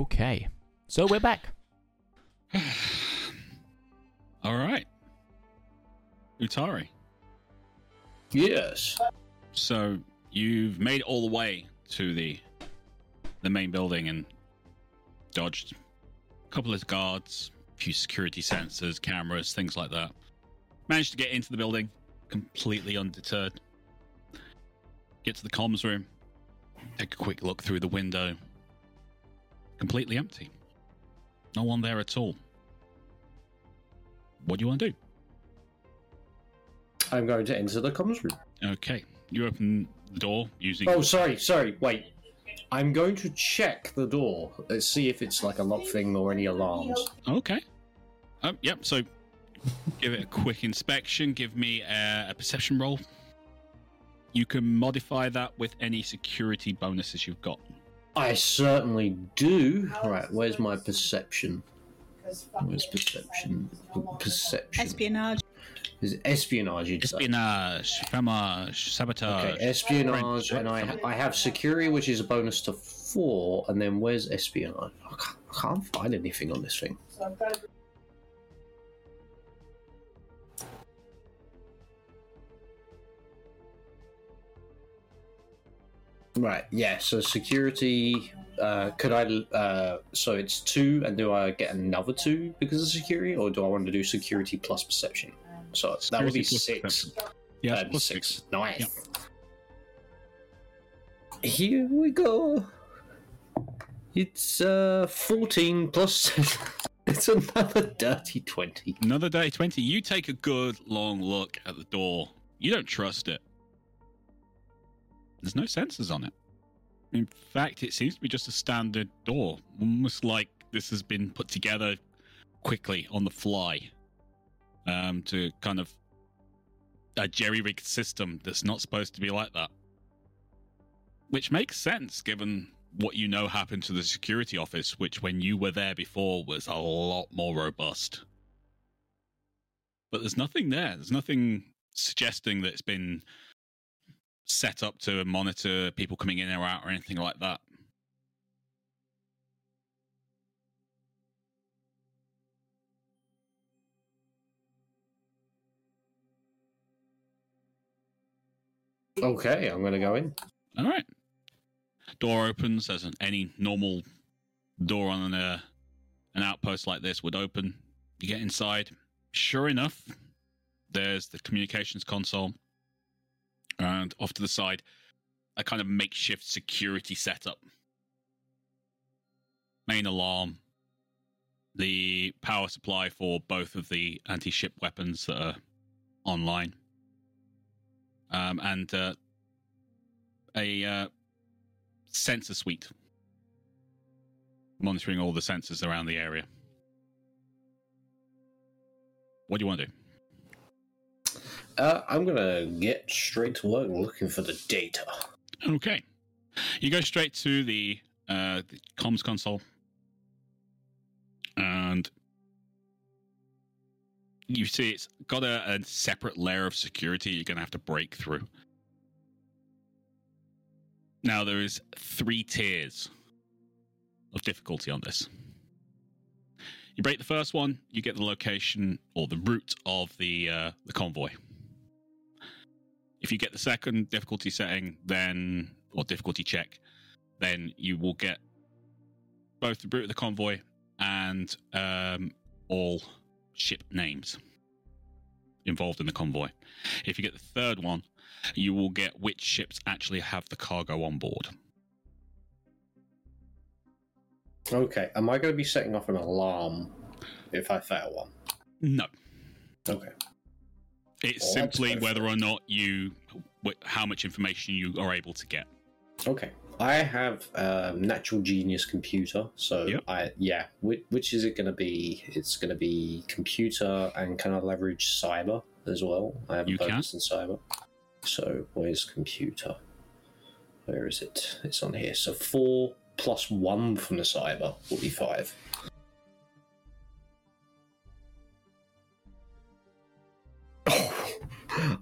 Okay. So we're back. All right. Utari. Yes. So you've made all the way to the the main building and dodged a couple of guards, a few security sensors, cameras, things like that. Managed to get into the building completely undeterred. Get to the comms room. Take a quick look through the window. Completely empty. No one there at all. What do you want to do? I'm going to enter the comms room. Okay. You open the door using Oh, sorry, sorry, wait. I'm going to check the door. Let's see if it's like a lock thing or any alarms. Okay. Um, yep. So, give it a quick inspection. Give me a, a perception roll. You can modify that with any security bonuses you've got. I certainly do. Right, where's my perception? Where's perception? Perception. Espionage. Is it espionage? you'd? Espionage, famage, sabotage. Okay, espionage, and I I have security, which is a bonus to four, and then where's espionage? I can't, I can't find anything on this thing. Right, yeah. So security. Uh, could I? Uh, so it's two, and do I get another two because of security, or do I want to do security plus perception? So that would be six. perception. Yeah, plus six. six. Nice. Here we go. It's uh 14 plus. it's another dirty 20. Another day 20. You take a good long look at the door. You don't trust it. There's no sensors on it. In fact, it seems to be just a standard door, almost like this has been put together quickly on the fly um, to kind of a jerry rigged system that's not supposed to be like that. Which makes sense given what you know happened to the security office, which when you were there before was a lot more robust. But there's nothing there. There's nothing suggesting that it's been set up to monitor people coming in or out or anything like that. Okay, I'm gonna go in. All right. Door opens as an, any normal door on an, uh, an outpost like this would open. You get inside. Sure enough, there's the communications console. And off to the side, a kind of makeshift security setup. Main alarm. The power supply for both of the anti ship weapons that are online. Um, and uh, a uh, sensor suite monitoring all the sensors around the area. What do you want to do? Uh, I'm gonna get straight to work looking for the data. Okay. You go straight to the, uh, the comms console and you see it's got a, a separate layer of security you're going to have to break through. Now, there is three tiers of difficulty on this. You break the first one, you get the location or the route of the uh, the convoy. If you get the second difficulty setting, then or difficulty check, then you will get both the route of the convoy and um, all ship names involved in the convoy. If you get the third one, you will get which ships actually have the cargo on board. Okay, am I gonna be setting off an alarm if I fail one? No, Okay. It's Well, simply whether or not you, wh- how much information you are able to get. Okay. I have a natural genius computer, so Yep. I yeah. Which, which is it going to be? It's going to be computer, and can I leverage cyber as well? I have You a can. in cyber. So where's computer? Where is it? It's on here. So four plus one from the cyber will be five.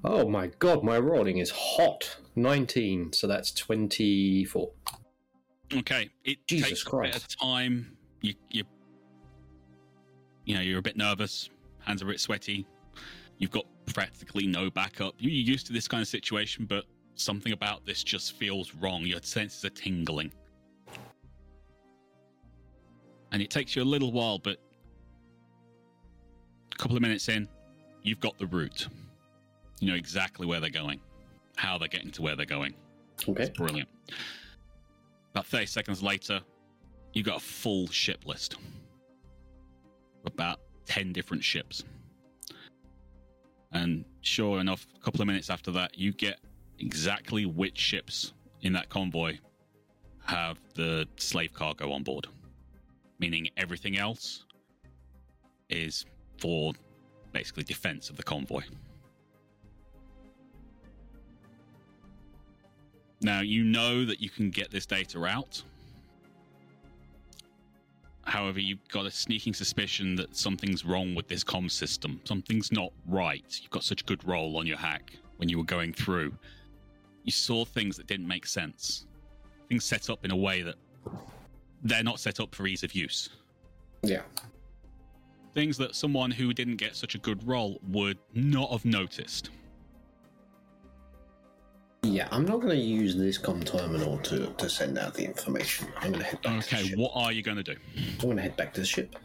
Oh my god, my rolling is hot. 19, so that's 24. Okay, it Jesus takes a bit Christ. of time. You, you, you know, you're a bit nervous. Hands are a bit sweaty. You've got practically no backup. You're used to this kind of situation, but something about this just feels wrong. Your senses are tingling, and it takes you a little while, but a couple of minutes in, you've got the route. You know exactly where they're going, how they're getting to where they're going. Okay. It's brilliant. About 30 seconds later, you got a full ship list. About 10 different ships. And sure enough, a couple of minutes after that, you get exactly which ships in that convoy have the slave cargo on board. Meaning everything else is for basically defense of the convoy. Now, you know that you can get this data out. However, you've got a sneaking suspicion that something's wrong with this comm system. Something's not right. You've got such a good roll on your hack when you were going through. You saw things that didn't make sense. Things set up in a way that they're not set up for ease of use. Yeah. Things that someone who didn't get such a good roll would not have noticed. Yeah, I'm not going to use this com terminal to, to send out the information. I'm going to head back to the ship. Okay, what are you going to do? I'm going to head back to the ship.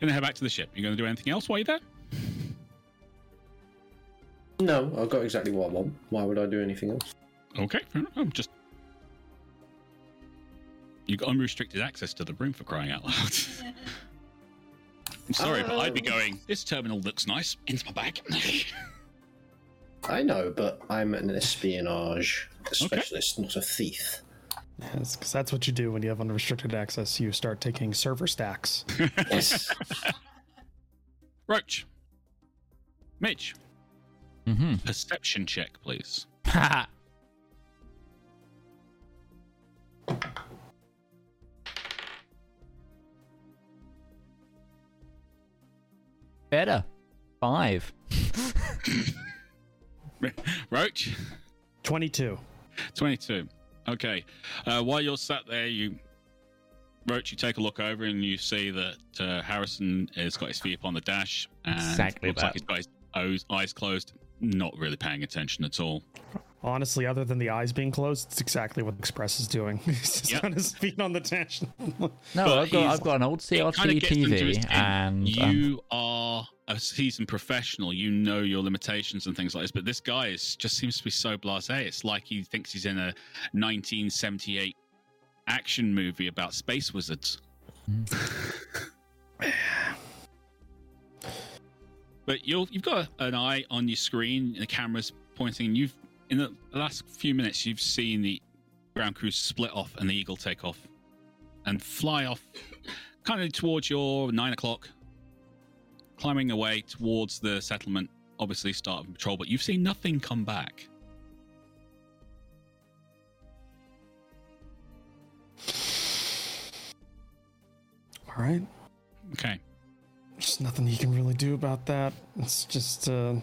You're going to head back to the ship. You're going to do anything else while you're there? No, I've got exactly what I want. Why would I do anything else? Okay. I'm just. You got unrestricted access to the room for crying out loud. I'm sorry, but I'd be Uh, going. This terminal looks nice. Into my bag. I know, but I'm an espionage specialist, not a thief. Yes, because that's what you do when you have unrestricted access. You start taking server stacks. Yes. Roach. Mitch, Mm-hmm. perception check, please. Better. Five. Roach, 22. 22. Okay. Uh, while you're sat there, you. Roach, you take a look over and you see that uh, Harrison has got his feet up on the dash. And Exactly looks that. like he's got his eyes closed, not really paying attention at all. Honestly, other than the eyes being closed, it's exactly what Express is doing. He's just Yep. on his feet on the dash. No, But I've got I've got an old It kinda CRT gets into his TV, head. and um, you are a seasoned professional. You know your limitations and things like this. But this guy is just seems to be so blasé. It's like he thinks he's in a 1978 action movie about space wizards. but you'll, you've got an eye on your screen, and the camera's pointing. You've in the last few minutes, you've seen the ground crew split off and the eagle take off and fly off, kind of towards your nine o'clock climbing away towards the settlement, obviously start of patrol, but you've seen nothing come back. All right. Okay. There's nothing you can really do about that. It's just uh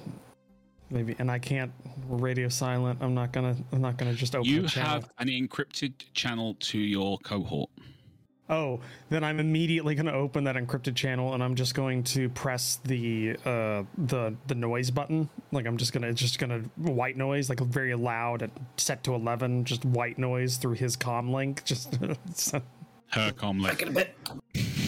maybe and I can't radio silent. I'm not gonna I'm not gonna just open You the channel. have an encrypted channel to your cohort. Oh, then I'm immediately going to open that encrypted channel and I'm just going to press the uh the the noise button. Like I'm just going to it's just going to white noise like very loud and set to 11 just white noise through his comm link just so- Her com link.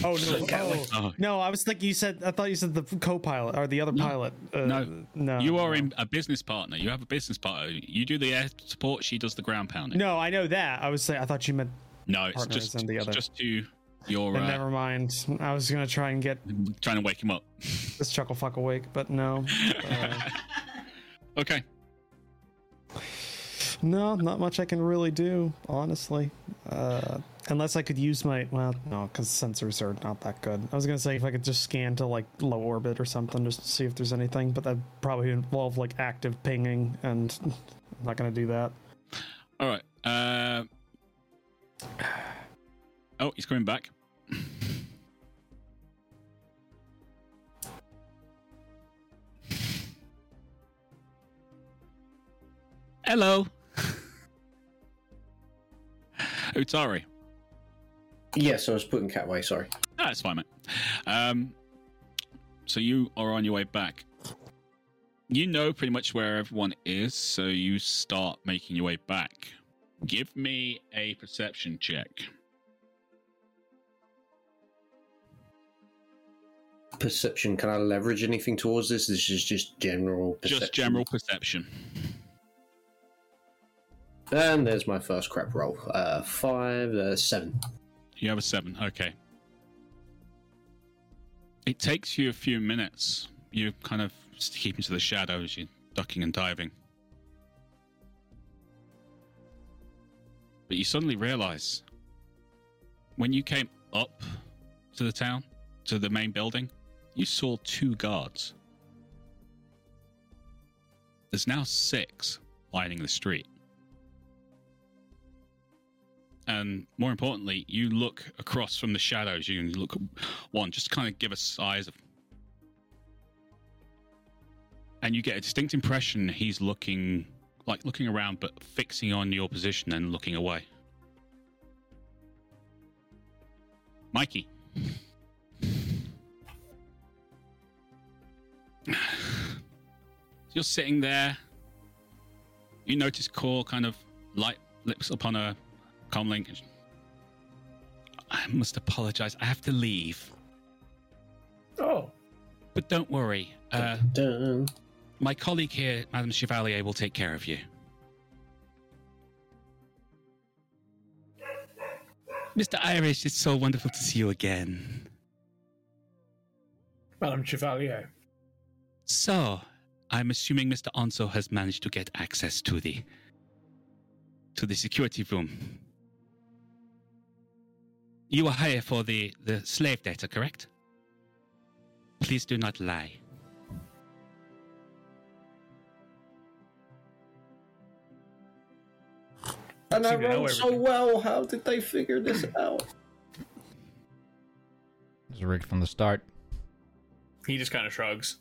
Get a bit. Oh no. Oh. Oh, No, I was thinking you said I thought you said the co-pilot or the other No. pilot. Uh, No. No. you are no. in a business partner. You have a business partner. You do the air support. She does the ground pounding. No, I know that. I was saying I thought you meant No, it's just and the other. just to your uh, never mind. I was going to try and get trying to wake him up. this chuckle fuck awake, but no. Uh, okay. No, not much I can really do, honestly. Uh, unless I could use my well, no, because sensors are not that good. I was gonna say if I could just scan to like low orbit or something just to see if there's anything, but that probably involve like active pinging, and I'm not gonna do that. All right. Uh... Oh, he's coming back. Hello. Utari. Yes, I was putting cat away. Sorry. It's fine, mate. Um, so you are on your way back. You know pretty much where everyone is, so you start making your way back. Give me a perception check. Perception. Can I leverage anything towards this? This is just general perception. Just general perception. And there's my first crap roll. Uh, five, uh, seven. You have a seven. Okay. It takes you a few minutes. You kind of keeping to the shadows. You're ducking and diving. But you suddenly realize when you came up to the town, to the main building, you saw two guards. There's now six lining the street. And more importantly, you look across from the shadows. You look one, just kind of give a size of. And you get a distinct impression he's looking, like looking around, but fixing on your position and looking away. Mikey. You're sitting there. You notice Core kind of light lips upon a comlink. I must apologize. I have to leave. Oh, But don't worry. Uh, Dun. my colleague here, Madame Chevalier, will take care of you. Mr. Irish, it's so wonderful to see you again. Madame Chevalier. So, I'm assuming Mr. Onzo has managed to get access to the to the security room. You are here for the, the slave data, correct? Please do not lie. And I Seem rolled so well. How did they figure this out? It's rigged from the start. He just kind of shrugs.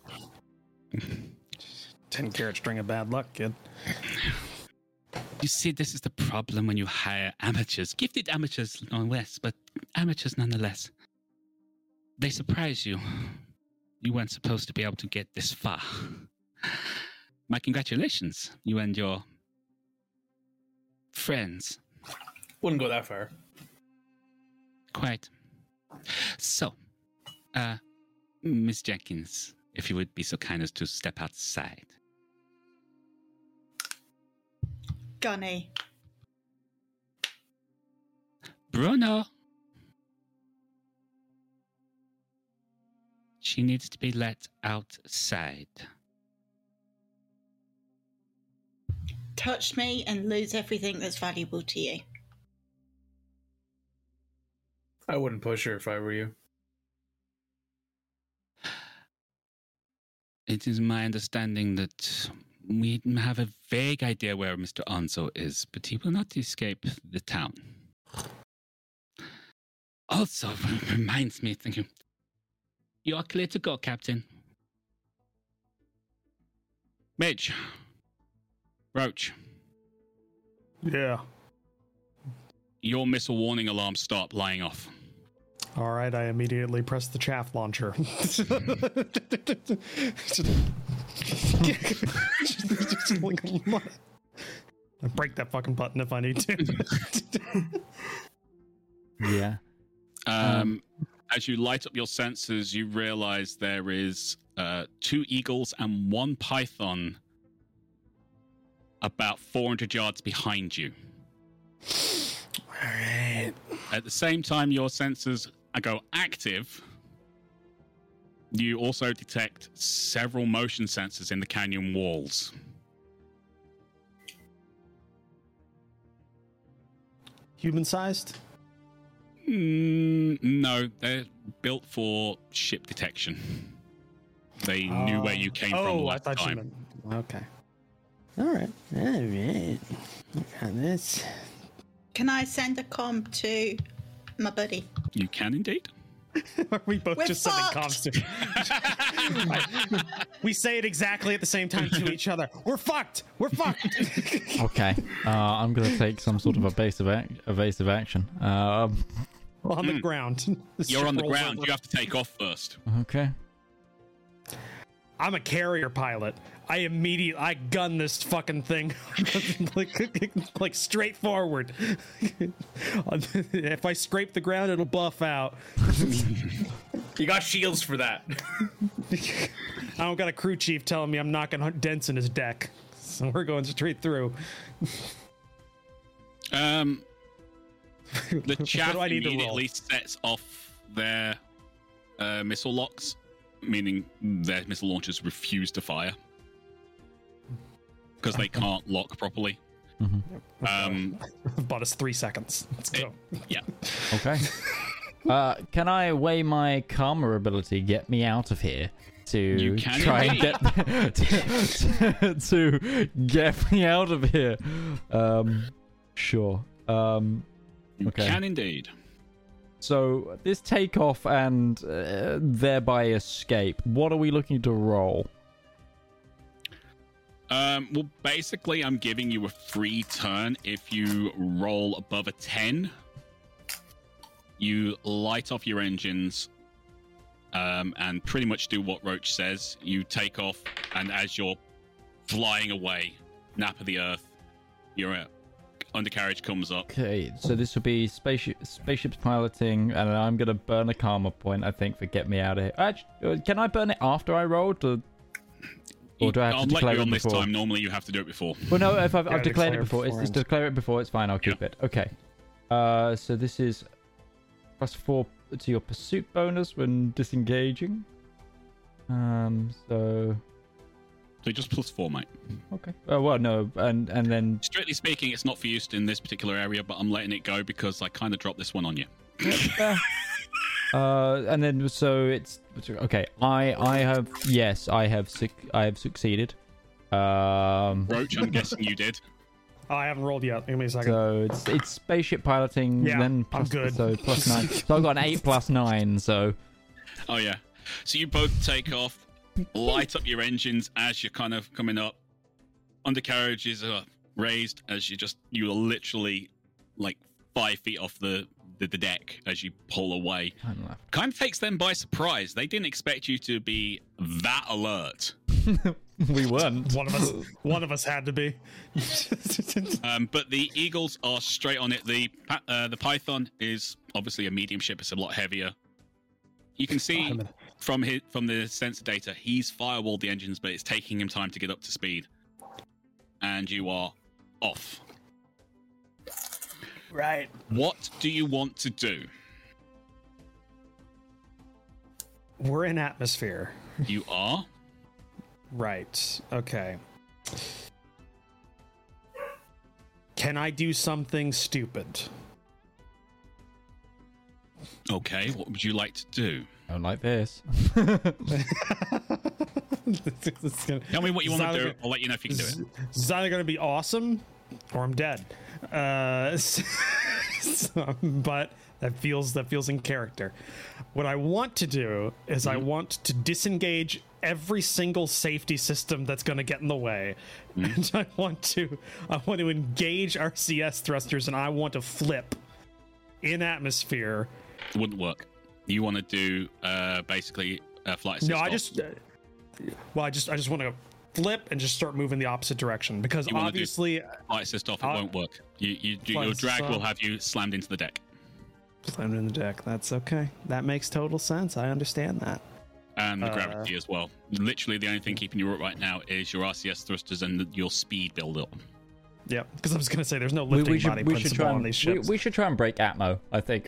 10 carat string of bad luck, kid. You see, this is the problem when you hire amateurs. Gifted amateurs, no less, but amateurs nonetheless. They surprise you. You weren't supposed to be able to get this far. My congratulations, you and your friends. Wouldn't go that far. Quite. So, uh, Miss Jenkins, if you would be so kind as to step outside. Gunny. Bruno. She needs to be let outside. Touch me and lose everything that's valuable to you. I wouldn't push her if I were you. It is my understanding that we have a vague idea where Mr. Onzo is, but he will not escape the town. Also, reminds me, thank you. You are clear to go, Captain. Midge. Roach. Yeah. Your missile warning alarm start lying off. All right, I immediately press the chaff launcher. Hmm. Just like, I break that fucking button if I need to. Yeah. Um, as you light up your sensors, you realize there is uh, two eagles and one python about 400 yards behind you. All right. At the same time, your sensors go active. You also detect several motion sensors in the canyon walls. Human sized? Mm, no, they're built for ship detection. They knew where you came from Oh, I last thought you meant. Okay. All right. All right. Look at this. Can I send a com to my buddy? You can indeed. Are we both We're just sending fucked. comms to? we say it exactly at the same time to each other. We're fucked. We're fucked. Okay. Uh, I'm gonna take some sort of evasive ac- evasive action. Um, on the Mm. ground. You're on the ground. over. You have to take off first. Okay. I'm a carrier pilot. I immediately I gun this fucking thing like, like straight forward. if I scrape the ground, it'll buff out. You got shields for that. I don't got a crew chief telling me I'm knocking dents in his deck, so we're going straight through. Um, the What chaff do I need to roll? immediately sets off their uh, missile locks, meaning their missile launchers refuse to fire because they can't lock properly. Um, Bought us three seconds. Let's go. yeah, Okay. Uh, can I weigh my karma ability, get me out of here, to You can try and get to, to get me out of here? Um, sure. Um, you Okay. can indeed. so this takeoff and uh, thereby escape. What are we looking to roll? Um, well, basically, I'm giving you a free turn if you roll above a 10. You light off your engines um, and pretty much do what Roach says. You take off, and as you're flying away, nap of the earth, your uh, undercarriage comes up. Okay, so this will be spaceship spaceships piloting, and I'm gonna burn a karma point. I think for get me out of here. Actually, can I burn it after I roll? Or... Or do I have I'll let declare you it on this time. Normally, you have to do it before. Well, no, if I've, I've Gotta declared it before, it's just beforehand. declare it before. It's fine. I'll keep it. Okay. Uh, so this is plus four to your pursuit bonus when disengaging. Um. So So just plus four, mate. okay. Oh well, no, and and then Strictly speaking, it's not for use in this particular area, but I'm letting it go because I kind of dropped this one on you. uh, and then so it's okay. I I have yes, I have suc I have succeeded. Um. Roach, I'm guessing you did. Oh, I haven't rolled yet. Give me a second. So it's it's spaceship piloting. Yeah, then I'm good. So plus nine. so I've got an eight plus nine. So Oh yeah. So you both take off, light up your engines as you're kind of coming up. Undercarriages are raised as you just you are literally like five feet off the the, the deck as you pull away. turn left. Kind of takes them by surprise. They didn't expect you to be that alert. we weren't. One of us, one of us had to be. Um, but the Eagles are straight on it. The uh, the Python is obviously a medium ship. It's a lot heavier. You can see I'm from his, from the sensor data, he's firewalled the engines, but it's taking him time to get up to speed. And you are off. Right. What do you want to do? We're in atmosphere. You are. Right. Okay. Can I do something stupid? Okay, what would you like to do? I don't like this. It's gonna- Tell me what you want to Sounds do. like- I'll let you know if you can do it. This is either going to be awesome or I'm dead. Uh, so- but that feels that feels in character. What I want to do is I want to disengage every single safety system that's going to get in the way, and I want to I want to engage RCS thrusters, and I want to flip in atmosphere. It wouldn't work. You want to do uh, basically a flight. No, I just uh, well, I just I just want to flip and just start moving the opposite direction because You wanna do- obviously flight assist off. It I'll- won't work. You, you, Flight your drag will have you slammed into the deck. Slammed in the deck. That's okay. That makes total sense. I understand that. and the Uh, gravity as well. Literally, the only thing keeping you up right now is your RCS thrusters and the, your speed build up. Yep. Because I was gonna say there's no We, lifting we body should we should principle try on and these we, ships. we should try and break Atmo. I think.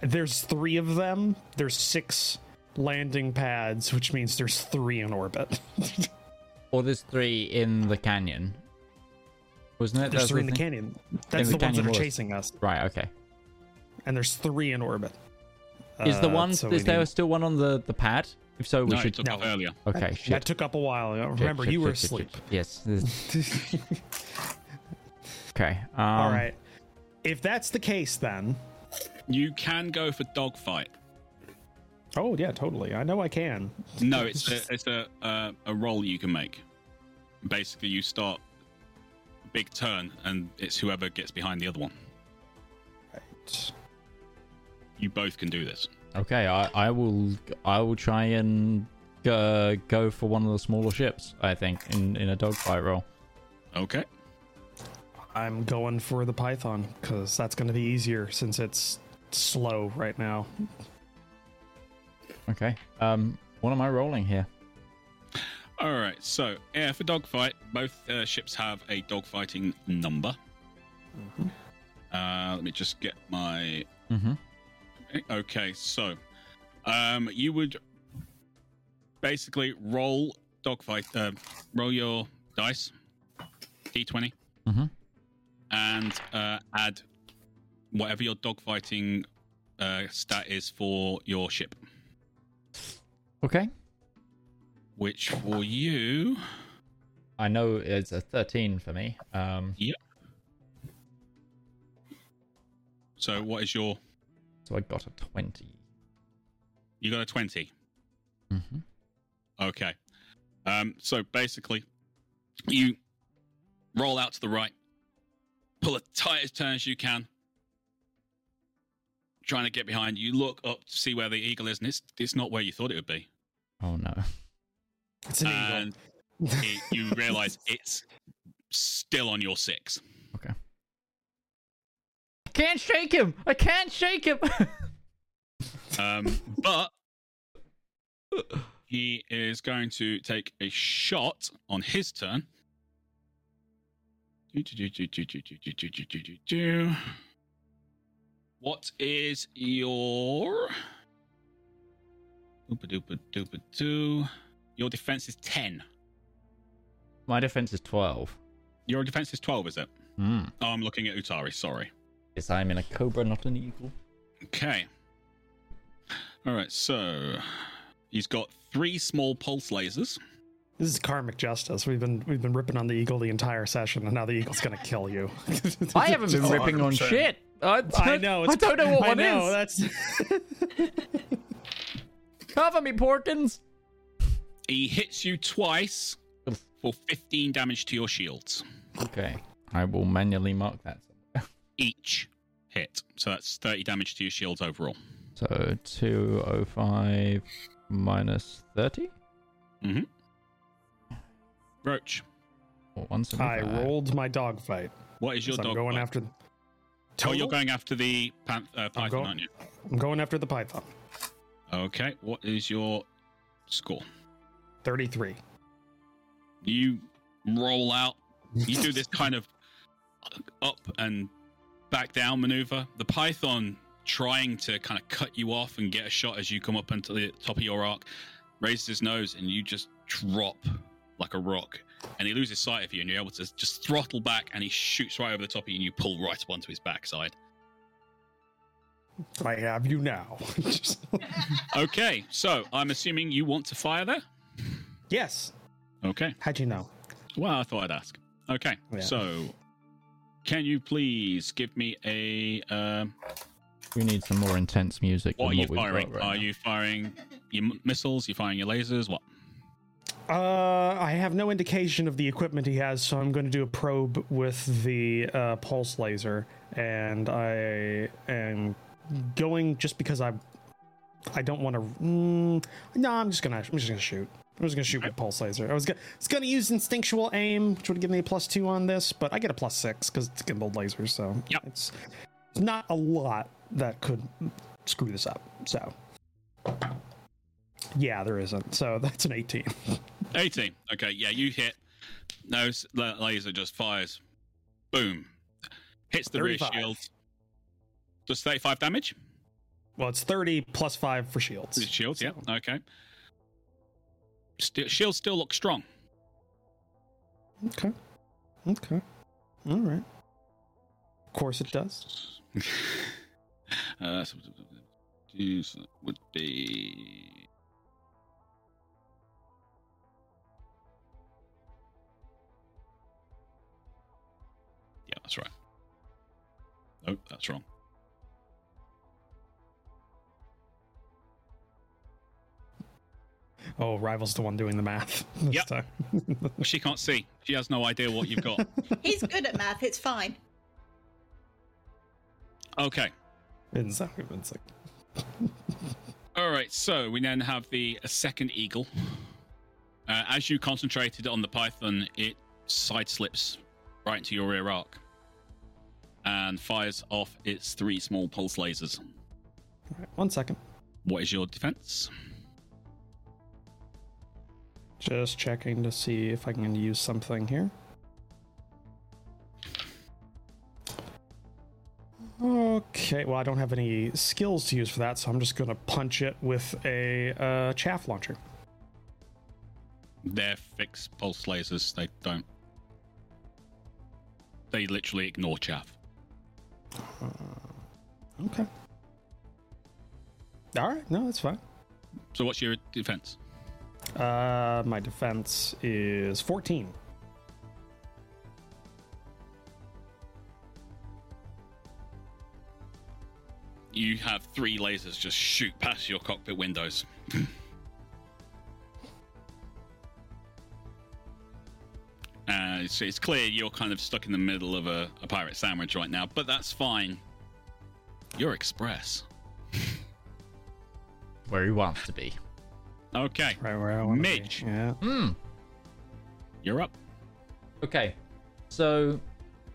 There's three of them. There's six landing pads, which means there's three in orbit. Or there's three in the canyon. Wasn't it? there's That's three in the thing? canyon. That's the the, ones that are was. chasing us, Right. Okay. and there's three in orbit. Is the Uh, so is there need- still one on the the pad? If so, we no, should. it took no. off earlier. Okay. That Shit. took up a while. Remember, shit, you were shit, shit, asleep. shit. Yes. okay. Um, All right. If that's the case, then. You can go for dogfight. Oh yeah, totally. I know I can. No, it's a it's a uh, a roll you can make. Basically, you start big turn, and it's whoever gets behind the other one. Right. you both can do this. Okay, I, I will I will try and uh, go for one of the smaller ships. I think in in a dogfight roll. Okay. I'm going for the Python because that's going to be easier since it's slow right now. Okay. Um, what am I rolling here? All right. So yeah, for dogfight, both uh, ships have a dogfighting number. Uh, let me just get my Mm-hmm. Okay, so um, you would basically roll dogfight, uh, roll your dice, d20, Mhm. and uh, add whatever your dogfighting uh, stat is for your ship. Okay. Which for you, I know it's a thirteen for me. Um, so what is your? so I got a twenty. You got a twenty. Mm-hmm. Okay. Um, so basically, you roll out to the right, pull as tight as turn as you can, trying to get behind. You look up to see where the eagle is, and it's it's not where you thought it would be. Oh no. It's an and eagle. it, you realize it's still on your six. I can't shake him. I can't shake him. Um, but he is going to take a shot on his turn. Do, do, do, Oopa doopa doopa doo. Your defense is ten. My defense is twelve. Your defense is twelve, is it? Hmm. Oh, I'm looking at Utari. Sorry. Yes, I'm in a cobra, not an eagle. Okay. All right. So he's got three small pulse lasers. This is karmic justice. We've been we've been ripping on the eagle the entire session, and now the eagle's gonna kill you. I haven't been ripping on shit. I, I know. I don't know what I one know, is. That's Cover me, Porkins. He hits you twice for 15 damage to your shields. Okay. I will manually mark that. Each hit. So that's 30 damage to your shields overall. So 205 minus 30? Roach, Or I rolled my dogfight. what is your So I'm going fight? after. Oh, you're going after the pan- uh, python, going- aren't you? I'm going after the python. Okay. What is your score? Thirty-three. You roll out. You do this kind of up and back down maneuver. The python trying to kind of cut you off and get a shot as you come up into the top of your arc raises his nose and you just drop like a rock and he loses sight of you and you're able to just throttle back and he shoots right over the top of you and you pull right up onto his backside I have you now. Okay so i'm assuming you want to fire there yes. okay How'd you know? well i thought i'd ask okay Yeah. so can you please give me a um, We need some more intense music. What are you what firing? right are now. you firing your missiles? You firing your lasers? What? Uh, I have no indication of the equipment he has, so I'm going to do a probe with the uh, pulse laser, and I am going just because I, I don't want to. Mm, no, I'm just gonna. I'm just gonna shoot. I'm just gonna shoot with pulse laser. I was gonna. It's gonna use instinctual aim, which would give me a plus two on this, but I get a plus six because it's gimbal laser. so Yep. it's, it's not a lot that could screw this up. So. Yeah, there isn't. So that's an 18. 18. Okay, yeah, you hit. No, laser just fires. Boom. Hits the 35. rear shield. Does 35 damage? Well, it's 30 plus 5 for shields. The shields, yeah. Okay. Still, shields still look strong. Okay. Okay. All right. Of course it does. uh, so- geez, that would be. Yeah, that's right. Nope, that's wrong. Oh, Rival's the one doing the math. this Yep. time. She can't see. She has no idea what you've got. He's good at math. It's fine. Okay. It's not even it's like All right, so we then have the a second eagle. Uh, as you concentrated on the python, it side slips right into your rear arc and fires off its three small pulse lasers. Right, one second. What is your defense? Just checking to see if I can use something here. Okay, well, I don't have any skills to use for that, so I'm just going to punch it with a uh, chaff launcher. They're fixed pulse lasers. They don't. They literally ignore chaff. Okay. All right, no, that's fine. So, what's your defense? Uh, my defense is 14. You have three lasers just shoot past your cockpit windows. Uh, it's, it's clear you're kind of stuck in the middle of a, a pirate sandwich right now, but that's fine. You're express. Where he wants to be. Okay, Right where I want Midge. Yeah. Hmm. you're up. Okay. So,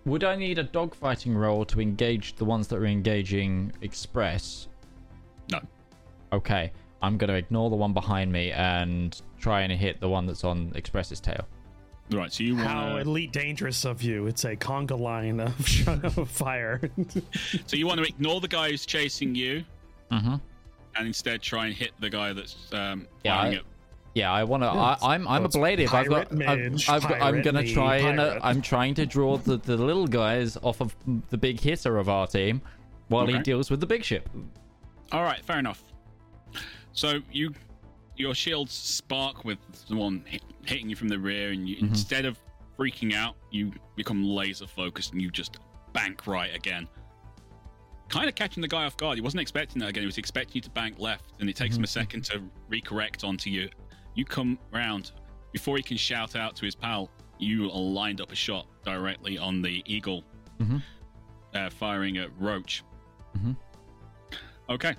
would I need a dogfighting roll to engage the ones that are engaging Express? No. Okay. I'm going to ignore the one behind me and try and hit the one that's on Express's tail. Right, so you How want elite dangerous of you. It's a conga line of, of fire. so you want to ignore the guy who's chasing you Mm-hmm. And instead try and hit the guy that's um, Yeah, firing I- it. Yeah, I want to. I, I'm I'm a it's ablative. I've got. I've, mage, I've got I'm gonna me, try and uh. I'm trying to draw the, the little guys off of the big hitter of our team, while he deals with the big ship. All right, fair enough. So you, your shields spark with the one hit, hitting you from the rear, and you, Mm-hmm. instead of freaking out, you become laser focused and you just bank right again. Kind of catching the guy off guard. He wasn't expecting that again. He was expecting you to bank left, and it takes him a Mm-hmm. second to recorrect onto you. You come round before he can shout out to his pal. You are lined up a shot directly on the eagle, Mhm. uh, firing at Roach. Mhm. Okay.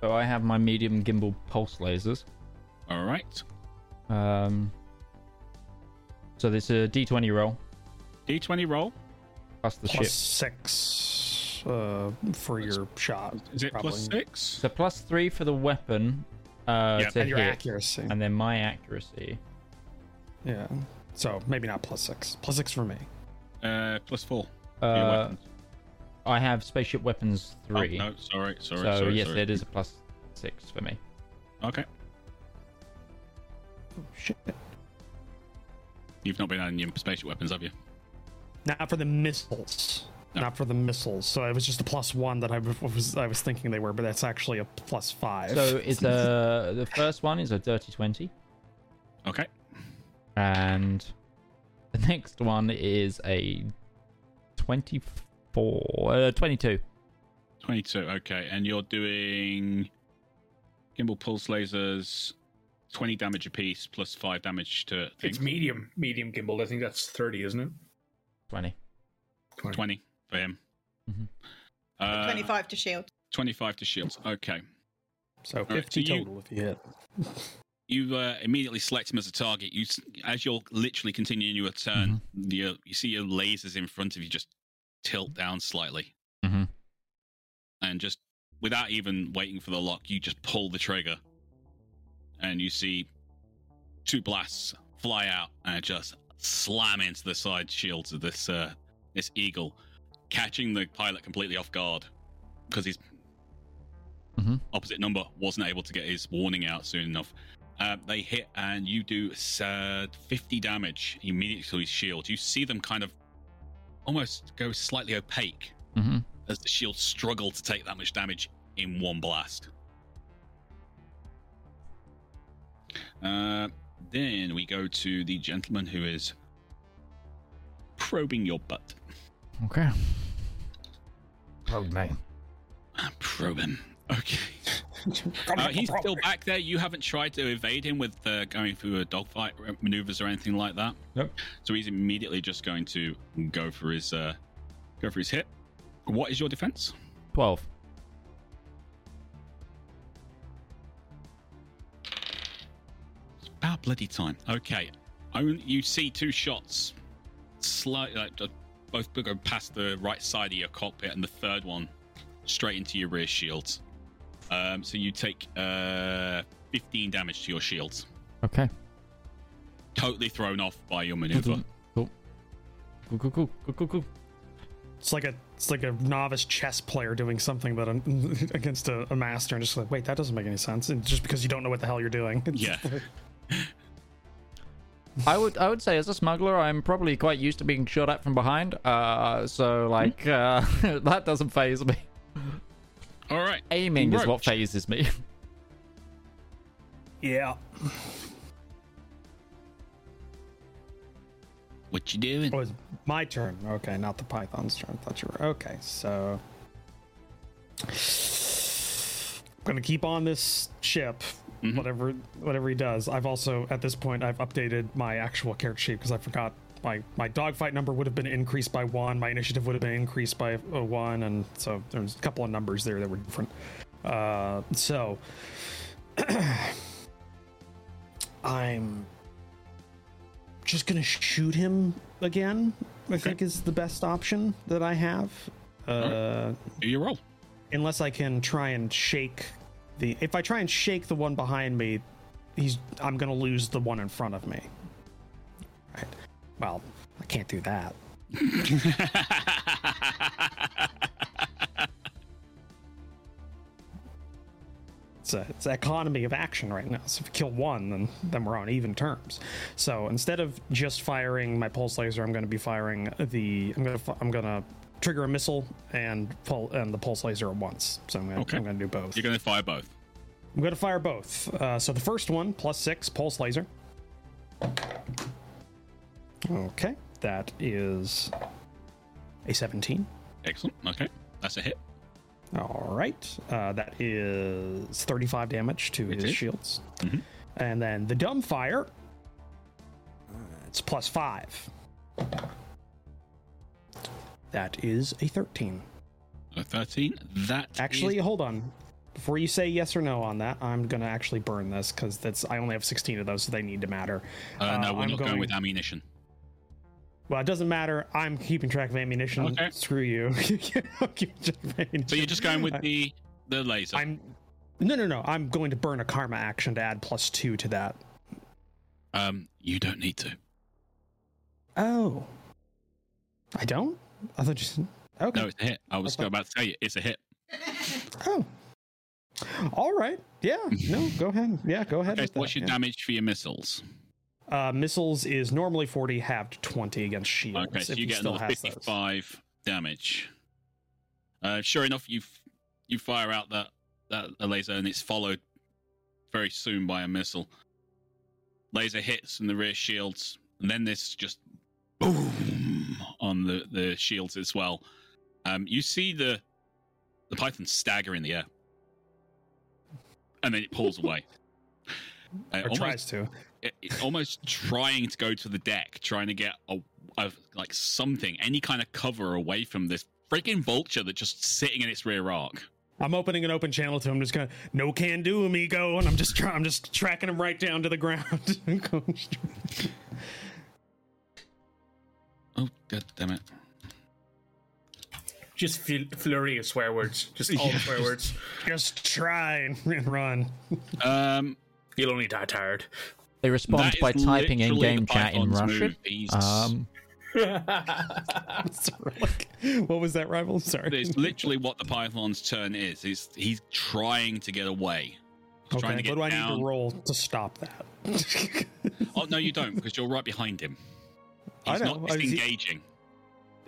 So I have my medium gimbal pulse lasers. All right. Um. So there's a D20 roll D20 roll. plus the Plus ship. six uh, for your shot. Is it probably. plus six? So plus three for the weapon. Uh, Yep. And your hit, accuracy. and then my accuracy. Yeah. So maybe not plus six. Plus six for me. Uh, plus four. Uh. I have spaceship weapons three. Oh, no, sorry, sorry, so sorry. yes, sorry. it is a plus six for me. Okay. Oh, shit. You've not been adding your spaceship weapons, have you? Not for the missiles. No. Not for the missiles. So it was just a plus one that I was I was thinking they were, but that's actually a plus five. So it's a the first one is a dirty twenty, Okay. and the next one is a twenty-four, uh, twenty-two. 22. Okay. And you're doing gimbal pulse lasers, 20 damage apiece, plus 5 damage to things. It's medium, medium gimbal. I think that's thirty, isn't it? 20. 20 for him. Mhm. Uh, 25 to shield. 25 to shields. Okay. so right, fifty so you- total if you hit. You uh, immediately select him as a target. You, as you're literally continuing your turn, you, you see your lasers in front of you just tilt down slightly. Mhm. And just without even waiting for the lock, you just pull the trigger. And you see two blasts fly out and just slam into the side shields of this uh, this eagle, catching the pilot completely off guard because his Mhm. opposite number wasn't able to get his warning out soon enough. Uh, they hit and you do uh, 50 damage immediately to his shield. You see them kind of almost go slightly opaque hmm as the shield struggle to take that much damage in one blast. Uh, then we go to the gentleman who is probing your butt. Okay. Probe me. I'm probing. Okay. Uh, he's still back there. You haven't tried to evade him with uh, going through a dogfight maneuvers or anything like that. Nope. So he's immediately just going to go for his uh, go for his hit. What is your defense? Twelve. It's about bloody time. Okay. You see two shots, slight like both go past the right side of your cockpit, and the third one straight into your rear shields. Um, so you take uh, 15 damage to your shields. Okay. Totally thrown off by your maneuver. Cool. Cool, cool, cool, cool, cool, cool. It's like a it's like a novice chess player doing something that against a, a master and just like wait that doesn't make any sense and just because you don't know what the hell you're doing. Yeah. Just like- I would I would say as a smuggler I'm probably quite used to being shot at from behind. Uh so like uh that doesn't phase me. All right. Aiming is what phases me. yeah. What you doing? Oh, it's my turn. Okay, not the Python's turn. I thought you were okay. So I'm gonna keep on this ship. Mhm. Whatever whatever he does. I've also at this point I've updated my actual character sheet because I forgot my my dogfight number would have been increased by one. My initiative would have been increased by uh, one, and so there's a couple of numbers there that were different. Uh, so I'm just gonna shoot him again. I think is the best option that I have. Uh, Do your roll. unless I can try and shake the. If I try and shake the one behind me, he's. I'm gonna lose the one in front of me. Right. Well, I can't do that. It's a, it's an economy of action right now. So if you kill one, then then we're on even terms. So instead of just firing my pulse laser, I'm going to be firing the. I'm going to I'm going to trigger a missile and pull and the pulse laser at once. So I'm going Okay. I'm to do both. You're going to fire both. I'm to fire both. Uh, so the first one plus six pulse laser. Okay, that is a 17. Excellent. Okay. That's a hit. All right, uh, that is 35 damage to It his is. shields. Mhm. And then the dumb fire, uh, it's plus five. That is a 13. A 13. That Actually, is- hold on. Before you say yes or no on that, I'm gonna actually burn this because that's I only have 16 of those, so they need to matter. uh, no, uh, we're I'm not going... going- with ammunition. Well, it doesn't matter. I'm keeping track of ammunition. Okay. Screw you. I'm keeping track of ammunition. So you're just going with the the laser. I'm. No, no, no. I'm going to burn a karma action to add plus two to that. Um, you don't need to. Oh. I don't. I thought you. said- Okay. No, it's a hit. I was Okay. about to tell you, it's a hit. Oh. All right. Yeah. No. Go ahead. Yeah. Go ahead. Okay, what's that, your yeah. damage for your missiles? Uh, missiles is normally 40, halved 20 against shields. Okay, so if you get still another has those. 55 damage. Uh, sure enough, you f- you fire out that that a laser, and it's followed very soon by a missile. Laser hits in the rear shields, and then this just boom on the the shields as well. Um, you see the the python stagger in the air, and then it pulls away. Uh, Or almost- tries to. it- it- almost trying to go to the deck, trying to get a, a like something, any kind of cover away from this freaking vulture that's just sitting in its rear arc. I'm opening an open channel to him. Just going, no can do, amigo, and I'm just try- I'm just tracking him right down to the ground. Going straight- Oh god damn it! Just fl- flurry of swear words. Just all the swear words. just try and run. Um, You'll only die tired. They respond by typing in game chat in Russian. Um, Sorry, like, what was that, rival? Sorry. it's literally what the Python's turn is. He's he's trying to get away. He's trying Okay, to what get do I down. need to roll to stop that? Oh no, you don't, because you're right behind him. I He's know. not I see- disengaging.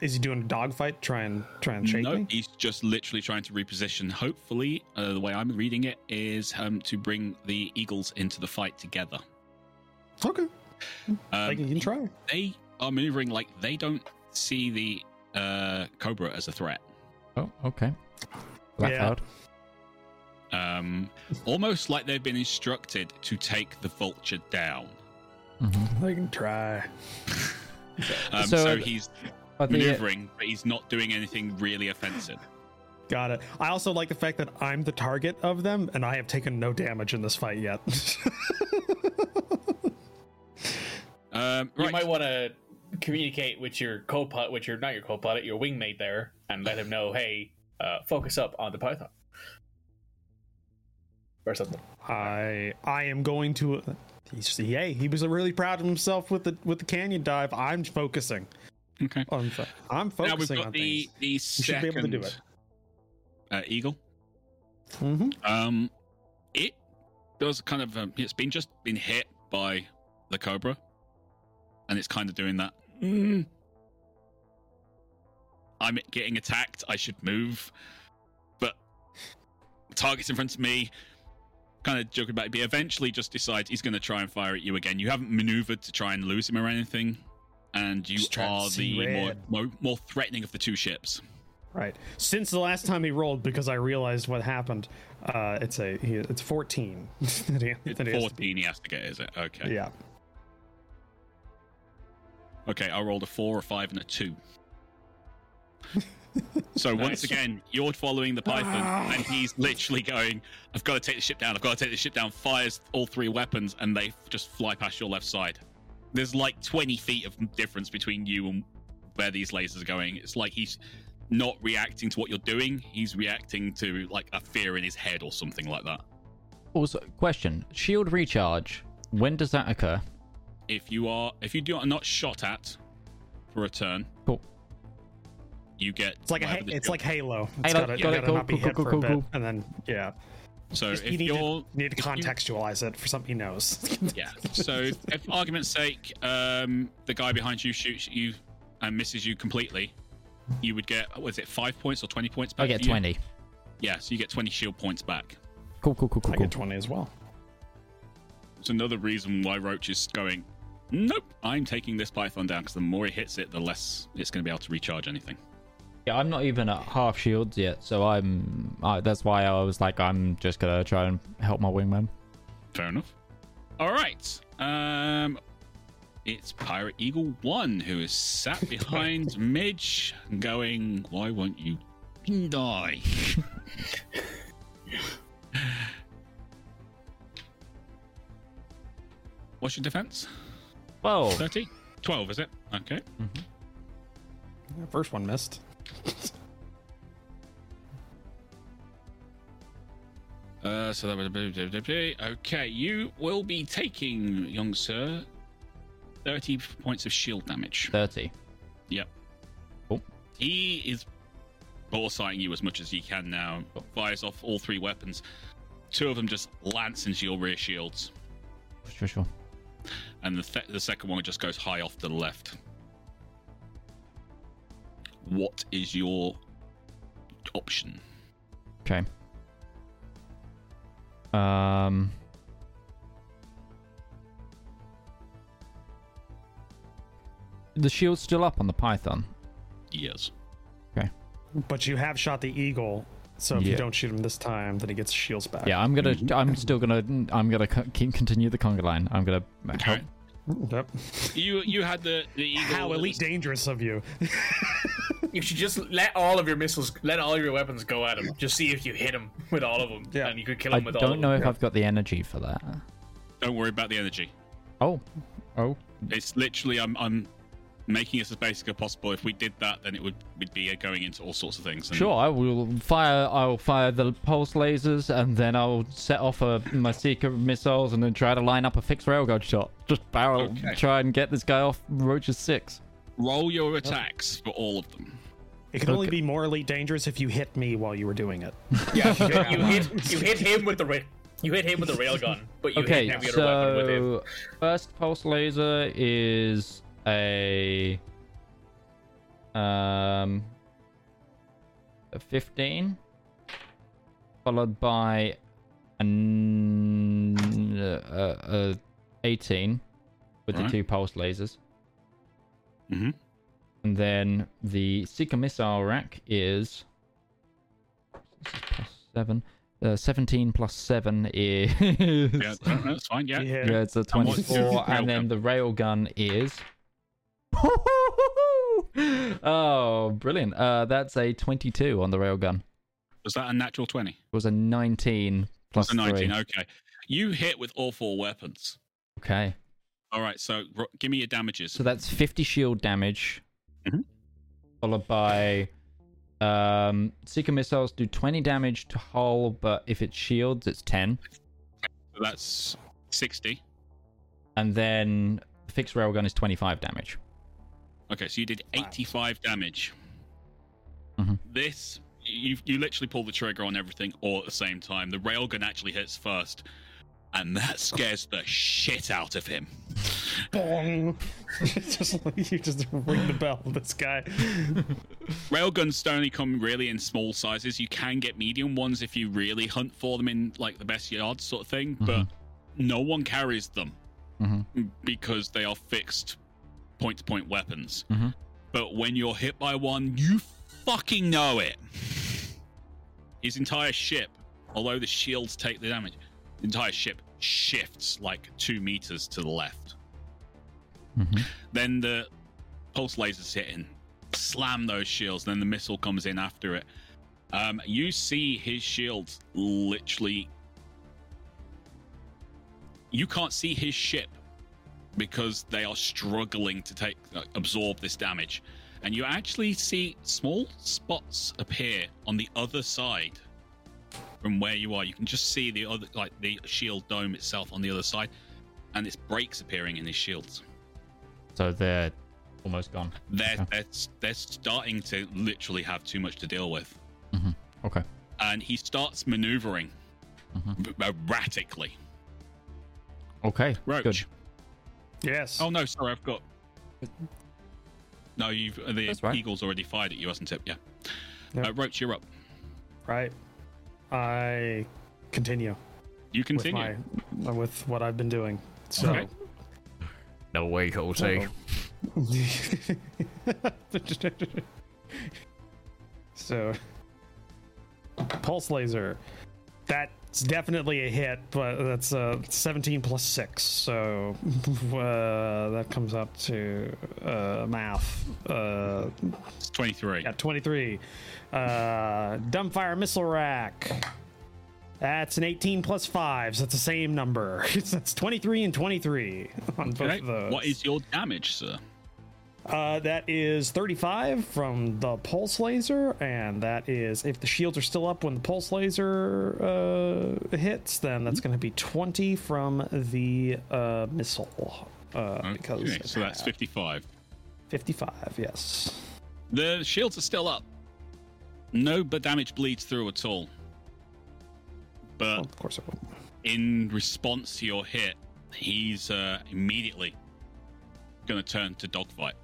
Is he doing a dogfight? Try and try and shake no, me. he's just literally trying to reposition. Hopefully, uh, the way I'm reading it is um, to bring the Eagles into the fight together. Okay, Um, like, you can try. they are maneuvering like they don't see the uh, Cobra as a threat. oh, okay. Laugh Yeah. out. Um, almost like they've been instructed to take the Vulture down. Mhm. I can try. Um, So, so he's But the, maneuvering, but he's not doing anything really offensive. Got it. I also like the fact that I'm the target of them, and I have taken no damage in this fight yet. Um, You might want to communicate with your co-pilot, with your not your co-pilot, your wingmate there, and let him know, hey, uh, focus up on the python or something. I I am going to. He's, yay! He was really proud of himself with the with the canyon dive. I'm focusing Okay. on. fo- I'm focusing Now we've focusing got on the things. the should be able to do second it. uh, eagle. hmm Um, it does kind of. Um, it's been just been hit by the cobra, and it's kind of doing that. "Mm, I'm getting attacked. I should move, but target's in front of me. Kind of joking about it, but eventually just decides he's going to try and fire at you again. You haven't maneuvered to try and lose him or anything, and you Just trying to are the more, more more threatening of the two ships. Right. Since the last time he rolled, because I realized what happened, uh, it's a he, it's 14. that he- It's that he has 14 he has to get, is it? Okay. Yeah. Okay, I rolled a four, a five, and a two. So once again, you're following the python, ah. and he's literally going, "I've got to take the ship down. I've got to take the ship down." Fires all three weapons, and they just fly past your left side. There's like 20 feet of difference between you and where these lasers are going. It's like he's not reacting to what you're doing; he's reacting to like a fear in his head or something like that. Also, question: shield recharge. When does that occur? if you are if you do are not shot at for a turn Cool. You get It's like a whatever ha- the it's shield- like Halo. It's Halo, gotta, got you gotta cool, not be cool, hit cool, for cool, a bit, cool. and then yeah. so Just- if you need you're to, need to if you- contextualize it for something he knows. yeah so if, if argument's sake um the guy behind you shoots you and misses you completely you would get what is it five points or 20 points back I get for you? twenty. yeah so you get 20 shield points back Cool, cool, cool, cool, I get 20 as well. it's another reason why roach is going nope i'm taking this python down because the more he hits it the less it's going to be able to recharge anything Yeah, I'm not even at half shields yet, so I'm. I that's why I was like, I'm just gonna try and help my wingman. Fair enough. All right. Um, it's Pirate Eagle One who is sat behind Midge, going, "Why won't you die?" What's your defense? Whoa. 30? 12, is it? Okay. Yeah, First one missed. Uh, so that would okay. You will be taking, young sir, 30 points of shield damage. Thirty. Yep. Cool. He is boresighting you as much as he can now. Fires off all three weapons. Two of them just lance into your rear shields, Sure, sure. and the th- the second one just goes high off to the left. What is your option? Okay. Um. The shield's still up on the python. Yes. Okay. But you have shot the eagle, so if Yeah. you don't shoot him this time, then he gets shields back. Yeah, I'm gonna. I'm still gonna. I'm gonna keep continue the conga line. I'm gonna help. Alright. Yep. You you had the the eagle. How that elite was- dangerous of you. You should just let all of your missiles, let all your weapons go at him. Just see if you hit him with all of them, Yeah. and you could kill I him with all I don't know them. if I've got the energy for that. Don't worry about the energy. Oh. Oh. It's literally I'm I'm making it as basic as possible. If we did that, then it would would be going into all sorts of things. and- Sure, I will fire. I'll fire the pulse lasers, and then I'll set off a, my seeker missiles, and then try to line up a fixed railgun shot. Just barrel, Okay. try and get this guy off Roach's six. Roll your attacks for all of them. It can only be morally dangerous if you hit me while you were doing it. Yeah, you hit, you hit him with the ra- you hit him with the railgun, but you okay, hit every other weapon with him. so first pulse laser is a um a fifteen, followed by an uh, uh, eighteen with the Right. two pulse lasers. Mhm. And then the Seeker missile rack is, this is plus seven. Uh, 17 plus 7 is. Yeah, that's fine. Yeah. Yeah. Yeah, it's a And what's your 24, and then railgun? the railgun is. oh, brilliant! Uh, that's a 22 on the railgun. Was that a natural twenty? It was a 19 plus a nineteen. three. Okay. You hit with all four weapons. Okay. All right, so ro- give me your damages. So that's 50 shield damage, Mhm. followed by um, Seeker missiles do 20 damage to hull, but if it's shields, it's 10. So that's 60. And then the fixed railgun is 25 damage. Okay, so you did 85 damage. Mhm. This, you you literally pull the trigger on everything all at the same time. The railgun actually hits first, and that scares the shit out of him. Bong. just like you just ring the bell. This guy. Railguns only come really in small sizes. You can get medium ones if you really hunt for them in like the best yards sort of thing, but no one carries them Mhm. because they are fixed point to point weapons. Mhm. But when you're hit by one, you fucking know it. His entire ship, although the shields take the damage, the entire ship shifts like two meters to the left. Mhm. Then the pulse lasers hit in, slam those shields. Then the missile comes in after it. Um, you see his shields literally. You can't see his ship because they are struggling to take uh, absorb this damage, and you actually see small spots appear on the other side from where you are. You can just see the other, like the shield dome itself on the other side, and it's breaks appearing in his shields. So they're almost gone. They're Okay. they're, they're starting to literally have too much to deal with, Okay. and he starts maneuvering Mhm. erratically. Okay. Roach. Good. Yes. Oh no, sorry, I've got. No, you've uh, the That's right. eagle's already fired at you, hasn't it? Yeah. Yep. Uh, Roach, you're up. Right. I continue. You continue. with my with what I've been doing. So. Okay. No way, Jose. so, pulse laser. That's definitely a hit, but that's uh, 17 plus 6. So uh, that comes up to uh, math. Uh, It's 23. yeah, 23. Uh, dumbfire missile rack. That's an 18 plus 5, so it's the same number. that's 23 and 23 on both of those. What is your damage, sir? Uh, that is 35 from the pulse laser, and that is if the shields are still up when the pulse laser uh, hits, then that's going to be 20 from the uh, missile. Uh, because Okay, so that's 55. 55, yes. The shields are still up. No but damage bleeds through at all. But Well, of course it will. in response to your hit, he's uh, immediately going to turn to dogfight.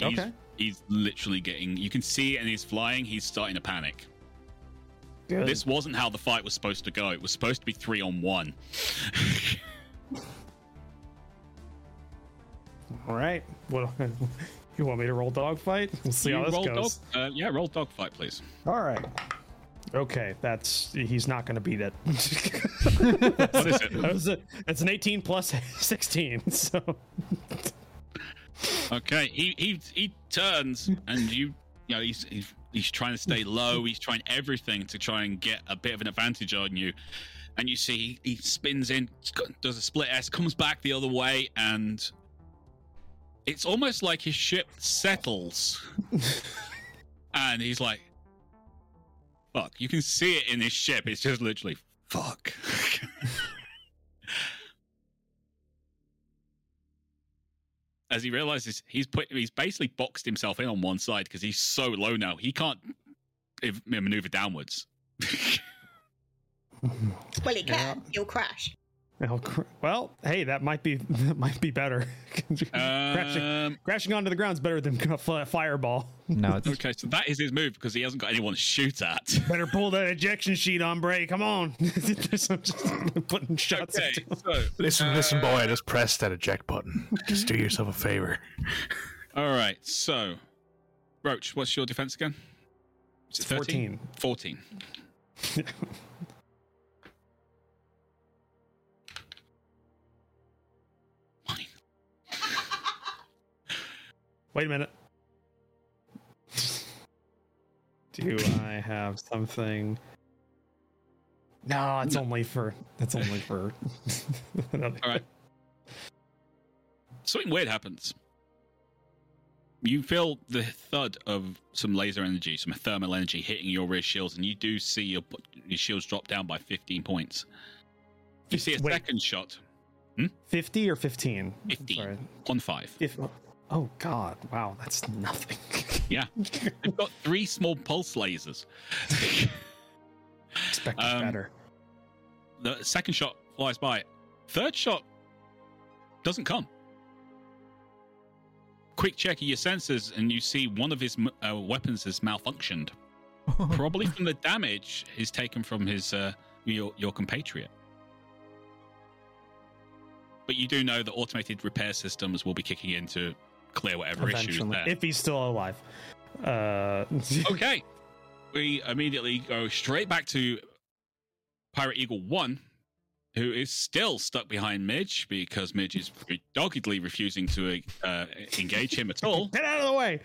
He's, Okay. He's literally getting. You can see it, and he's flying. He's starting to panic. Good. This wasn't how the fight was supposed to go. It was supposed to be three on one. All right. Well, you want me to roll dogfight? We'll see You how this roll goes. Dog, uh, yeah, roll dogfight, please. All right. Okay, that's he's not going to beat it. What is it? That was a, it's an 18 plus 16. So Okay, he he he turns, and you you know he's he's, he's trying to stay low. He's trying everything to try and get a bit of an advantage on you. And you see he, he spins in, does a split S, comes back the other way, and it's almost like his ship settles. and he's like, "Fuck!" You can see it in his ship. It's just literally fuck. as he realizes he's put he's basically boxed himself in on one side because he's so low now he can't if, maneuver downwards Well, he can. You'll crash. Well, cr- well, hey, that might be that might be better. crashing, um, crashing onto the ground is better than a fireball. No, it's okay so that is his move because he hasn't got anyone to shoot at Better pull that ejection sheet on, Bray. Come on, just putting shots. okay so Listen, listen, boy. I just press that eject button. Just do yourself a favor. all right so roach what's your defense again is it 13? 14 Wait a minute. Do I have something? No, it's only for. It's only for. all right something weird happens. You feel the thud of some laser energy, some thermal energy hitting your rear shields, and you do see your your shields drop down by 15 points. You see a Wait. second shot, 50 or 15? 15. Sorry. on five. If, oh, God. Wow, that's nothing. Yeah, they've got three small pulse lasers. Expected Um, better. the second shot flies by. Third shot doesn't come. Quick check of your sensors, and you see one of his uh, weapons has malfunctioned. Probably from the damage is taken from his uh, your your compatriot. But you do know that automated repair systems will be kicking in to clear whatever issues Eventually. there. If he's still alive. Uh, okay. We immediately go straight back to Pirate Eagle 1, who is still stuck behind Midge because Midge is doggedly refusing to uh, engage him at all. Get out of the way!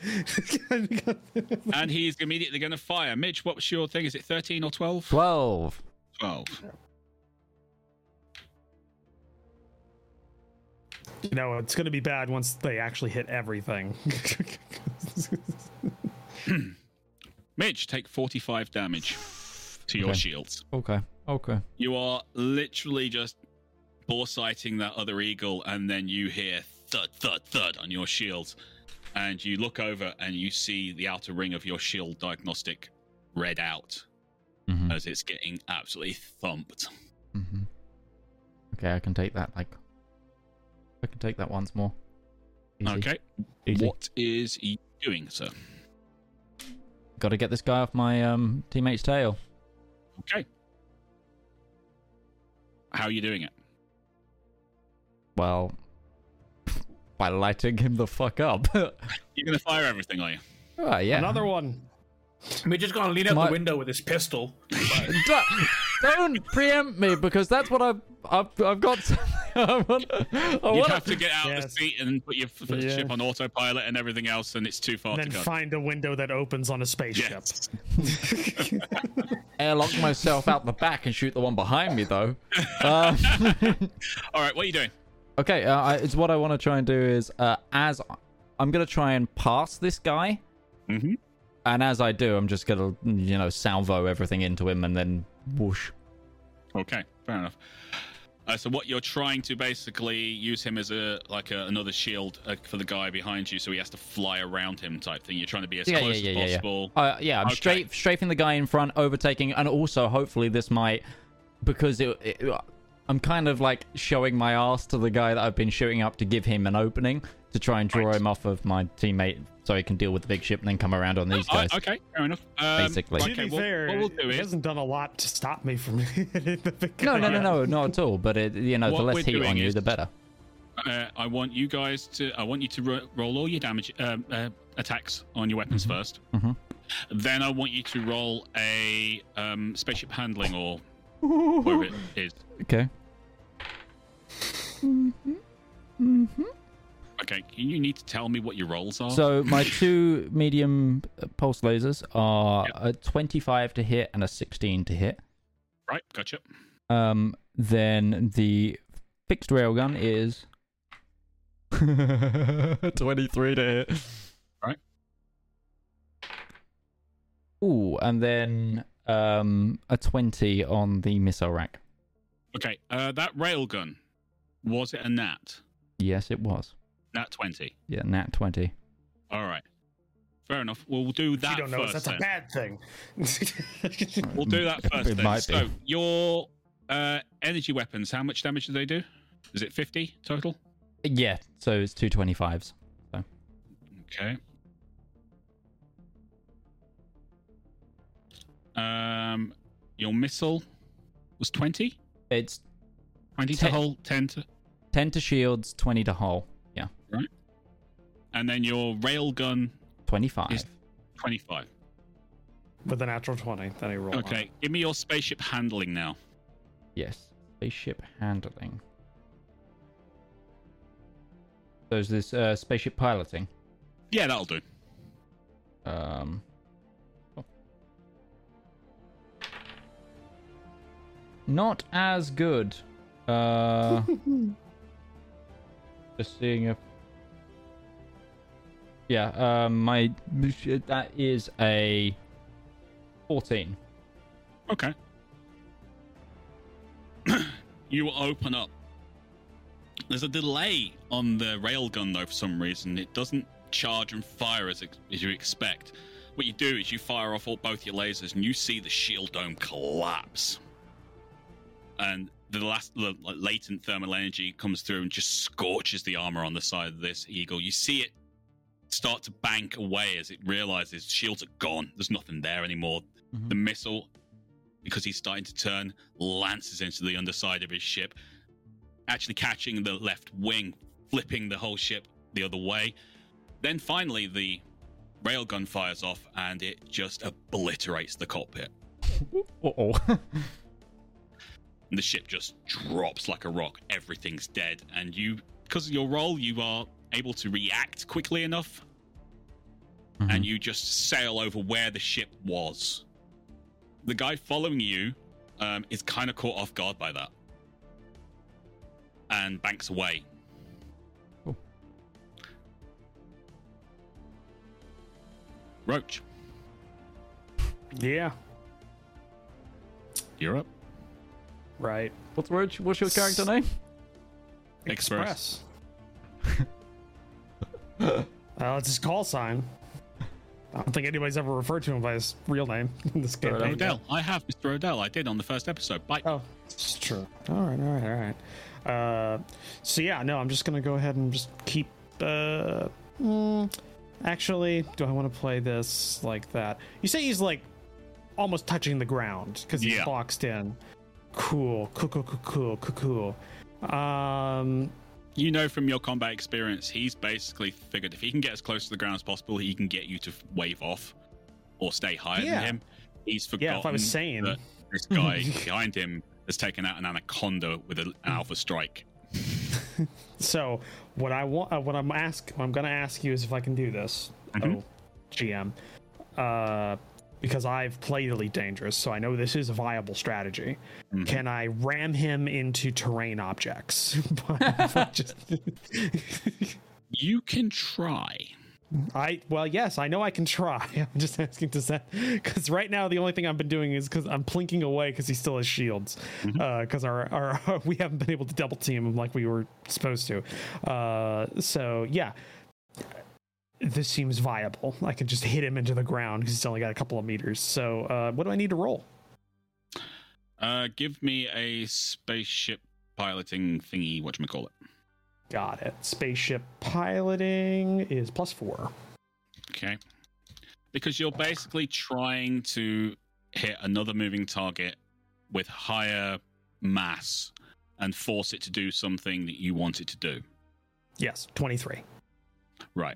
and he's immediately going to fire. Midge, what was your thing? Is it 13 or 12? 12. 12. You know, it's going to be bad once they actually hit everything. Midge, take 45 damage to your Okay. shields. Okay. Okay. You are literally just bore sighting that other eagle, and then you hear thud, thud, thud on your shields. And you look over and you see the outer ring of your shield diagnostic red out hmm as it's getting absolutely thumped. hmm Okay, I can take that. Like, I can take that once more. Easy. Okay. Easy. What is he doing, sir? Got to get this guy off my um teammate's tail. Okay. How are you doing it? Well, by lighting him the fuck up. oh, You're going to fire everything, are you? yeah. Another one. We're just gonna lean out My- the window with his pistol. Do- Don't preempt me because that's what I've I've, I've got. I want, I You want have to get out of the seat and put your f- f- Yeah. ship on autopilot and everything else, and it's too far And to then go. find a window that opens on a spaceship. Yes. airlock myself out the back and shoot the one behind me though. Um, All right, what are you doing? okay, uh, I, it's what I want to try and do is uh, as I'm gonna try and pass this guy, Mm-hmm. and as I do, I'm just gonna you know salvo everything into him and then whoosh. Okay, fair enough. Uh, so what you're trying to basically use him as a like a, another shield uh, for the guy behind you, so he has to fly around him type thing. You're trying to be as Yeah, close yeah, yeah, as yeah, yeah. possible. Uh, yeah, I'm Okay. straight strafing the guy in front, overtaking, and also hopefully this might because it, it, I'm kind of like showing my ass to the guy that I've been shooting up to give him an opening to try and draw Right. him off of my teammate so he can deal with the big ship and then come around on these Oh, guys. okay, fair enough. Um, Basically. To okay, be what, fair, what we'll do it is hasn't done a lot to stop me from the big No, no, no, no, not at all. But it, you know, the What less heat on you, is- the better. uh, I want you guys to. I want you to ro- roll all your damage um, uh, attacks on your weapons first. Mhm. Then I want you to roll a um, spaceship handling or whatever it is. Okay. Mhm. Mhm. Okay, you need to tell me what your rolls are. So my two medium uh, pulse lasers are a 25 to hit and a 16 to hit. right, gotcha. Um, then the fixed railgun is 23 to hit. Right. Ooh, and then um a 20 on the missile rack. Okay, uh, that railgun was it a nat? Yes, it was. Nat twenty. Yeah, nat 20. All right, fair enough. We'll do You that don't know first. that's a bad thing. We'll do that first. It then. might be. So your uh, energy weapons, how much damage do they do? Is it fifty total? Yeah, so it's two 25s. Okay. Um, your missile was twenty. It's Twenty to hull, ten to, 10 to shields, 20 to hull. Yeah, Right. and then your railgun 25. is twenty-five. With a natural 20, then he rolled. Okay, give me your spaceship handling now. Yes. Spaceship handling. There's this uh, spaceship piloting. Yeah, that'll do. Um. Not as good. Uh. just seeing if Yeah, um, my that is a fourteen. Okay. you open up. There's a delay on the railgun though for some reason. It doesn't charge and fire as, ex- as you expect. What you do is you fire off all, both your lasers and you see the shield dome collapse. And the last the latent thermal energy comes through and just scorches the armor on the side of this eagle. You see it start to bank away as it realizes shields are gone. There's nothing there anymore. Mhm. The missile, because he's starting to turn, lances into the underside of his ship, actually catching the left wing, flipping the whole ship the other way. Then finally, the railgun fires off and it just obliterates the cockpit. Uh oh. And the ship just drops like a rock. Everything's dead. And you, because of your role, you are able to react quickly enough and you just sail over where the ship was. The guy following you um, is kind of caught off guard by that and banks away. Cool. Roach, Yeah. you're up. Right. what's what's what's your character name? Express. Uh, it's his call sign. I don't think anybody's ever referred to him by his real name in this game. campaign. Odell. I have Mr. Odell. I did on the first episode. Bye. Oh, it's true. All right, all right, all right. Uh, so yeah, no, I'm just gonna go ahead and just keep. Uh, mm, actually, do I want to play this like that? You say he's like almost touching the ground because he's Yeah. boxed in. Cool, cool, cool, cool, cool, cool, cool. Um, You know from your combat experience, he's basically figured if he can get as close to the ground as possible, he can get you to wave off or stay higher Yeah. than him. He's forgotten yeah, if I was saying that this guy behind him has taken out an anaconda with an alpha strike. So what I want, uh, what I'm ask, what I'm gonna ask you is if I can do this. Mhm. Oh, GM, uh, because I've played Elite Dangerous, so I know this is a viable strategy. Mhm. Can I ram him into terrain objects? Just, You can try. I well, yes, I know I can try. I'm just asking to set because right now the only thing I've been doing is because I'm plinking away because he still has shields. Because our, our we haven't been able to double team him like we were supposed to. Uh, so yeah, this seems viable. I can just hit him into the ground because he's only got a couple of meters. So uh, what do I need to roll? Uh, give me a spaceship piloting thingy. What you call it? Got it. Spaceship piloting is plus four. Okay. Because you're basically trying to hit another moving target with higher mass and force it to do something that you want it to do. Yes, twenty three. Right.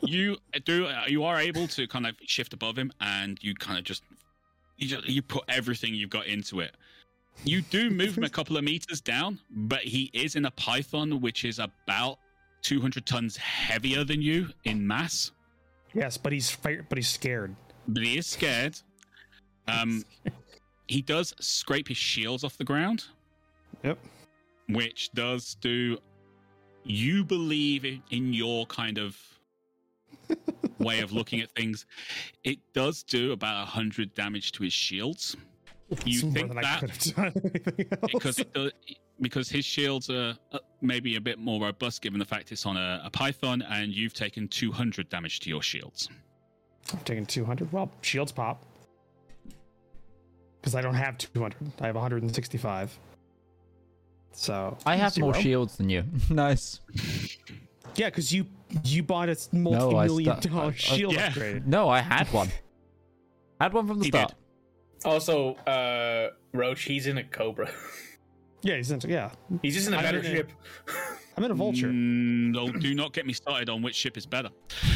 You do. You are able to kind of shift above him, and you kind of just you just you put everything you've got into it. You do move him a couple of meters down, but he is in a python, which is about 200 tons heavier than you in mass. Yes, but he's but he's scared. But he is scared. Um, he does scrape his shields off the ground. Yep. which does do you believe in, your kind of way of looking at things it does do about 100 damage to his shields you more think that could have done because it does, because his shields are uh, maybe a bit more robust given the fact it's on a, a python and you've taken 200 damage to your shields I've taken 200. Well, shields pop. Because I don't have 200. I have 165. So I have more shields than you. nice. Yeah, because you you bought a multi-million sta- dollar I- I- shield Yeah. upgrade. No, I had one. I Had one from the He start. did. Also, uh, Roach, he's in a Cobra. Yeah, he's into yeah. He's just in a I'm better ship. I'm in a vulture. Mm, no, do not get me started on which ship is better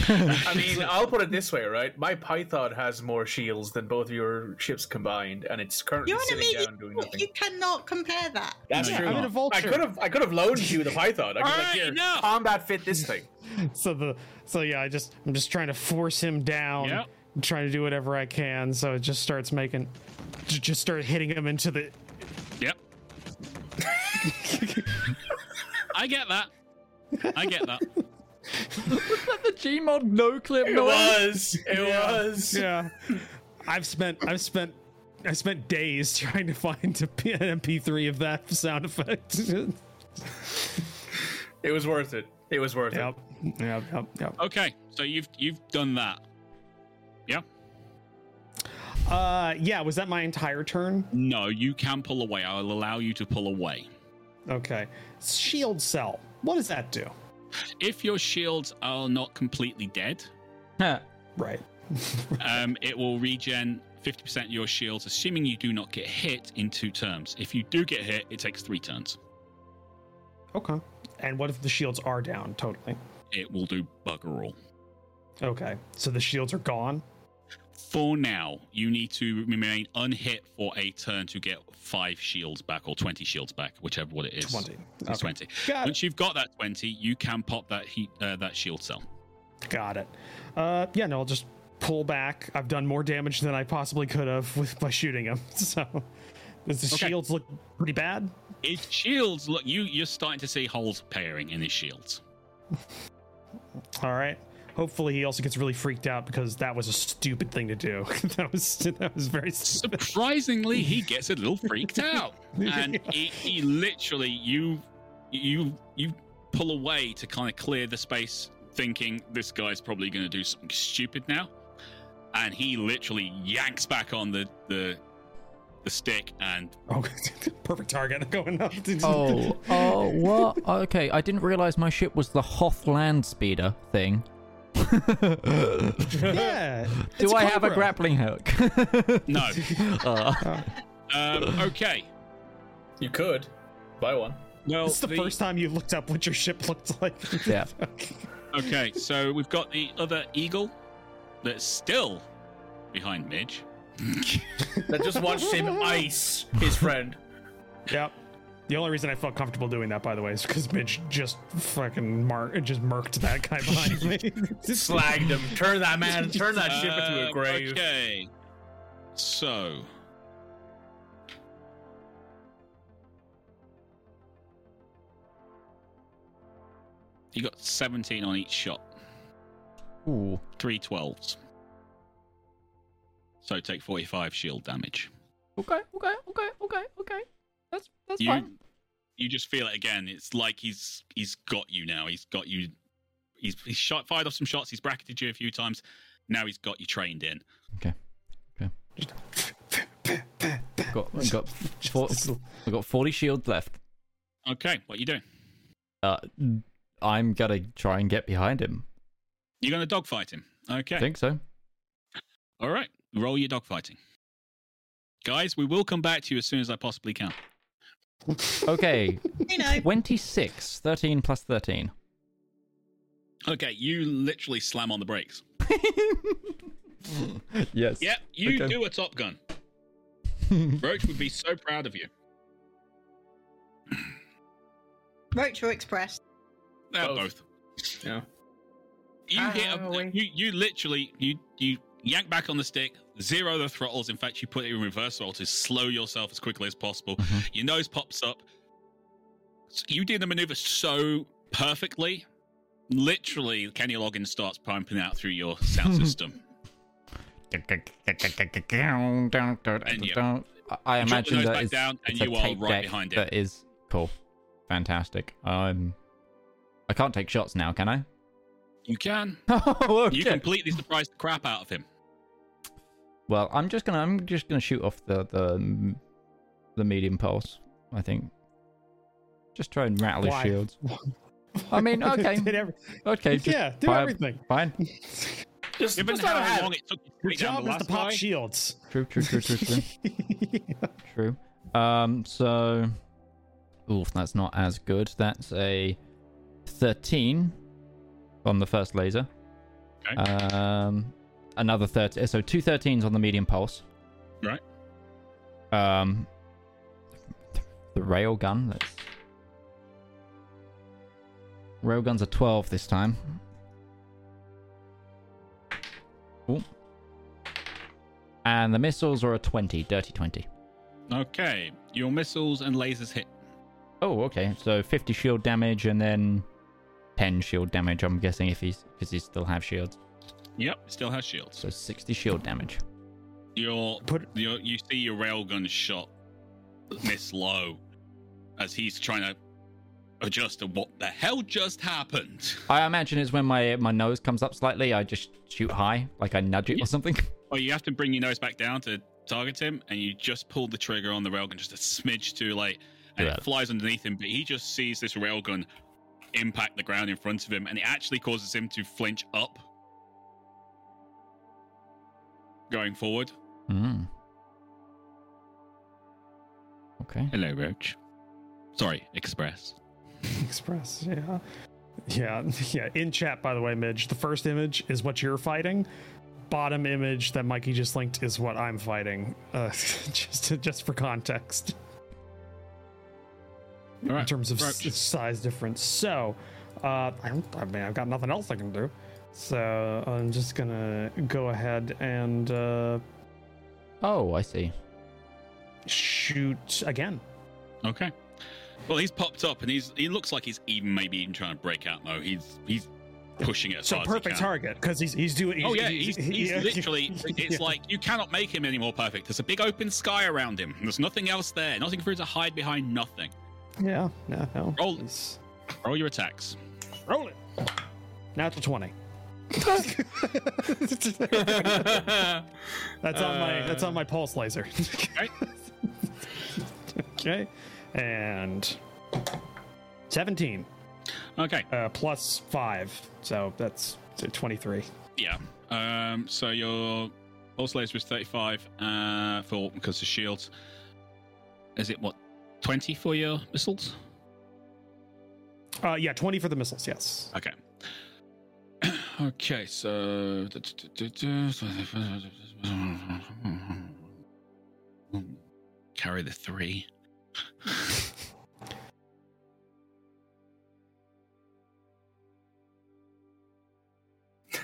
I mean, I'll put it this way, right? My Python has more shields than both of your ships combined, and it's currently You're sitting medium. down doing nothing. You cannot compare that. That's No, true. I'm in a vulture. I could have, I could have loaned you the Python. I could All have right, here, combat fit this thing. So the so yeah, I just I'm just trying to force him down. Yep. I'm trying to do whatever I can. So it just starts making, just start hitting him into the. Yep. I get that. I get that. was that the Gmod no clip It noise? was. It Yeah. was. yeah. I've spent I've spent I spent days trying to find a P- an MP3 of that sound effect. yep. It was worth it. It was worth Yep. Yep. Yep. Okay, so you've you've done that. Yeah. Uh yeah, was that my entire turn? No, you can pull away. I will allow you to pull away. Okay. Shield cell. What does that do? If your shields are not completely dead, Right. um, it will regen 50% of your shields, assuming you do not get hit in two turns. If you do get hit, it takes three turns. Okay. And what if the shields are down totally? It will do bugger all. Okay. So the shields are gone? For now, you need to remain unhit for a turn to get five shields back or 20 shields back, whichever what it is. 20. It's Okay. 20. Got it. Once you've got that 20, you can pop that heat, uh, that shield cell. Got it. Uh, yeah, no, I'll just pull back. I've done more damage than I possibly could have with by shooting him. So, does the Okay. shields look pretty bad? His shields look you. You're starting to see holes appearing in his shields. All right. Hopefully, he also gets really freaked out because that was a stupid thing to do. that was that was very stupid. Surprisingly, he gets a little freaked out, and he, he literally you you you pull away to kind of clear the space, thinking this guy's probably going to do something stupid now, and he literally yanks back on the the the stick and Oh, perfect target going up. Oh, uh, oh, what? Okay, I didn't realize my ship was the Hoth land speeder thing. yeah. Do it's I have a grappling hook? no. Uh, Um, okay. You could buy one. Well, It's the, first time you looked up what your ship looked like. Yeah. Okay, so we've got the other eagle that's still behind Midge. That just watched him ice his friend. Yep. The only reason I felt comfortable doing that, by the way, is because Midge just fucking mark just murked that guy behind me. Just slagged him. Turn that man. Turn that ship into a Um, grave. Okay. So. You got 17 on each shot. ooh. Three 12s. So take 45 shield damage. Okay, okay, okay, okay, okay. That's that's You fine. you just feel it again. It's like he's he's got you now. He's got you. He's he's shot fired off some shots. He's bracketed you a few times. Now he's got you trained in. Okay. Okay. got I got four, I got forty shields left. Okay, what are you doing? Uh, I'm gonna try and get behind him. You're going to dogfight him. Okay. I think so. All right. Roll your dogfighting. Guys, we will come back to you as soon as I possibly can. Okay, You know, 26, 13 plus 13. Okay, you literally slam on the brakes. yes. Yep, you Okay. do a Top Gun. Roach would be so proud of you. Roach or Express. Uh, Both. both. Yeah. You hit a, you, you literally you you yank back on the stick, zero the throttles. In fact, you put it in reverse throttle to slow yourself as quickly as possible. Your nose pops up. You did the maneuver so perfectly. Literally, Kenny Loggins starts pumping out through your sound system. I I You drop the imagine that is down and you are right behind it. That is cool, fantastic. Um, I can't take shots now, can I? You can. oh, okay. You completely surprised the crap out of him. Well, I'm just gonna I'm just gonna shoot off the the the medium pulse. I think. Just try and rattle Why? his shields. I mean, okay, every- okay, just yeah, do fire- everything. Fine. Just, Given just let him how have long it. it took you to Your job the is to pop guy, shields. True, true, true, true, true. True. Um, so, oof, that's not as good. That's a thirteen on the first laser. Okay. Um, another thirteen. So two 13s on the medium pulse. Right. Um, the rail gun. Let's. Rail guns are twelve this time. Ooh. And the missiles are a twenty, dirty twenty. Okay, your missiles and lasers hit. Oh, okay. So 50 shield damage and then 10 shield damage. I'm guessing if he's because he still have shields. Yep, still has shields. So 60 shield damage. Your, Put- your you see your railgun shot miss low as he's trying to adjust to what the hell just happened. I imagine it's when my my nose comes up slightly, I just shoot high, like I nudge it Yeah. or something. Oh, you have to bring your nose back down to target him, and you just pull the trigger on the railgun just a smidge too late, and Yeah. it flies underneath him. But he just sees this railgun impact the ground in front of him, and it actually causes him to flinch up, going forward. Hmm. Okay. Hello, Roach. Sorry, Express. Express, yeah. Yeah, yeah. In chat, by the way, Midge, the first image is what you're fighting. Bottom image that Mikey just linked is what I'm fighting. Uh, just to, just for context, All in terms of s- size difference. So, uh, I don't. I mean, I've got nothing else I can do. So I'm just gonna go ahead and uh, Oh, I see. shoot again. Okay. Well, he's popped up, and he's he looks like he's even maybe even trying to break out. Mo, he's he's pushing it as So hard as he perfect can. target because he's he's doing. Oh he's- yeah, he's, he's yeah. literally. It's Yeah. like you cannot make him any more perfect. There's a big open sky around him. There's nothing else there. Nothing for him to hide behind. Nothing. Yeah, no, no. Roll. He's- Roll your attacks. Roll it. Natural 20. that's on my that's on my pulse laser. Okay. okay. And 17 Okay. uh, plus 5. So that's 23. Yeah. Um. So your pulse laser is 35. Uh. For because of shields. Is it what? 20 for your missiles? Uh yeah, 20 for the missiles, yes. Okay. Okay, so carry the three.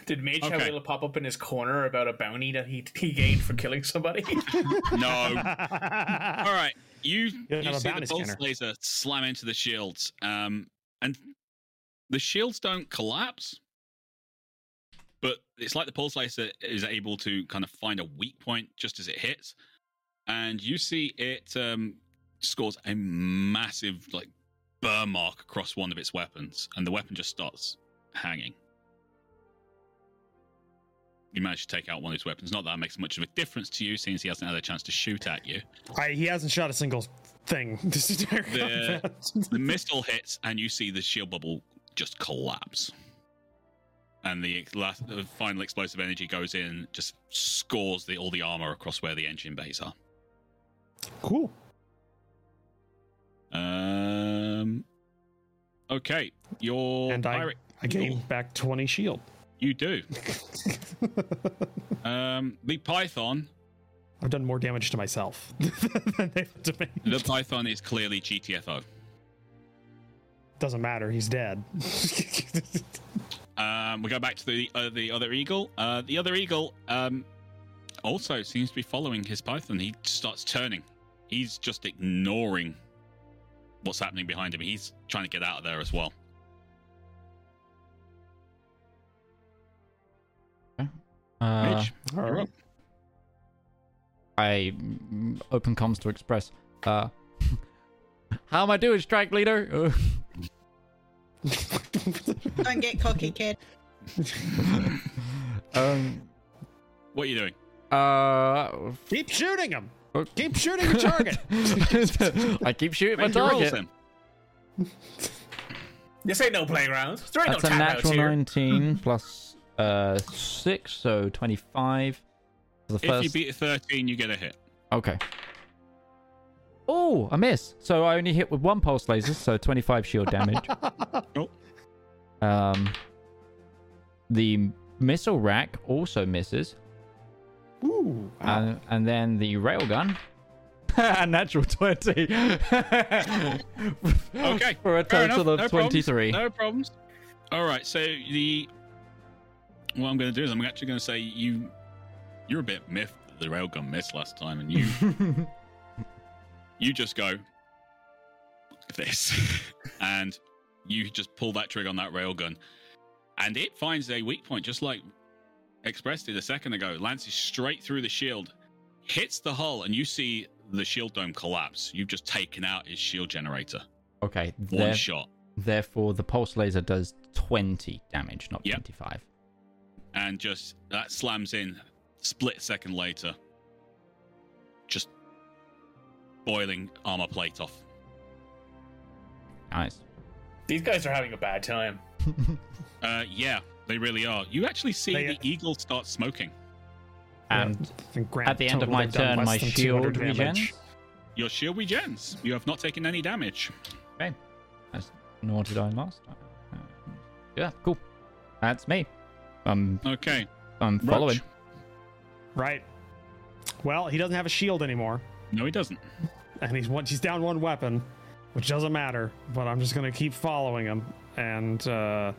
Did Mage have a Okay. little pop up in his corner about a bounty that he he gained for killing somebody? No. All right, you don't you see the bounty pulse scanner. laser slam into the shields, um, and the shields don't collapse, but it's like the pulse laser is able to kind of find a weak point just as it hits, and you see it um, scores a massive like burn mark across one of its weapons, and the weapon just starts hanging. You manage to take out one of his weapons. Not that it makes much of a difference to you, since he hasn't had a chance to shoot at you. I, he hasn't shot a single thing this entire The- the missile hits and you see the shield bubble just collapse and the last the final explosive energy goes in just scores the all the armor across where the engine bays are cool. um okay your And I, pirate I gained back 20 shield. you do um the python I've done more damage to myself than they've to me. the python is clearly gtfo Doesn't matter. He's dead. Um, we go back to the uh, the other eagle. Uh, the other eagle um, also seems to be following his python. He starts turning. He's just ignoring what's happening behind him. He's trying to get out of there as well. Uh, Midge, All you're right. up. I mm, open comms to express. Uh, how am I doing, strike leader? Don't get cocky, kid. um, What are you doing? uh, Keep shooting him. Oh. Keep shooting your target. I keep shooting my Make your rolls target. this ain't no playground. There ain't That's no a timeouts natural here. 19 plus uh six, so 25. For the If first. you beat a 13, you get a hit. Okay. Oh, I miss. So I only hit with one pulse laser, so 25 shield damage. Oh. Um, the missile rack also misses, Ooh. and, and then the railgun. Natural 20. Okay. For a fair enough, total of no 23. Problems, no problems. All right. So the what I'm going to do is I'm actually going to say you you're a bit miffed that the railgun missed last time, and you you just go this, and you just pull that trigger on that railgun, and it finds a weak point, just like expressed it a second ago. Lances straight through the shield, hits the hull, and you see the shield dome collapse. You've just taken out his shield generator. Okay. One there- shot. Therefore, the pulse laser does 20 damage, not Yep. 25. and just that slams in split second later just boiling armor plate off Nice. These guys are having a bad time. uh yeah they really are you actually see They- the eagle start smoking And I at the end of my turn, my shield 200 damage. regens. your shield regens you have not taken any damage Okay. That's nor did I last time. Uh, Yeah, cool. That's me. Um, okay I'm following. Roach. Right. Well, he doesn't have a shield anymore, no he doesn't and he's one, he's down one weapon, which doesn't matter. But I'm just gonna keep following him, and uh,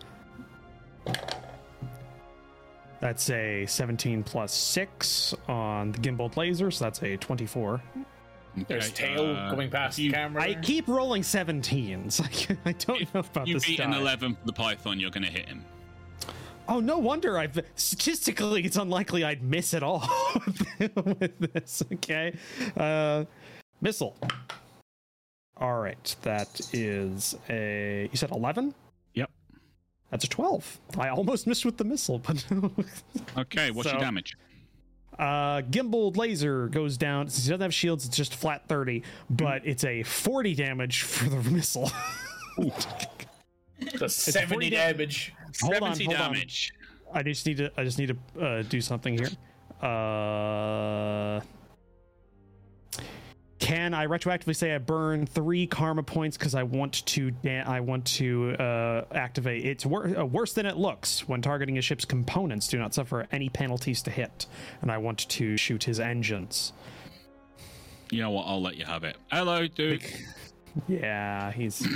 that's a 17 plus six on the gimbal laser, so that's a 24. There's Okay, tail uh, going past the you- camera. I keep rolling 17s. I don't know about you this You beat an 11 for the python you're gonna hit him Oh, no wonder I've statistically it's unlikely I'd miss it all with this. Okay. Uh missile. All right, that is a you said 11? Yep. That's a 12. I almost missed with the missile, but okay what's your damage uh gimbal laser goes down. Since he doesn't have shields, it's just flat 30, but it's a 40 damage for the missile. That's 70 40 da- damage. Hold on, 70 hold on. I just need to. I just need to uh, do something here. Uh, can I retroactively say I burn three karma points because I want to? Da- I want to uh, activate. It's wor- uh, worse than it looks when targeting a ship's components. Do not suffer any penalties to hit, and I want to shoot his engines. you know what i'll let you have it hello dude Yeah, he's.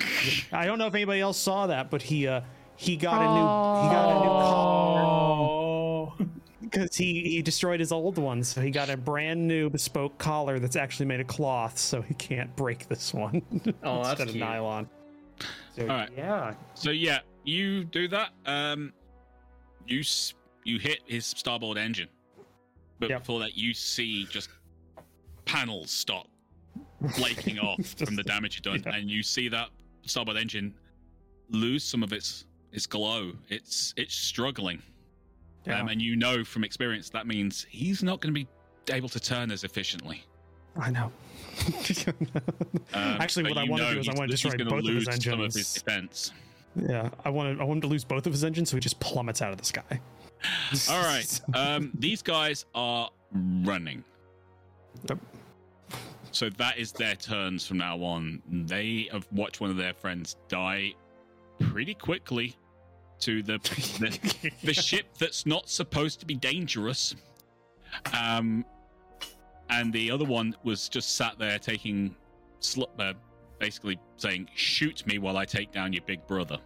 I don't know if anybody else saw that, but he uh he got a new he got a new Oh. Because he he destroyed his old one, so he got a brand new bespoke collar that's actually made of cloth, so he can't break this one Oh, that's instead of cute. nylon. So, All right. Yeah. So yeah, you do that. Um, you you hit his starboard engine, but Yep. before that, you see just panels start flaking off from the damage you've done, Yeah. and you see that starboard engine lose some of its its glow. It's it's struggling, Yeah. um, and you know from experience that means he's not going to be able to turn as efficiently. I know. Um, Actually, what I want to do is I want to destroy both of his lose Some of his engines. defense. Yeah, I want to. I want him to lose both of his engines, so he just plummets out of the sky. All right. Um, these guys are running. Yep. So that is their turns from now on. They have watched one of their friends die pretty quickly to the the, the ship that's not supposed to be dangerous. Um, and the other one was just sat there taking, sl- uh, basically saying, "Shoot me while I take down your big brother."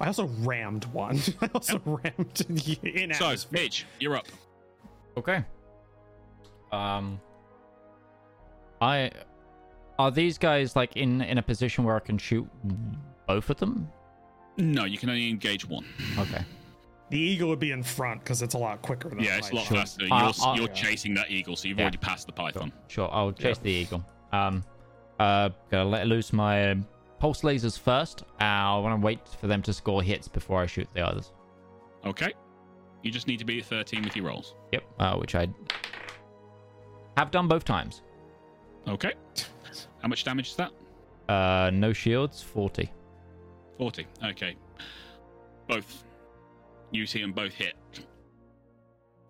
I also rammed one. I also rammed in So, atmosphere. Midge, you're up. Okay. Um. I. Are these guys like in in a position where I can shoot both of them? No, you can only engage one. Okay. The eagle would be in front because it's a lot quicker. Than Yeah, it's a lot Python. faster. You're, Uh, uh, you're yeah. chasing that eagle, so you've Yeah. already passed the python. Sure, I'll chase the eagle. Um, uh, gonna let loose my um, pulse lasers first. Uh, I want to wait for them to score hits before I shoot the others. Okay. You just need to be at 13 with your rolls. Yep. Uh, which I have done both times. Okay. How much damage is that? Uh, no shields, forty. 40. Okay. Both. You see them both hit.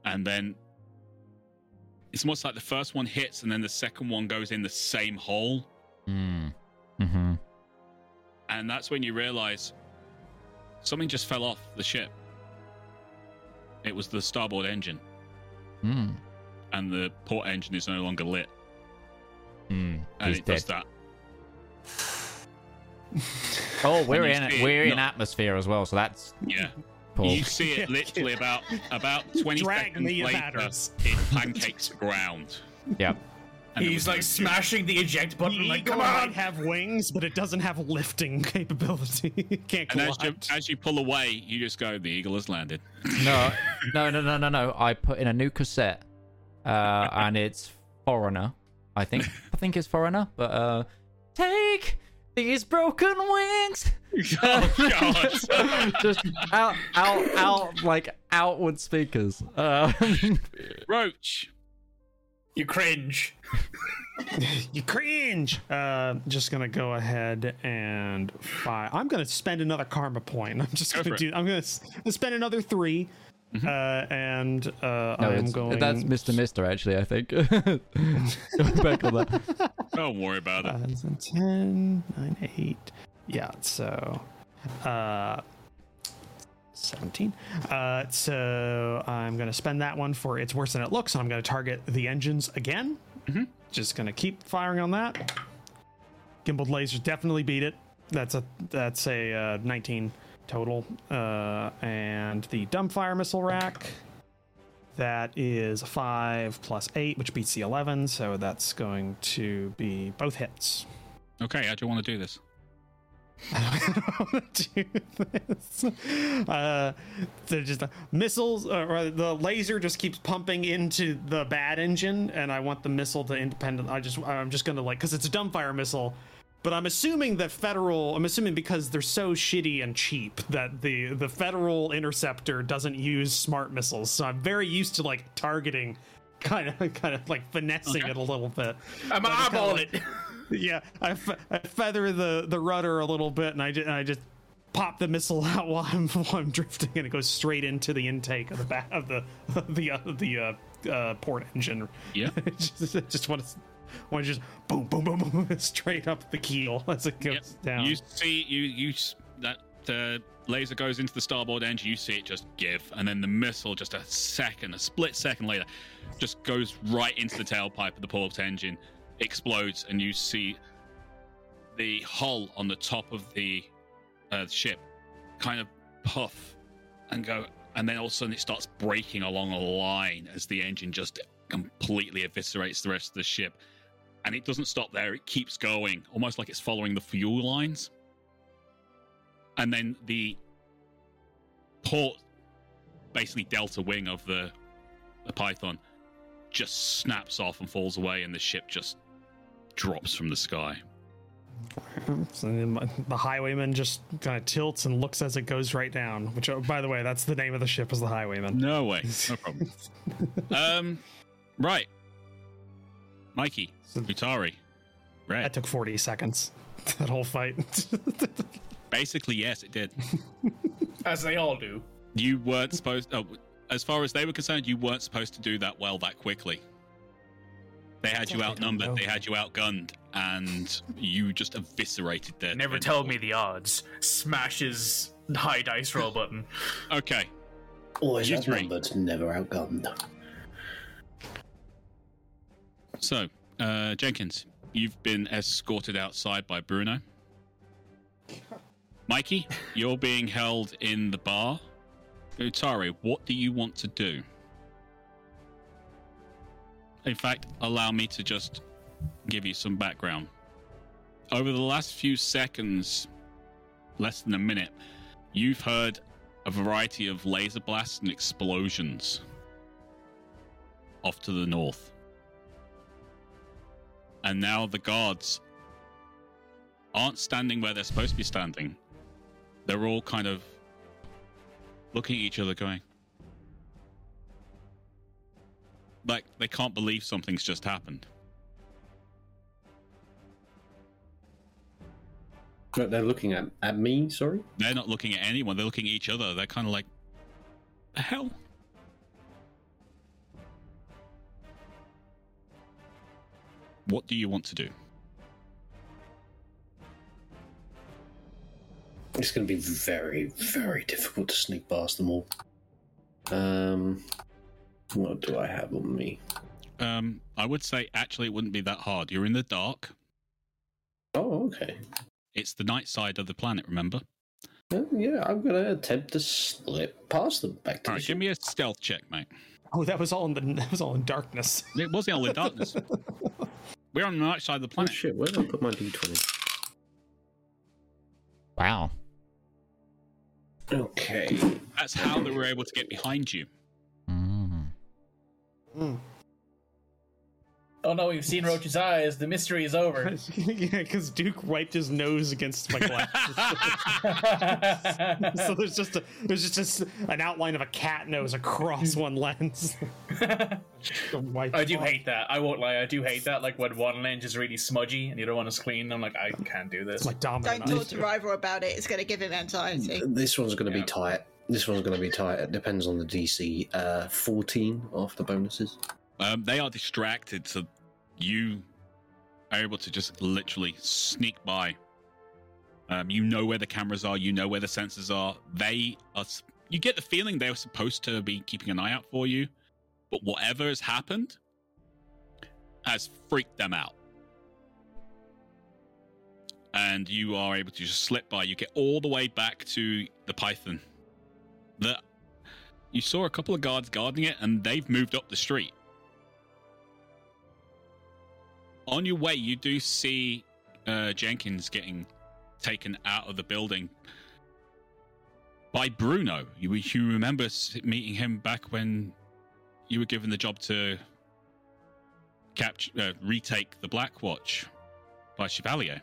And then it's almost like the first one hits and then the second one goes in the same hole. Hmm. Mm-hmm. And that's when you realize something just fell off the ship. It was the starboard engine, Hmm. and the port engine is no longer lit. Hmm. And He's it dead. does that. Oh, we're in see it we're in atmosphere as well, so that's Yeah. cool. You see it literally about about 20 Drag seconds me, it later. matters. It pancakes the ground. Yeah. And He's like no- smashing the eject button, The like, eagle come might on! have wings, but it doesn't have lifting capability. It can't And as you, as you pull away, you just go, the eagle has landed. No, no, no, no, no, no. I put in a new cassette, uh, and it's Foreigner. I think. I think it's Foreigner. But uh, take these broken wings. oh, God. Just out, out, out, like outward speakers. Uh, Roach. You cringe. you cringe. Uh, just gonna go ahead and fire. I'm gonna spend another karma point. I'm just Go gonna for it. do. I'm gonna s- spend another 3 Mm-hmm. Uh, and uh, no, I am going. that's Mr. Mister. Actually, I think. Back on that. Don't worry about it. Uh, 10, 9, 8. Yeah, so. Uh, 17. Uh, so I'm going to spend that one for it's worse than it looks, and I'm going to target the engines again. Mhm. Just going to keep firing on that. Gimbaled lasers definitely beat it. That's a that's a uh, 19 total. Uh, and the dumbfire missile rack. That is 5 plus 8, which beats the 11, so that's going to be both hits. Okay, how do want to do this? I don't want to do this. Uh, they're just missiles, uh, or the laser just keeps pumping into the bad engine, and I want the missile to independent. I just, I'm just gonna like, because it's a dumbfire missile. But I'm assuming that federal. I'm assuming because they're so shitty and cheap that the the federal interceptor doesn't use smart missiles. So I'm very used to like targeting, kind of, kind of like finessing Okay. it a little bit. I'm But eyeballing like- it. yeah, I, fe- I feather the, the rudder a little bit, and I just, I just pop the missile out while I'm while I'm drifting, and it goes straight into the intake of the back of the the uh, the uh, uh, port engine. Yeah. Just, just want to to just boom boom boom boom straight up the keel as it goes Yep. down. You see, you you that uh, laser goes into the starboard engine. You see it just give, and then the missile, just a second, a split second later, just goes right into the tailpipe of the port engine, explodes, and you see the hull on the top of the uh, ship kind of puff and go, and then all of a sudden it starts breaking along a line as the engine just completely eviscerates the rest of the ship and it doesn't stop there. It keeps going, almost like it's following the fuel lines. And then the port, basically delta wing of the the Python, just snaps off and falls away, and the ship just drops from the sky. So the highwayman just kind of tilts and looks as it goes right down. Which, oh, by the way, that's the name of the ship is the highwayman. No way, no problem. um, right, Mikey, Utari, Right? That took 40 seconds. That whole fight. Basically, yes, it did. As they all do. You weren't supposed. Oh, as far as they were concerned, you weren't supposed to do that well that quickly. They had you outnumbered. They had you outgunned, and you just eviscerated them. Never their tell me the odds. Smashes high dice roll button. Okay, Always You three. outnumbered, never outgunned. So uh, Jenkins, you've been escorted outside by Bruno. Mikey, you're being held in the bar. Utari, what do you want to do? In fact, allow me to just give you some background. Over the last few seconds, less than a minute, you've heard a variety of laser blasts and explosions off to the north. And now the guards aren't standing where they're supposed to be standing. They're all kind of looking at each other, going, like they can't believe something's just happened. But they're looking at, at me, sorry? They're not looking at anyone, they're looking at each other. They're kind of like, the hell? What do you want to do? It's going to be very, very difficult to sneak past them all. Um, what do I have on me? Um, I would say actually it wouldn't be that hard. You're in the dark. Oh, okay. It's the night side of the planet, remember? Uh, yeah, I'm going to attempt to slip past them back to All the give me a stealth check, mate. oh, that was all in the that was all in darkness. It was all in darkness. We're on the right side of the Oh planet. shit, where did I put my d20? Wow. Okay. That's how they were able to get behind you. Mm. Oh no, we've seen Roach's eyes. The mystery is over. yeah, because Duke wiped his nose against my glasses. so there's just a there's just, just an outline of a cat nose across one lens. I do off. hate that. I won't lie. I do hate that. Like when one lens is really smudgy and the other one is clean. I'm like, I can't do this. It's my dominant. Don't eye. talk to Rival about it. It's going to give him anxiety. This one's going to Yeah. be tight. This one's going to be tight. It depends on the DC. Uh, 14 after bonuses. Um, they are distracted, so you are able to just literally sneak by. Um, you know where the cameras are. You know where the sensors are. They are. You get the feeling they were supposed to be keeping an eye out for you, but whatever has happened has freaked them out. And you are able to just slip by. You get all the way back to the Python. The you saw a couple of guards guarding it, and they've moved up the street. On your way, you do see uh, Jenkins getting taken out of the building by Bruno. You, you remember meeting him back when you were given the job to capture, uh, retake the Black Watch by Chevalier.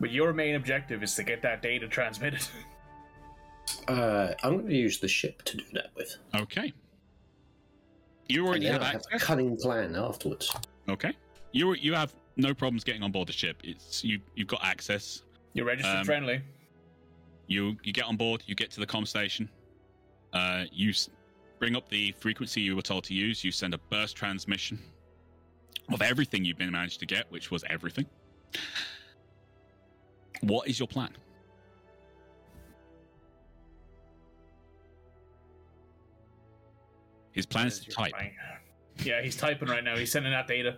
But your main objective is to get that data transmitted. Uh, I'm going to use the ship to do that with. Okay. You already have I have a access. cunning plan afterwards. Okay. You you have no problems getting on board the ship. It's you you've got access. You're registered Um, friendly. You you get on board. You get to the com station. Uh, you s- bring up the frequency you were told to use. You send a burst transmission of everything you've been managed to get, which was everything. What is your plan? His plan is to You're type. fine. Yeah, he's typing right now. He's sending that data.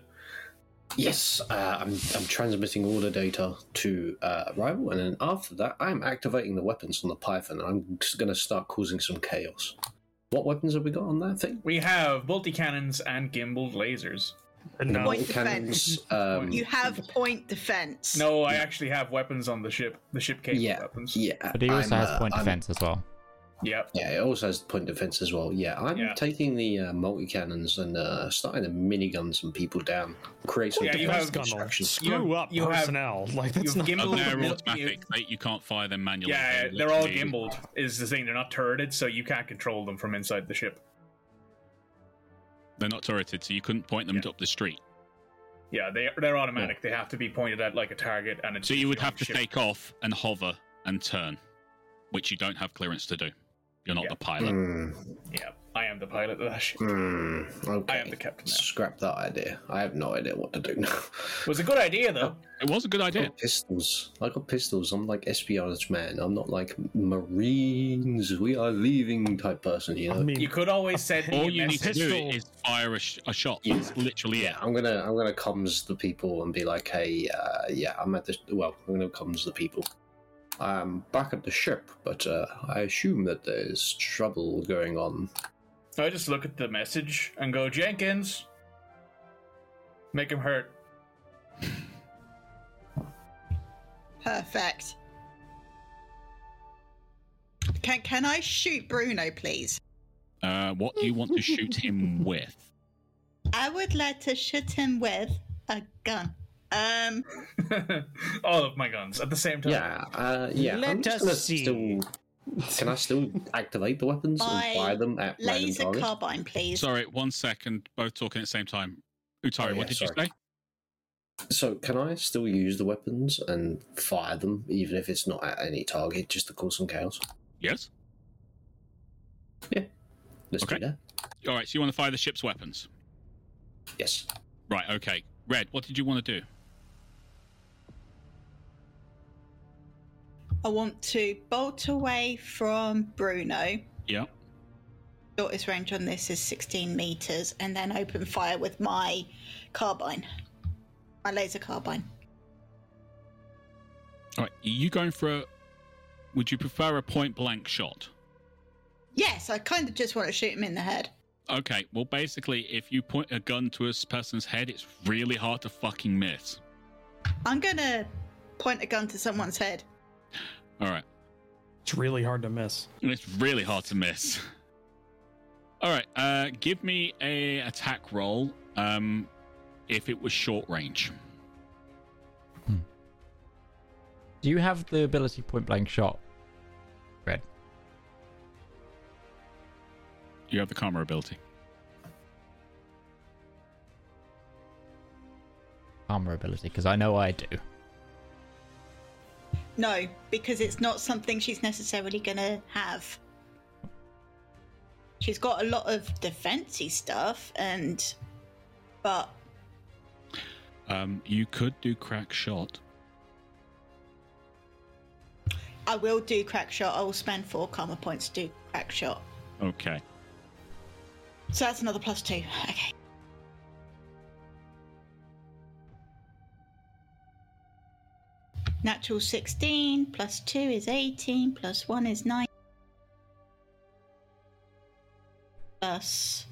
Yes, uh, I'm, I'm transmitting all the data to uh, Rival, and then after that, I'm activating the weapons on the Python, I'm just going to start causing some chaos. What weapons have we got on that thing? We have multi cannons and gimbaled lasers. No. Point Cannons, defense. um, You have point defense. No, I actually have weapons on the ship. The ship capable yeah, weapons. yeah. But he also I'm, has uh, point I'm- defense as well. Yep. Yeah, it also has point defense as well. Yeah, I'm Yeah. taking the uh, multi cannons and uh, starting to minigun some people down, create some Yeah, you defense have- construction. Screw up you have- personnel. like that's you've not. gimbal- Oh, they're mil- automatic. They, you can't fire them manually. Yeah, they're all literally- gimbaled. Is the thing? They're not turreted, so you can't control them from inside the ship. They're not turreted, so you couldn't point them Yeah. up the street. Yeah, they they're automatic. They have to be pointed at like a target, and it's So you would have to ship. take off and hover and turn, which you don't have clearance to do. You're not Yeah. the pilot. Hmm, Yeah, I am the pilot of that ship. hmm, okay. I am the captain now. Scrap that idea. I have no idea what to do now. It was a good idea though. It was a good I idea. got pistols. I got pistols. I'm like espionage man. I'm not like Marines. We are leaving type person. You know. I mean, You could always send All you need to do is fire a, sh- a shot. Yeah. That's literally yeah, it. I'm gonna I'm gonna comms the people and be like, hey, uh, yeah, I'm at this. Well, I'm gonna comms the people. I'm back at the ship, but uh, I assume that there's trouble going on. I just look at the message and go, Jenkins, make him hurt. Perfect. Can can I shoot Bruno, please? Uh, what do you want to shoot him with? I would like to shoot him with a gun. Um, All of my guns at the same time. Yeah, uh, yeah. Let I'm just us gonna see. Still, can I still activate the weapons By and fire them at random laser targets? carbine, please. Sorry, one second. Both talking at the same time. Utari, Oh, what yeah, did sorry. you say? So, can I still use the weapons and fire them, even if it's not at any target, just to cause some chaos? Yes. Yeah. Let's Okay. do that. All right. So you want to fire the ship's weapons? Yes. Right. Okay. Red, what did you want to do? I want to bolt away from Bruno. Yeah. Shortest range on this is 16 meters, and then open fire with my carbine, my laser carbine. All right. Are you going for a? Would you prefer a point blank shot? Yes, I kind of just want to shoot him in the head. Okay, well, basically, if you point a gun to a person's head, it's really hard to fucking miss. I'm gonna point a gun to someone's head. All right. It's really hard to miss. It's really hard to miss. All right, uh, give me a attack roll. Um, if it was short range, Do you have the ability point blank shot? Red. you have the karma ability. Armor ability, because I know I do. No, because it's not something she's necessarily gonna have. She's got a lot of defensey stuff, and but Um, you could do crack shot. I will do crack shot. I will spend four karma points to do crack shot. Okay. So that's another plus two. Okay. Natural 16 plus 2 is 18 plus 1 is 9 plus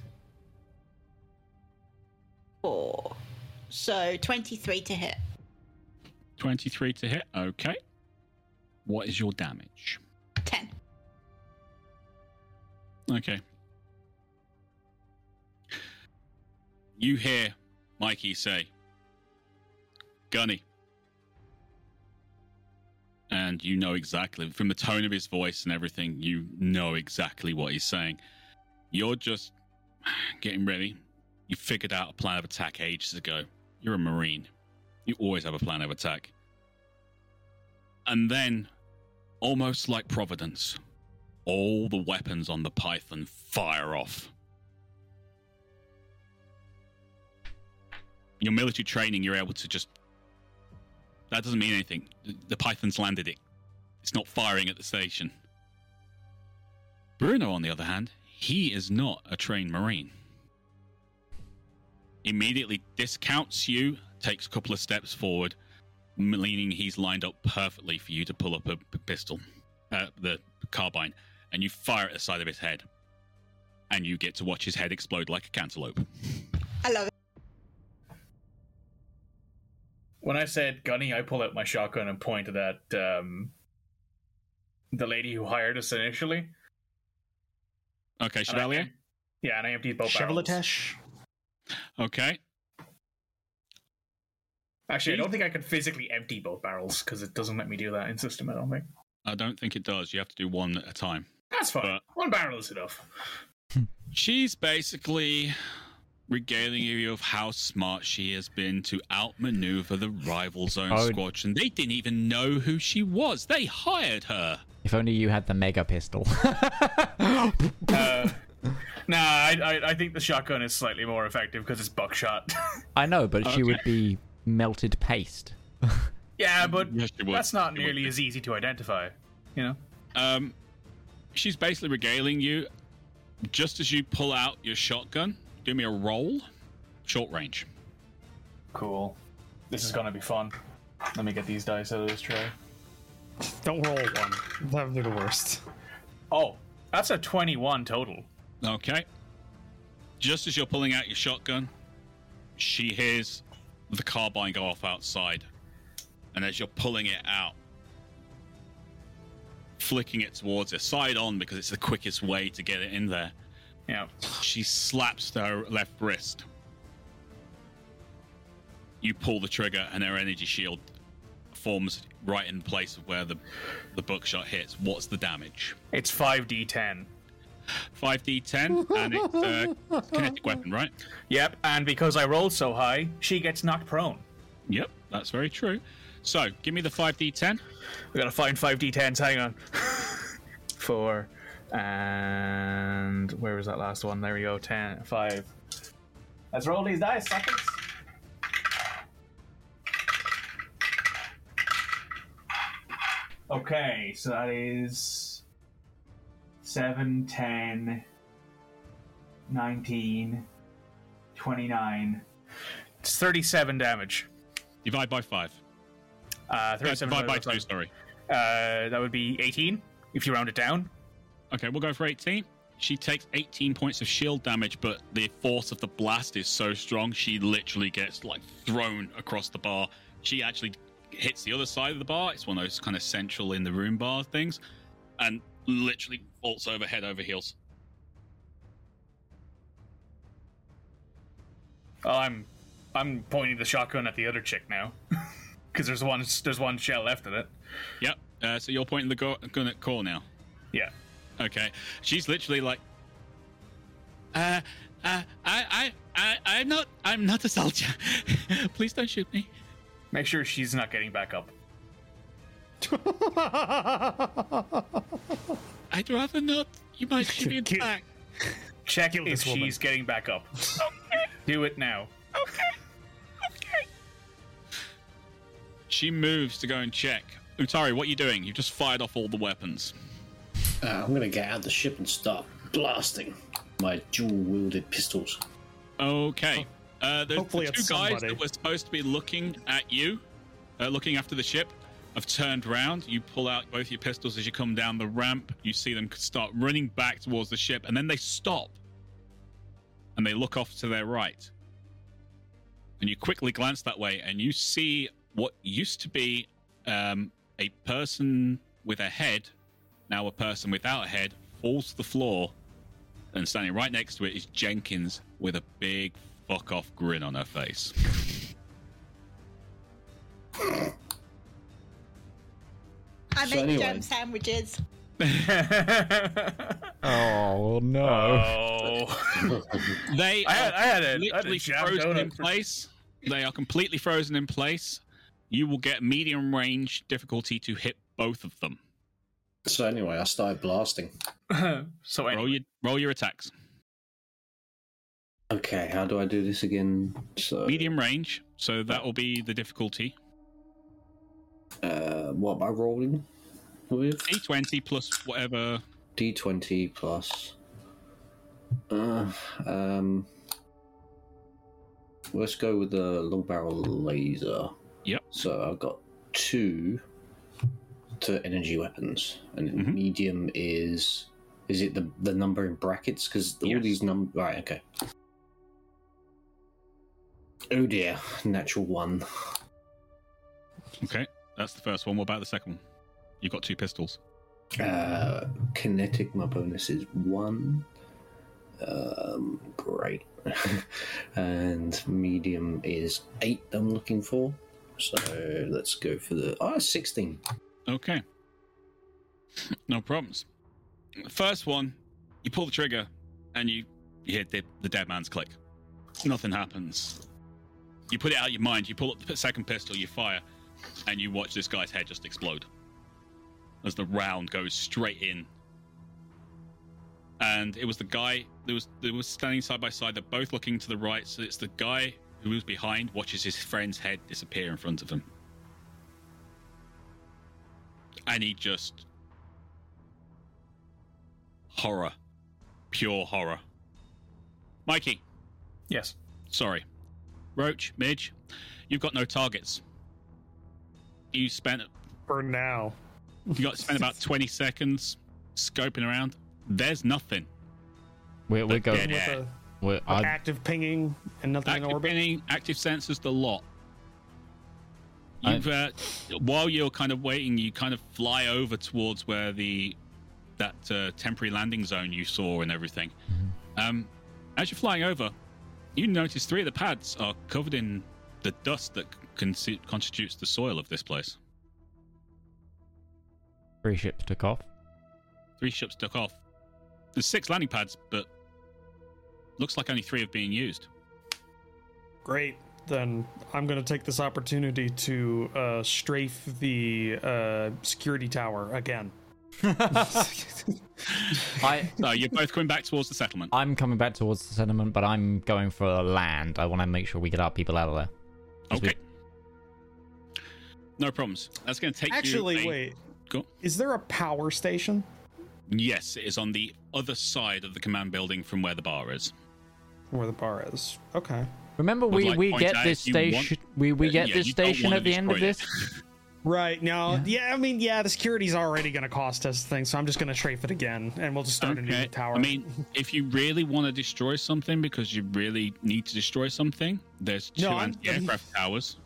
4. So 23 to hit. 23 to hit. Okay. What is your damage? 10. Okay. You hear Mikey say, Gunny. And you know exactly, from the tone of his voice and everything, you know exactly what he's saying. You're just getting ready. You figured out a plan of attack ages ago. You're a Marine. You always have a plan of attack. And then, almost like Providence, all the weapons on the Python fire off. Your military training, you're able to just. That doesn't mean anything. The- Python's landed it. It's not firing at the station. Bruno, on the other hand, he is not a trained Marine. Immediately discounts you, takes a couple of steps forward, meaning he's lined up perfectly for you to pull up a pistol, uh, the carbine, and you fire at the side of his head. And you get to watch his head explode like a cantaloupe. I love When I said gunny, I pull out my shotgun and point at that um, the lady who hired us initially. Okay, And I- Chevalier? Yeah, and I emptied both barrels. Chevaletesh. Okay. Actually, I don't think I could physically empty both barrels because it doesn't let me do that in system. I don't think. I don't think it does. You have to do one at a time. That's fine. But- One barrel is enough. She's basically regaling you of how smart she has been to outmaneuver the rival zone Oh. squadron. They didn't even know who she was. They hired her. If only you had the mega pistol. Uh, nah, I, I, I think the shotgun is slightly more effective because it's buckshot. I know, but she would be melted paste. yeah, but Yes, that's not She nearly be. as easy to identify. You know. Um, she's basically regaling you. Just as you pull out your shotgun, give me a roll. Short range. Cool. This is gonna be fun. Let me get these dice out of this tray. Don't roll one. That would be the worst. Oh, that's a twenty-one total. Okay. Just as you're pulling out your shotgun, she hears the carbine go off outside. And as you're pulling it out, flicking it towards her, side on because it's the quickest way to get it in there, Yeah. she slaps to her left wrist. You pull the trigger, and her energy shield forms right in place of where the, the buckshot hits. What's the damage? It's five d ten. 5d10, and it's a kinetic weapon, right? Yep, and because I rolled so high, she gets knocked prone. Yep, that's very true. So, give me the 5d10. We gotta find five d10s. Hang on. Four, and where was that last one? There we go. Ten, five. Let's roll these dice, seconds. Okay, so that is 7, 10, 19, 29. It's 37 damage. Divide by 5. Uh, Uh, 37 divide by 2, sorry. Uh, that would be 18 if you round it down. Okay, we'll go for 18. she takes 18 points of shield damage, but the force of the blast is so strong, she literally gets like thrown across the bar. She actually hits the other side of the bar. It's one of those kind of central in the room bar things, and literally falls over head over heels. Oh, I'm I'm pointing the shotgun at the other chick now, because there's one there's one shell left of it. Yep. Uh, so you're pointing the go- gun at Core now. Yeah. Okay. She's literally like, uh, uh, I, I, I, I'm not, I'm not a soldier. Please don't shoot me. Make sure she's not getting back up. I'd rather not. You might shoot me in the Cute. back. Check Kill if this woman. she's getting back up. Do it now. okay, okay. She moves to go and check. Utari, what are you doing? You've just fired off all the weapons. Uh, I'm gonna get out of the ship and start blasting my dual-wielded pistols. Okay. Uh, the, Hopefully the two it's guys somebody. that were supposed to be looking at you, uh, looking after the ship, have turned round. You pull out both your pistols as you come down the ramp. You see them start running back towards the ship, and then they stop. And they look off to their right. And you quickly glance that way, and you see what used to be um, a person with a head, now a person without a head, falls to the floor and standing right next to it is Jenkins with a big fuck off grin on her face. I So make anyway. jam sandwiches. Oh no! Oh. They I had, are I had a, I had a literally jam frozen in donut for- place. They are completely frozen in place. You will get medium range difficulty to hit both of them. So anyway, I started blasting. so Roll your roll your attacks. Okay, how do I do this again? So Medium range, so that will be the difficulty. Uh, what am I rolling with? D20 plus whatever. D20 plus. Uh, um. Let's go with the long barrel laser. Yep. So I've got two to energy weapons, and Mhm. medium is is it the the number in brackets? Because all Yes. these num right, okay. Oh dear, natural one. Okay, that's the first one. What about the second one? You've got two pistols. Uh, kinetic, my bonus is one. Um, great. and medium is eight. I'm looking for. So let's go for the ah 16. Okay. No problems. First one, you pull the trigger and you, you hear the, the dead man's click. Nothing happens. You put it out of your mind, you pull up the second pistol, you fire, and you watch this guy's head just explode as the round goes straight in. And it was the guy that was that was standing side by side. They're both looking to the right, so it's the guy who was behind watches his friend's head disappear in front of him and he just horror, pure horror. Mikey, yes. sorry, Roach, Midge, you've got no targets. You spent For now. you got spent about twenty seconds scoping around. There's nothing. We're, we're But going. With air. the We're, I, active pinging and nothing in orbit. pinning, active sensors, the lot. I- You've uh, while you're kind of waiting, you kind of fly over towards where the that uh, temporary landing zone you saw and everything. Um, as you're flying over, you notice three of the pads are covered in the dust that con- constitutes the soil of this place. three ships took off. Three ships took off. There's six landing pads, but looks like only three are being used. Great. Then I'm going to take this opportunity to uh, strafe the uh, security tower again. I So you're both coming back towards the settlement. I'm coming back towards the settlement, but I'm going for land. I want to make sure we get our people out of there. 'Cause we- Okay. No problems. That's going to take Actually, you. a- wait. Go. Is there a power station? Yes, it is on the other side of the command building from where the bar is. Where the bar is. Okay. Remember, we, like we get this if want- station. We we get yeah, this station at the end of this. Right. now, Yeah. I mean, yeah. The security's already going to cost us things, so I'm just going to strafe it again, and we'll just start a new tower. I mean, if you really want to destroy something because you really need to destroy something, there's two No, I'm- anti-aircraft towers.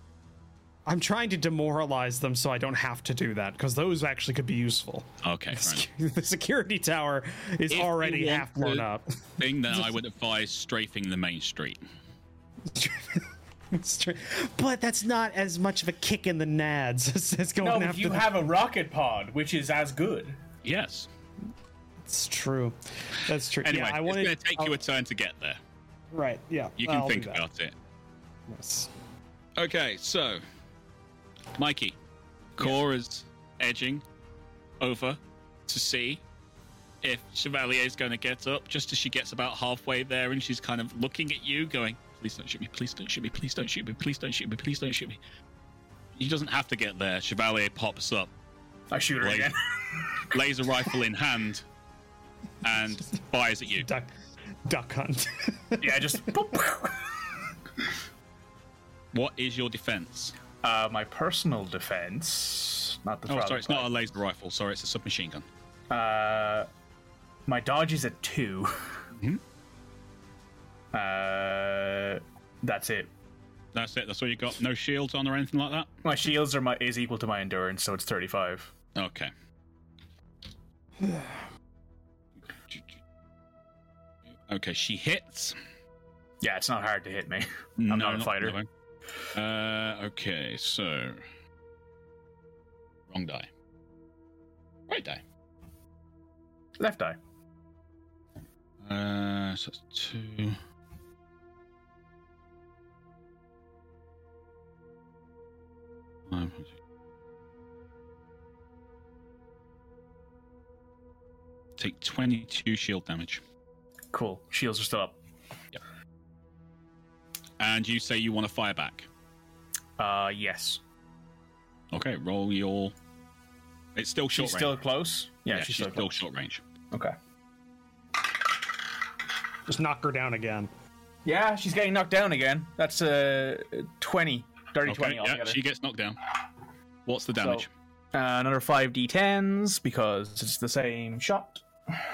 I'm trying to demoralize them so I don't have to do that because those actually could be useful. Okay, fair enough. the security tower is If already half blown up. Thing that I would advise strafing the main street. Stra- but that's not as much of a kick in the nads as, as going No, but after you the- have a rocket pod, which is as good. Yes. It's true. That's true. Anyway, yeah, I it's going to take you I'll- a turn to get there. right. Yeah. You can I'll think about it. Yes. Okay, so Mikey, Core is edging over to see if Chevalier is going to get up. Just as she gets about halfway there, and she's kind of looking at you, going, "Please don't shoot me! Please don't shoot me! Please don't shoot me! Please don't shoot me! Please don't shoot me!" He doesn't have to get there. Chevalier pops up, I shoot her again. laser rifle in hand, and fires at you. Duck, duck hunt. yeah, just. What is your defense? uh, my personal defense, not the. Oh, sorry, it's not a laser rifle. Sorry, it's a submachine gun. Uh, my dodge is at 2 Mhm. Uh, that's it. That's it. That's all you got. No shields on or anything like that. My shields are my is equal to my endurance, so it's thirty-five. Okay. okay, she hits. Yeah, it's not hard to hit me. I'm not a fighter. really. Uh, okay, so wrong die. Right die. Left eye. Uh, so that's two. Um, Take 22 shield damage. Cool. Shields are still up. And you say you want to fire back. Uh, yes. Okay, roll your. It's still short she's range. still close. Yeah, yeah, she's, she's still, still close. short range. Okay. Just knock her down again. Yeah, she's getting knocked down again. That's uh 20. Dirty Okay, 20 yeah, altogether. she gets knocked down. What's the damage? Uh, another 5 d10s because it's the same shot.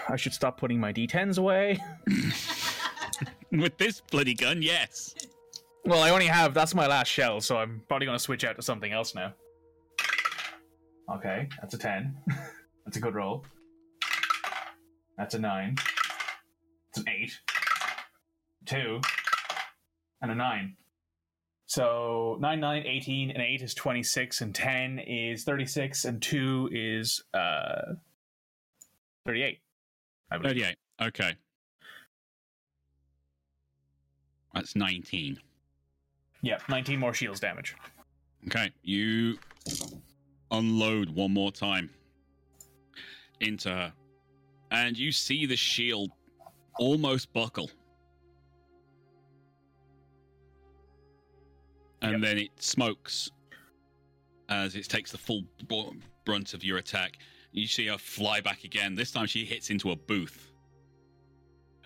I should stop putting my d10s away. With this bloody gun, yes. Well, I only have that's my last shell, so I'm probably going to switch out to something else now. Okay, that's a 10. that's a good roll. That's a 9. It's an 8. 2. And a 9. So 9, 9, 18, and 8 is 26, and 10 is 36, and 2 is uh 38. I 38. Okay. That's 19. Yeah, 19 more shields damage. Okay, you unload one more time into her, and you see the shield almost buckle. And Yep. then it smokes as it takes the full brunt of your attack. You see her fly back again. This time she hits into a booth.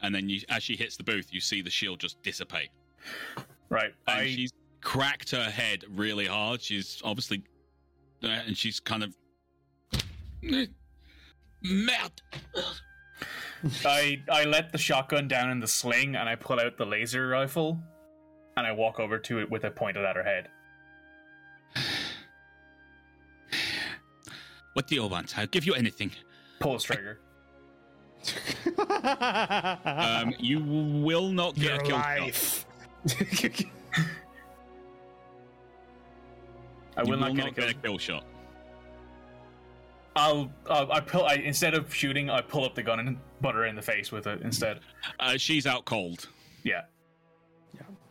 And then you, as she hits the booth, you see the shield just dissipate Right. and I she's cracked her head really hard. She's obviously, uh, and she's kind of melt. I I let the shotgun down in the sling and I pull out the laser rifle and I walk over to it with a pointed at her head. What do you want? I'll give you anything. Pull Pulls trigger. Um, you will not get Your a kill shot. life. I You will not get a not kill. get a kill shot. I'll uh, I pull I instead of shooting I pull up the gun and butt her in the face with it instead. Uh, she's out cold. Yeah.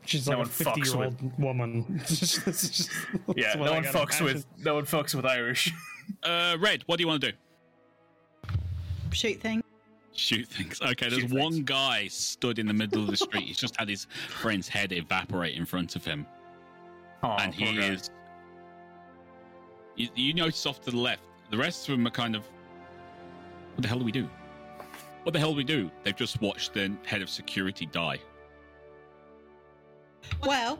She's No like one a fucks fifty-year-old woman. Just- Yeah, no one fucks with no one fucks with Irish. Uh, Red, what do you want to do? Shoot things. Shoot things. Okay, there's Shoot one things. guy stood in the middle of the street. He's just had his friend's head evaporate in front of him. Oh, and he guy. is. You, you notice off to the left. The rest of them are kind of. What the hell do we do? What the hell do we do? They've just watched the head of security die. Well,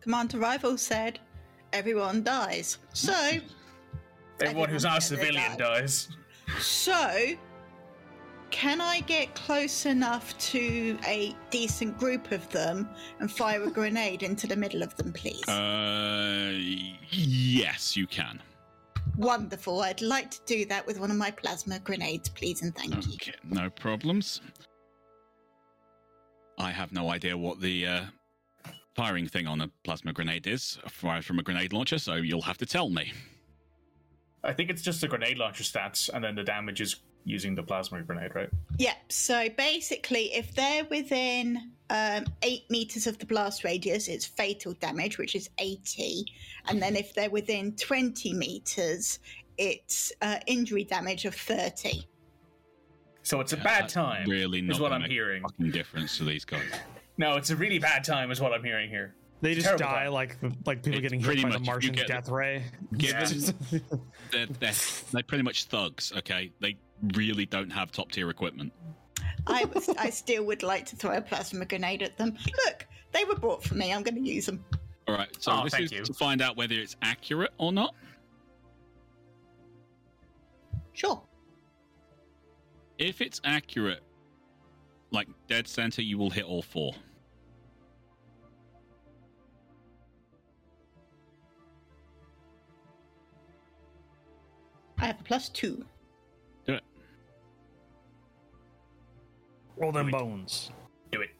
Commander Rivals said everyone dies. So Everyone who's not a civilian dies. So, can I get close enough to a decent group of them and fire a grenade into the middle of them, please? Uh, yes, you can. Wonderful. I'd like to do that with one of my plasma grenades, please, and thank you. Okay, no problems. I have no idea what the uh, firing thing on a plasma grenade is, fired from a grenade launcher, so you'll have to tell me. I think it's just the grenade launcher stats, and then the damage is using the plasma grenade, right? Yep. So basically, if they're within um, eight meters of the blast radius, it's fatal damage, which is 80. And then if they're within 20 meters, it's uh, injury damage of 30. So it's a Yeah, bad time. Really not is what I'm hearing. fucking difference to these guys. No, it's a really bad time, is what I'm hearing here. They just die time. like like people It's getting hit by the much if you Martian's get- death ray. Given they're, they're, they're pretty much thugs, okay? They really don't have top tier equipment. I, was, I still would like to throw a plasma grenade at them. Look, they were bought for me. I'm going to use them. All right, so Oh, this thank is you. to find out whether it's accurate or not. Sure. If it's accurate, like dead center, you will hit all four. I have a plus two. Do it. Roll them bones. Do it.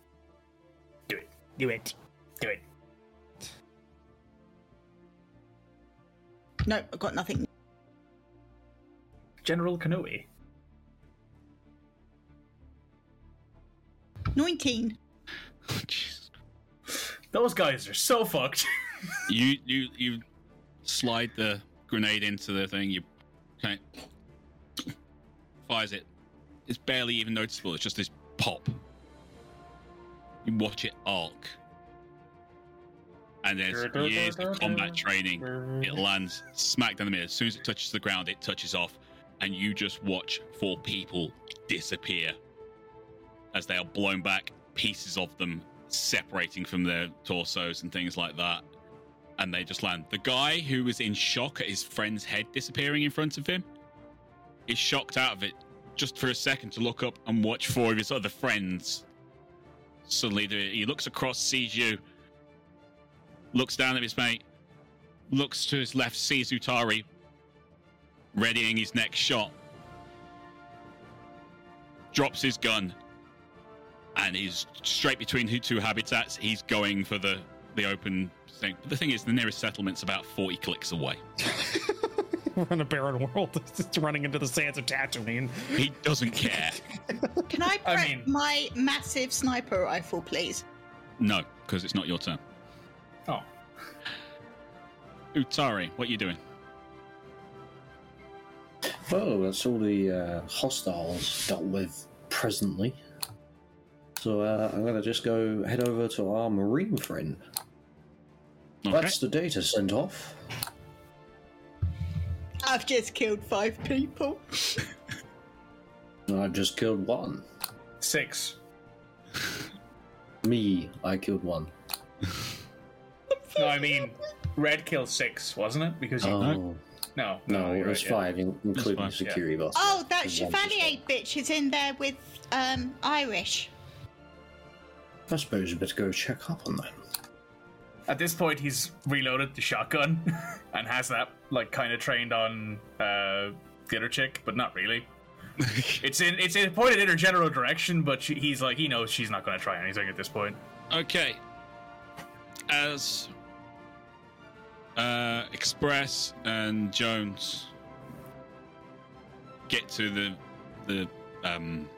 Do it. Do it. Do it. No, I've got nothing. General Kanoe. 19. Jesus. Those guys are so fucked. you you you slide the grenade into the thing. You okay, fires it. It's barely even noticeable. It's just this pop. You watch it arc, and there's years of combat training. It lands smack down the middle. As soon as it touches the ground, it touches off, and you just watch four people disappear as they are blown back, pieces of them separating from their torsos and things like that. And they just land. The guy who was in shock at his friend's head disappearing in front of him is shocked out of it just for a second to look up and watch four of his other friends. Suddenly, he looks across, sees you, looks down at his mate, looks to his left, sees Utari, readying his next shot, drops his gun, and he's straight between two habitats. He's going for the the open thing. But the thing is, the nearest settlement's about forty clicks away. We're in a barren world. Just running into the sands of Tatooine. He doesn't care. Can I I prep mean- my massive sniper rifle, please? No, because it's not your turn. Oh. Utari, what are you doing? Well, that's all the uh, hostiles dealt with presently. So uh, I'm gonna just go head over to our marine friend. Okay. That's the data sent off. I've just killed five people. I've just killed one. Six. Me, I killed one. No, I mean, Red killed six, wasn't it? Because you. Oh no, no, it was right, five, in- including fine, the security boss. Oh, that Chevalier bitch is in there with um Irish. I suppose we better go check up on that. At this point, he's reloaded the shotgun and has that like kind of trained on uh, the other chick, but not really. it's in it's in pointed in her general direction, but she, he's like he knows she's not going to try anything at this point. Okay. As uh, Express and Jones get to the the um,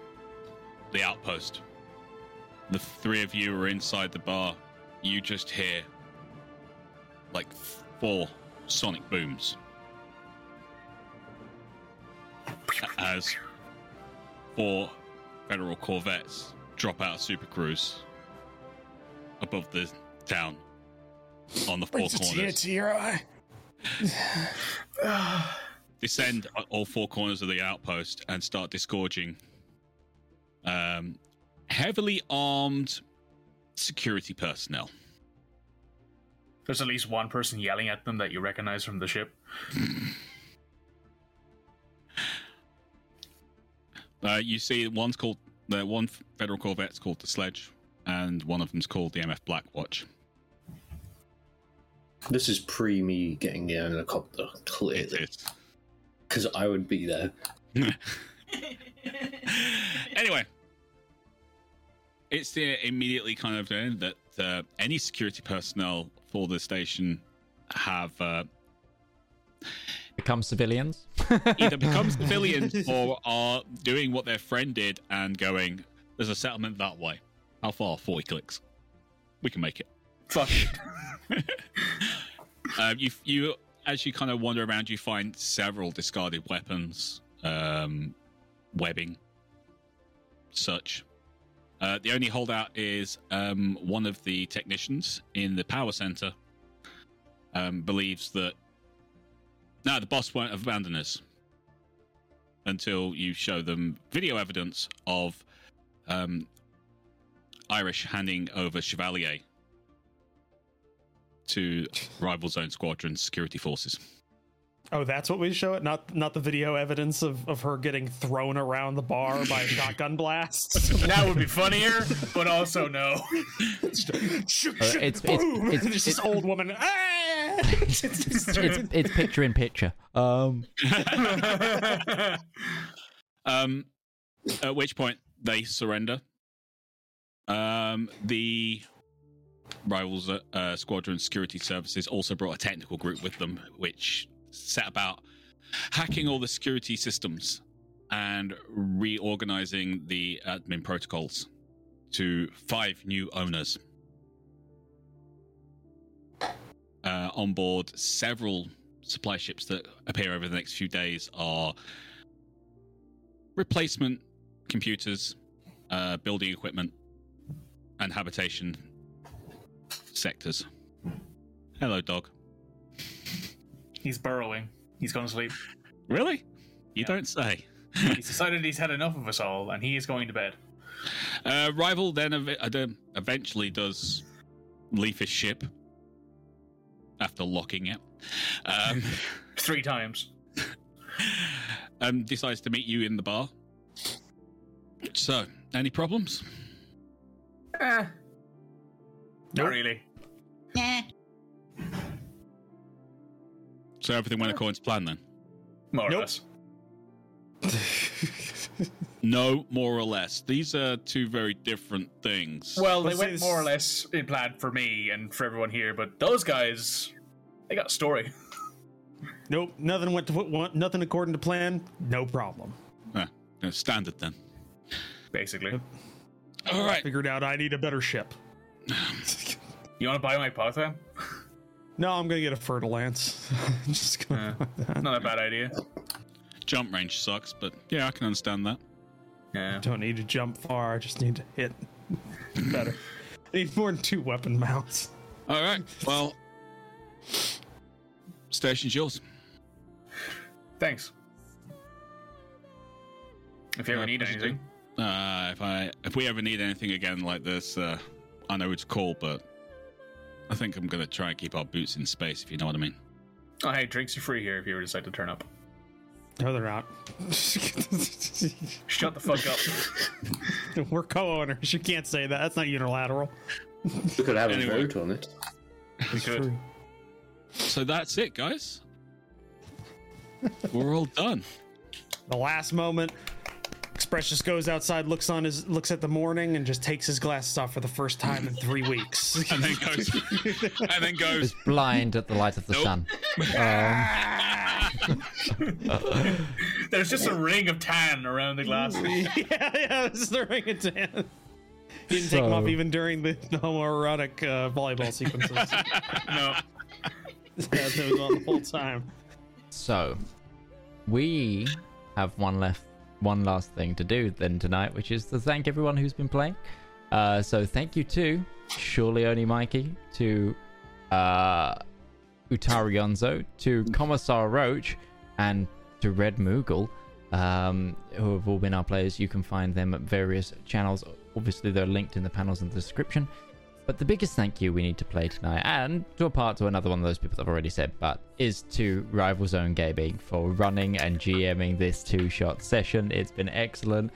the outpost, the three of you are inside the bar. You just hear like four sonic booms as four federal corvettes drop out of Super Cruise above the town on the four corners. Descend at all four corners of the outpost and start disgorging um, heavily armed security personnel. There's at least one person yelling at them that you recognize from the ship. uh, you see, one's called the one federal corvette's called the Sledge, and one of them's called the MF Black Watch. This is pre me getting the helicopter, clearly, because I would be there. anyway, it's the immediately kind of that uh, any security personnel for the station have uh, Become civilians. either become civilians or are doing what their friend did and going, "There's a settlement that way." How far? Forty clicks. We can make it. Fuck. Um, you, you, as you kind of wander around, you find several discarded weapons, um, webbing, such. Uh, the only holdout is um, one of the technicians in the power center um, believes that no, the boss won't abandon us until you show them video evidence of um, Irish handing over Chevalier to rival zone squadron security forces. Oh, that's what we show it. Not not the video evidence of, of her getting thrown around the bar by a shotgun blast. that would be funnier, but also no. Shoot, Uh, shoot, it's- it's- it's- this old woman. "Ah!" it's it's picture in picture. Um, um, at which point they surrender. Um, the rivals uh, squadron security services also brought a technical group with them, which set about hacking all the security systems and reorganizing the admin protocols to five new owners. Uh, on board several supply ships that appear over the next few days are replacement computers, uh, building equipment, and habitation sectors. Hello, dog. He's burrowing. He's gone to sleep. Really? You Yeah. don't say. He's decided he's had enough of us all, and he is going to bed. Uh, Rival then ev- uh, eventually does leave his ship after locking it. Um, Three times. and decides to meet you in the bar. So, any problems? Eh. Nope. Not really. So everything went according to plan then? More or Nope. less. No, more or less. These are two very different things. Well, they went more or less in plan for me and for everyone here, but those guys, they got a story. nope, nothing went to want, nothing according to plan. No problem. Ah, no, standard then. Basically. All right. Figured out I need a better ship. You want to buy my Potha? No, I'm gonna get a Fer-de-Lance. Just gonna Yeah. that. Not a bad idea. Jump range sucks, but yeah, I can understand that. Yeah. Don't need to jump far. I just need to hit better. I need more than two weapon mounts. All right. Well, station's yours. Thanks. If you ever Uh, need anything. Uh, if I if we ever need anything again like this, uh, I know it's cool, but I think I'm gonna try and keep our boots in space, if you know what I mean. Oh, hey, drinks are free here if you ever decide to turn up. No, they're not. Shut the fuck up. We're co-owners. You can't say that. That's not unilateral. We could have Anyway. a vote on it. We could. So that's it, guys. We're all done. The last moment, Express just goes outside, looks on his, looks at the morning, and just takes his glasses off for the first time in three weeks. And then goes, and then goes. is blind at the light of the Nope. sun. There's just a ring of tan around the glasses. yeah, yeah, this is the ring of tan. He didn't take them off even during the homoerotic uh, volleyball sequences. no. yeah, it was on the whole time. So, we have one left, one last thing to do then tonight, which is to thank everyone who's been playing. Uh, so thank you to Surely Only Mikey, to uh, Utari to Commissar Roach, and to Red Moogle, um, who have all been our players. You can find them at various channels. Obviously, they're linked in the panels in the description. But the biggest thank you we need to play tonight, and to a part to another one of those people that I've already said, but is to Rival Zone Gaming for running and GMing this two shot session. It's been excellent.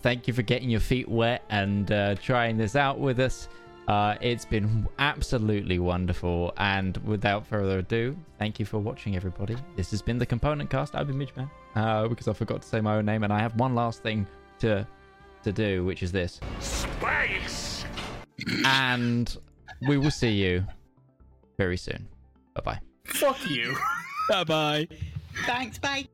Thank you for getting your feet wet and uh, trying this out with us. Uh, it's been absolutely wonderful. And without further ado, thank you for watching, everybody. This has been the Component Cast. I've been Midgeman uh, because I forgot to say my own name, and I have one last thing to to do, which is this. Space! And we will see you very soon. Bye bye. Fuck you. Bye bye. Thanks, bye.